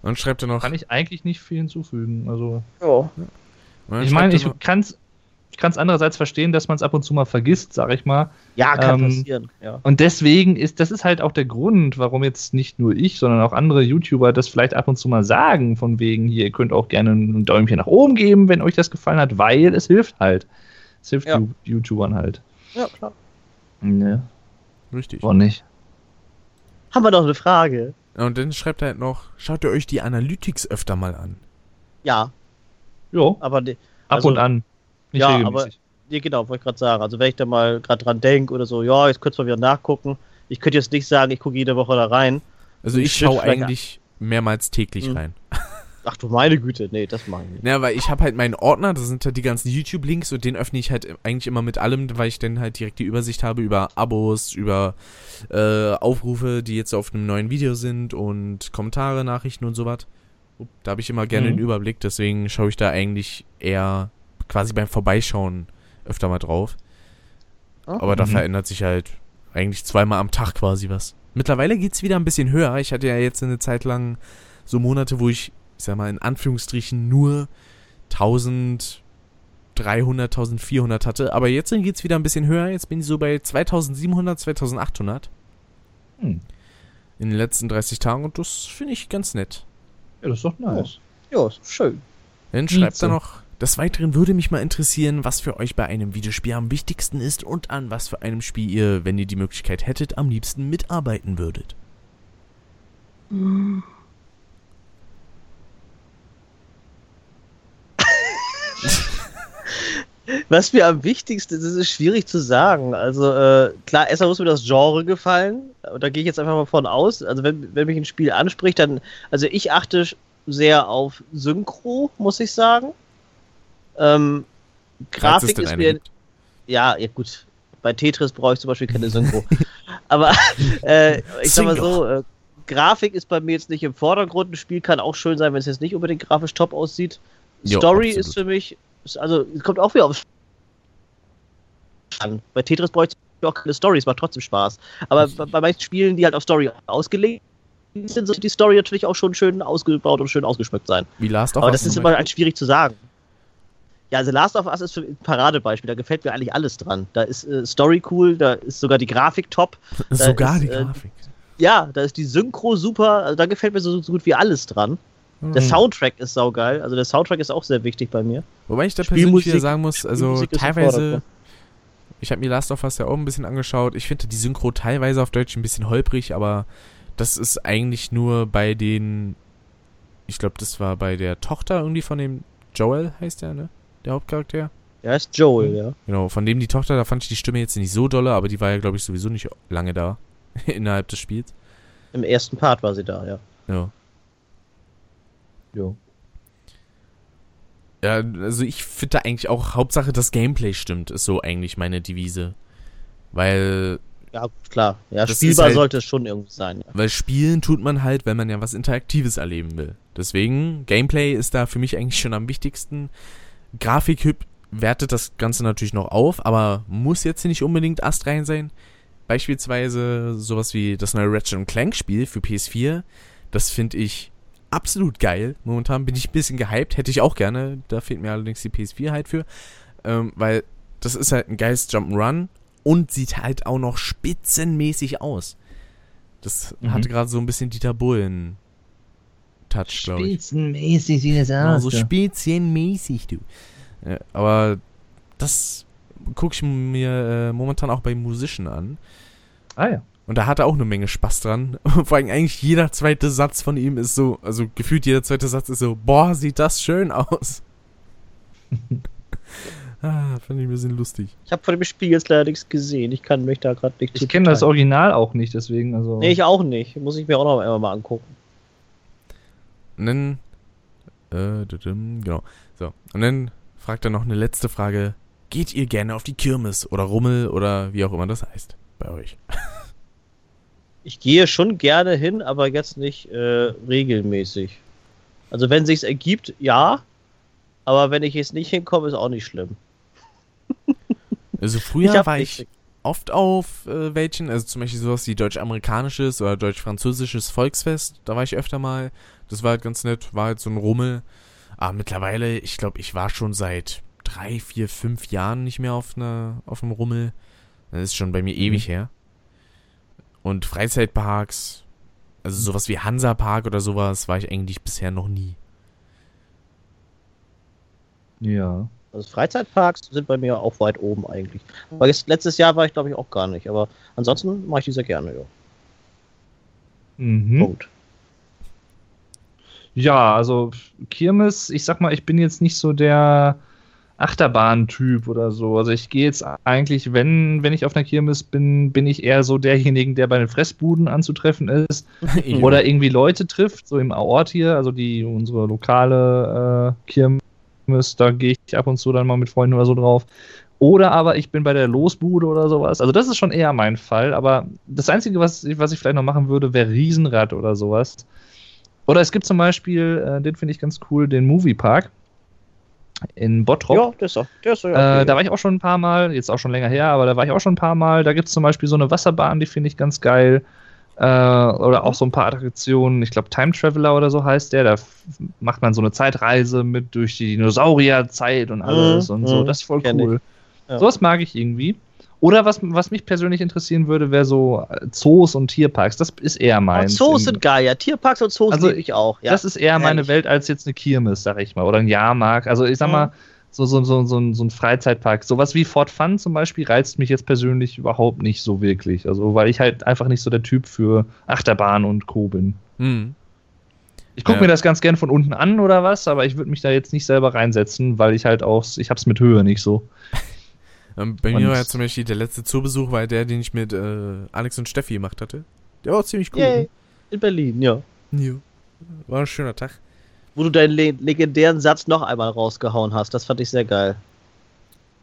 Und schreibt er noch. Kann ich eigentlich nicht viel hinzufügen. Also, Ja. dann ich meine, ich kann es ich kann's andererseits verstehen, dass man es ab und zu mal vergisst, sag ich mal. Ja, kann Ähm, passieren. Ja. Und deswegen ist, das ist halt auch der Grund, warum jetzt nicht nur ich, sondern auch andere YouTuber das vielleicht ab und zu mal sagen, von wegen hier, ihr könnt auch gerne ein Däumchen nach oben geben, wenn euch das gefallen hat, weil es hilft halt. Es hilft Ja. YouTubern halt. ja, klar. Ne, Richtig. war nicht. Haben wir noch eine Frage? Und dann schreibt er halt noch, schaut ihr euch die Analytics öfter mal an. Ja, Jo, aber ne, ab Also- und an. Nicht Ja, regelmäßig. Nee, genau, wollte ich gerade sagen. Also wenn ich da mal gerade dran denke oder so, ja, jetzt kurz mal wieder nachgucken. Ich könnte jetzt nicht sagen, ich gucke jede Woche da rein. Also ich Schritt schaue eigentlich mehrmals täglich Mhm. rein. Ach du meine Güte, nee, das mache ich nicht. Ja, weil ich habe halt meinen Ordner, das sind halt die ganzen YouTube-Links und den öffne ich halt eigentlich immer mit allem, weil ich dann halt direkt die Übersicht habe über Abos, über äh, Aufrufe, die jetzt auf einem neuen Video sind und Kommentare, Nachrichten und sowas. Da habe ich immer gerne Mhm. den Überblick, deswegen schaue ich da eigentlich eher quasi beim Vorbeischauen öfter mal drauf. Aber da Mhm. verändert sich halt eigentlich zweimal am Tag quasi was. Mittlerweile geht's wieder ein bisschen höher. Ich hatte ja jetzt eine Zeit lang so Monate, wo ich, ich sag mal, in Anführungsstrichen nur 1300, 1400 hatte. Aber jetzt geht's wieder ein bisschen höher. Jetzt bin ich so bei 2700, 2800 Hm. in den letzten 30 Tagen und das finde ich ganz nett. Ja, das ist doch nice. Ja, ist schön. Dann schreibt er noch, des Weiteren würde mich mal interessieren, was für euch bei einem Videospiel am wichtigsten ist und an was für einem Spiel ihr, wenn ihr die Möglichkeit hättet, am liebsten mitarbeiten würdet. Was mir am wichtigsten ist, ist schwierig zu sagen. Also äh, klar, erstmal muss mir das Genre gefallen. Da gehe ich jetzt einfach mal von aus. Also wenn, wenn mich ein Spiel anspricht, dann, also ich achte sehr auf Synchro, muss ich sagen. Ähm, Grafik ist mir, gibt. ja, ja gut. Bei Tetris brauche ich zum Beispiel keine Synchro. Aber äh, ich sag mal so, äh, Grafik ist bei mir jetzt nicht im Vordergrund. Ein Spiel kann auch schön sein, wenn es jetzt nicht unbedingt grafisch top aussieht. Jo, Story absolut. ist für mich, also es kommt auch wieder aufs an. Bei Tetris bräuchte ich auch keine Story, es macht trotzdem Spaß. Aber bei, bei manchen Spielen, die halt auf Story ausgelegt sind, sollte die Story natürlich auch schon schön ausgebaut und schön ausgeschmückt sein. Wie Last of Aber das ist immer halt schwierig zu sagen. Ja, also Last of Us ist für ein Paradebeispiel, da gefällt mir eigentlich alles dran. Da ist äh, Story cool, da ist sogar die Grafik top. da Sogar ist, die äh, Grafik. Ja, da ist die Synchro super, also da gefällt mir so, so gut wie alles dran. Der Mhm. Soundtrack ist saugeil, also der Soundtrack ist auch sehr wichtig bei mir. Wobei ich da persönlich wieder sagen muss, also teilweise, ich habe mir Last of Us ja auch ein bisschen angeschaut. Ich finde die Synchro teilweise auf Deutsch ein bisschen holprig, aber das ist eigentlich nur bei den, ich glaube, das war bei der Tochter irgendwie von dem Joel heißt der, ne? Der Hauptcharakter. Der heißt Joel, ja. Genau, von dem die Tochter, da fand ich die Stimme jetzt nicht so dolle, aber die war ja, glaube ich, sowieso nicht lange da innerhalb des Spiels. Im ersten Part war sie da, ja. Ja. Jo. Ja, also ich finde da eigentlich auch Hauptsache das Gameplay stimmt, ist so eigentlich meine Devise. Weil, Ja, klar. Ja, spielbar ist halt- sollte es schon irgendwie sein, ja. weil spielen tut man halt, wenn man ja was Interaktives erleben will. Deswegen, Gameplay ist da für mich eigentlich schon am wichtigsten. Grafik hüb- wertet das Ganze natürlich noch auf, aber muss jetzt nicht unbedingt astrein sein. Beispielsweise sowas wie das neue Ratchet Clank Spiel für PS4. Das finde ich absolut geil. Momentan bin ich ein bisschen gehypt. Hätte ich auch gerne. Da fehlt mir allerdings die PS4 halt für. Ähm, weil das ist halt ein geiles Jump'n'Run und sieht halt auch noch spitzenmäßig aus. Das Mhm. hatte gerade so ein bisschen Dieter Bohlen Touch, glaube ich. Spitzenmäßig sieht das Genau, aus. so ja. spezienmäßig, du. Ja, aber das gucke ich mir äh, momentan auch bei Musician an. ah ja. Und da hat er auch eine Menge Spaß dran. Vor allem eigentlich jeder zweite Satz von ihm ist so, also gefühlt jeder zweite Satz ist so, boah, sieht das schön aus. ah, fand ich ein bisschen lustig. Ich habe von dem Spiel jetzt leider nichts gesehen. Ich kann mich da gerade nicht Ich kenne das. Original auch nicht, deswegen, also. Nee, ich auch nicht. Muss ich mir auch noch einmal mal angucken. Und dann, äh, genau, so. Und dann fragt er noch eine letzte Frage. Geht ihr gerne auf die Kirmes oder Rummel oder wie auch immer das heißt bei euch? Ich gehe schon gerne hin, aber jetzt nicht äh, regelmäßig. Also wenn sich's ergibt, ja. Aber wenn ich jetzt nicht hinkomme, ist auch nicht schlimm. Also früher hab war ich oft auf äh, welchen, also zum Beispiel sowas wie deutsch-amerikanisches oder deutsch-französisches Volksfest, da war ich öfter mal. Das war halt ganz nett, war halt so ein Rummel. Aber mittlerweile, ich glaube, ich war schon seit drei, vier, fünf Jahren nicht mehr auf einer, auf einem Rummel. Das ist schon bei mir ewig her. Und Freizeitparks, also sowas wie Hansa Park oder sowas, war ich eigentlich bisher noch nie. Ja. Also Freizeitparks sind bei mir auch weit oben eigentlich. Aber jetzt, letztes Jahr war ich glaube ich auch gar nicht. Aber ansonsten mache ich die sehr gerne, ja. Mhm. Punkt. Ja, also Kirmes, ich sag mal, ich bin jetzt nicht so der Achterbahn-Typ oder so. Also ich gehe jetzt eigentlich, wenn, wenn ich auf einer Kirmes bin, bin ich eher so derjenige, der bei den Fressbuden anzutreffen ist oder irgendwie Leute trifft, so im Ort hier, also die unsere lokale äh, Kirmes, da gehe ich ab und zu dann mal mit Freunden oder so drauf. Oder aber ich bin bei der Losbude oder sowas. Also das ist schon eher mein Fall. Aber das Einzige, was, ich- was ich vielleicht noch machen würde, wäre Riesenrad oder sowas. Oder es gibt zum Beispiel, äh, den finde ich ganz cool, den Moviepark in Bottrop. Ja, der ist doch. Der ist ja Äh, okay. da war ich auch schon ein paar Mal, jetzt auch schon länger her, aber da war ich auch schon ein paar Mal. Da gibt es zum Beispiel so eine Wasserbahn, die finde ich ganz geil. Äh, oder auch so ein paar Attraktionen. Ich glaube, Time Traveler oder so heißt der. Da macht man so eine Zeitreise mit durch die Dinosaurierzeit und alles Mhm, und so. mhm, Das ist voll cool. Ja. Sowas mag ich irgendwie. Oder was, was mich persönlich interessieren würde, wäre so äh, Zoos und Tierparks. Das ist eher Oh, meins. Zoos sind geil, ja. Tierparks und Zoos Also, liebe ich auch. Ja. das ist eher meine ehrlich. Welt als jetzt eine Kirmes, sag ich mal, oder ein Jahrmarkt. Also ich sag Mhm. So, so, so, so, ein, so ein Freizeitpark. Sowas wie Fort Fun zum Beispiel reizt mich jetzt persönlich überhaupt nicht so wirklich. Also weil ich halt einfach nicht so der Typ für Achterbahn und Co. bin. Hm. Ich gucke Ja. mir das ganz gern von unten an oder was, aber ich würde mich da jetzt nicht selber reinsetzen, weil ich halt auch, ich hab's mit Höhe nicht so. Ähm, bei mir war ja zum Beispiel der letzte Zoobesuch, war der, den ich mit äh, Alex und Steffi gemacht hatte. Der war auch ziemlich cool. Yay. In Berlin, ja. Ja. War ein schöner Tag. Wo du deinen le legendären Satz noch einmal rausgehauen hast. Das fand ich sehr geil.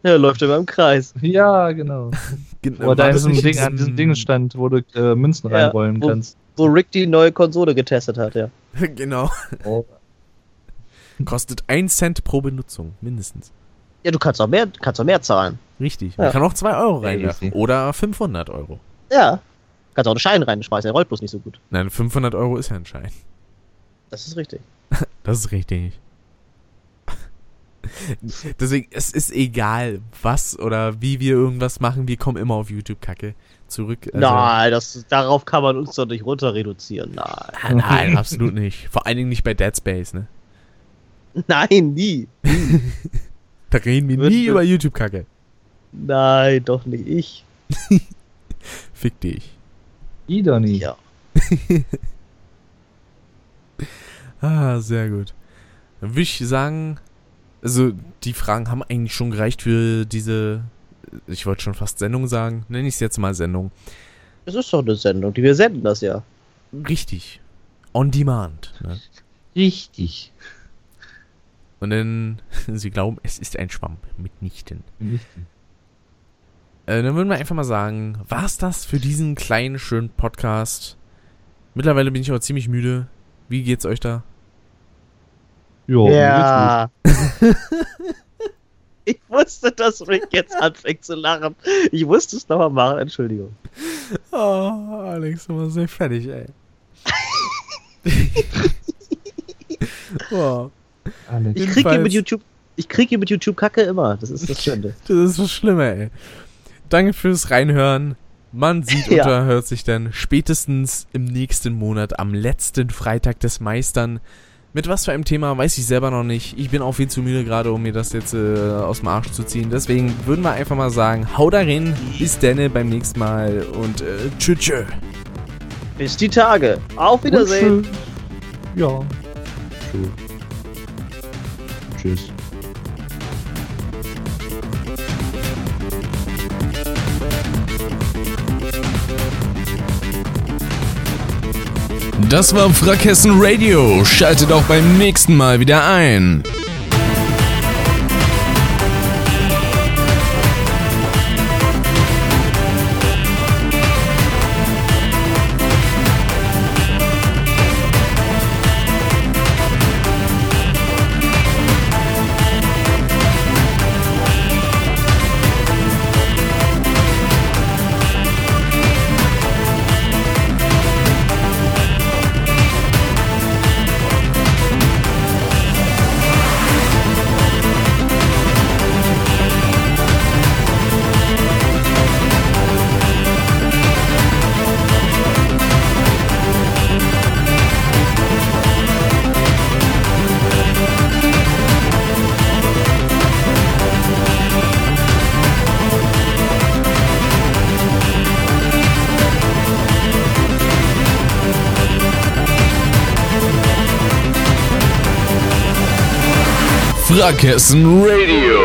Ja, läuft immer im Kreis. Ja, genau. Gen- Wo da das diesem, Ding, in an diesem Ding stand, wo du äh, Münzen Ja, reinrollen wo- kannst. Wo Rick die neue Konsole getestet hat, ja. genau. Oh. Kostet 1 Cent pro Benutzung, mindestens. Ja, du kannst auch mehr, kannst auch mehr zahlen. Richtig. Man Ja. kann auch 2 Euro Ja, reinwerfen. easy. Oder 500 Euro. Ja. Kannst auch einen Schein reinschmeißen, der rollt bloß nicht so gut. Nein, 500 Euro ist ja ein Schein. Das ist richtig. Das ist richtig. Deswegen, es ist egal, was oder wie wir irgendwas machen, wir kommen immer auf YouTube-Kacke zurück. Also- Nein, das, darauf kann man uns doch nicht runter reduzieren. Nein. Ah, Nein, absolut nicht. Vor allen Dingen nicht bei Dead Space, ne? Nein, nie. Da reden wir nie über YouTube-Kacke. Nein, doch nicht ich. Fick dich. I doch nicht. Ja. Ah, sehr gut. Dann würde ich sagen, also die Fragen haben eigentlich schon gereicht für diese, ich wollte schon fast Sendung sagen, nenne ich es jetzt mal Sendung. Das ist doch eine Sendung, die wir senden das ja. Richtig. On Demand. Ne? Richtig. Und dann, sie glauben, es ist ein Schwamm. Mitnichten. Äh, dann würden wir einfach mal sagen, war's das für diesen kleinen, schönen Podcast? Mittlerweile bin ich aber ziemlich müde. Wie geht's euch da? Jo, gut. Ich wusste, dass Rick jetzt anfängt zu lachen. Ich musste es nochmal machen, Entschuldigung. Oh, Alex, du machst mich fertig, ey. wow. Alex. Ich krieg Jedenfalls- mit YouTube, ich krieg ihn mit YouTube Kacke immer. Das ist das Schöne. Das ist so schlimm, ey. Danke fürs Reinhören. Man sieht Ja. oder hört sich dann spätestens im nächsten Monat am letzten Freitag des Meistern. Mit was für einem Thema weiß ich selber noch nicht. Ich bin auch viel zu müde gerade, um mir das jetzt äh, aus dem Arsch zu ziehen. Deswegen würden wir einfach mal sagen, hau da rein, bis denne beim nächsten Mal und äh, tschüss. tschüss. Bis die Tage. Auf Wiedersehen. Ja. Tschüss. Das war Frackhessen Radio. Schaltet auch beim nächsten Mal wieder ein. Frackhessen Radio.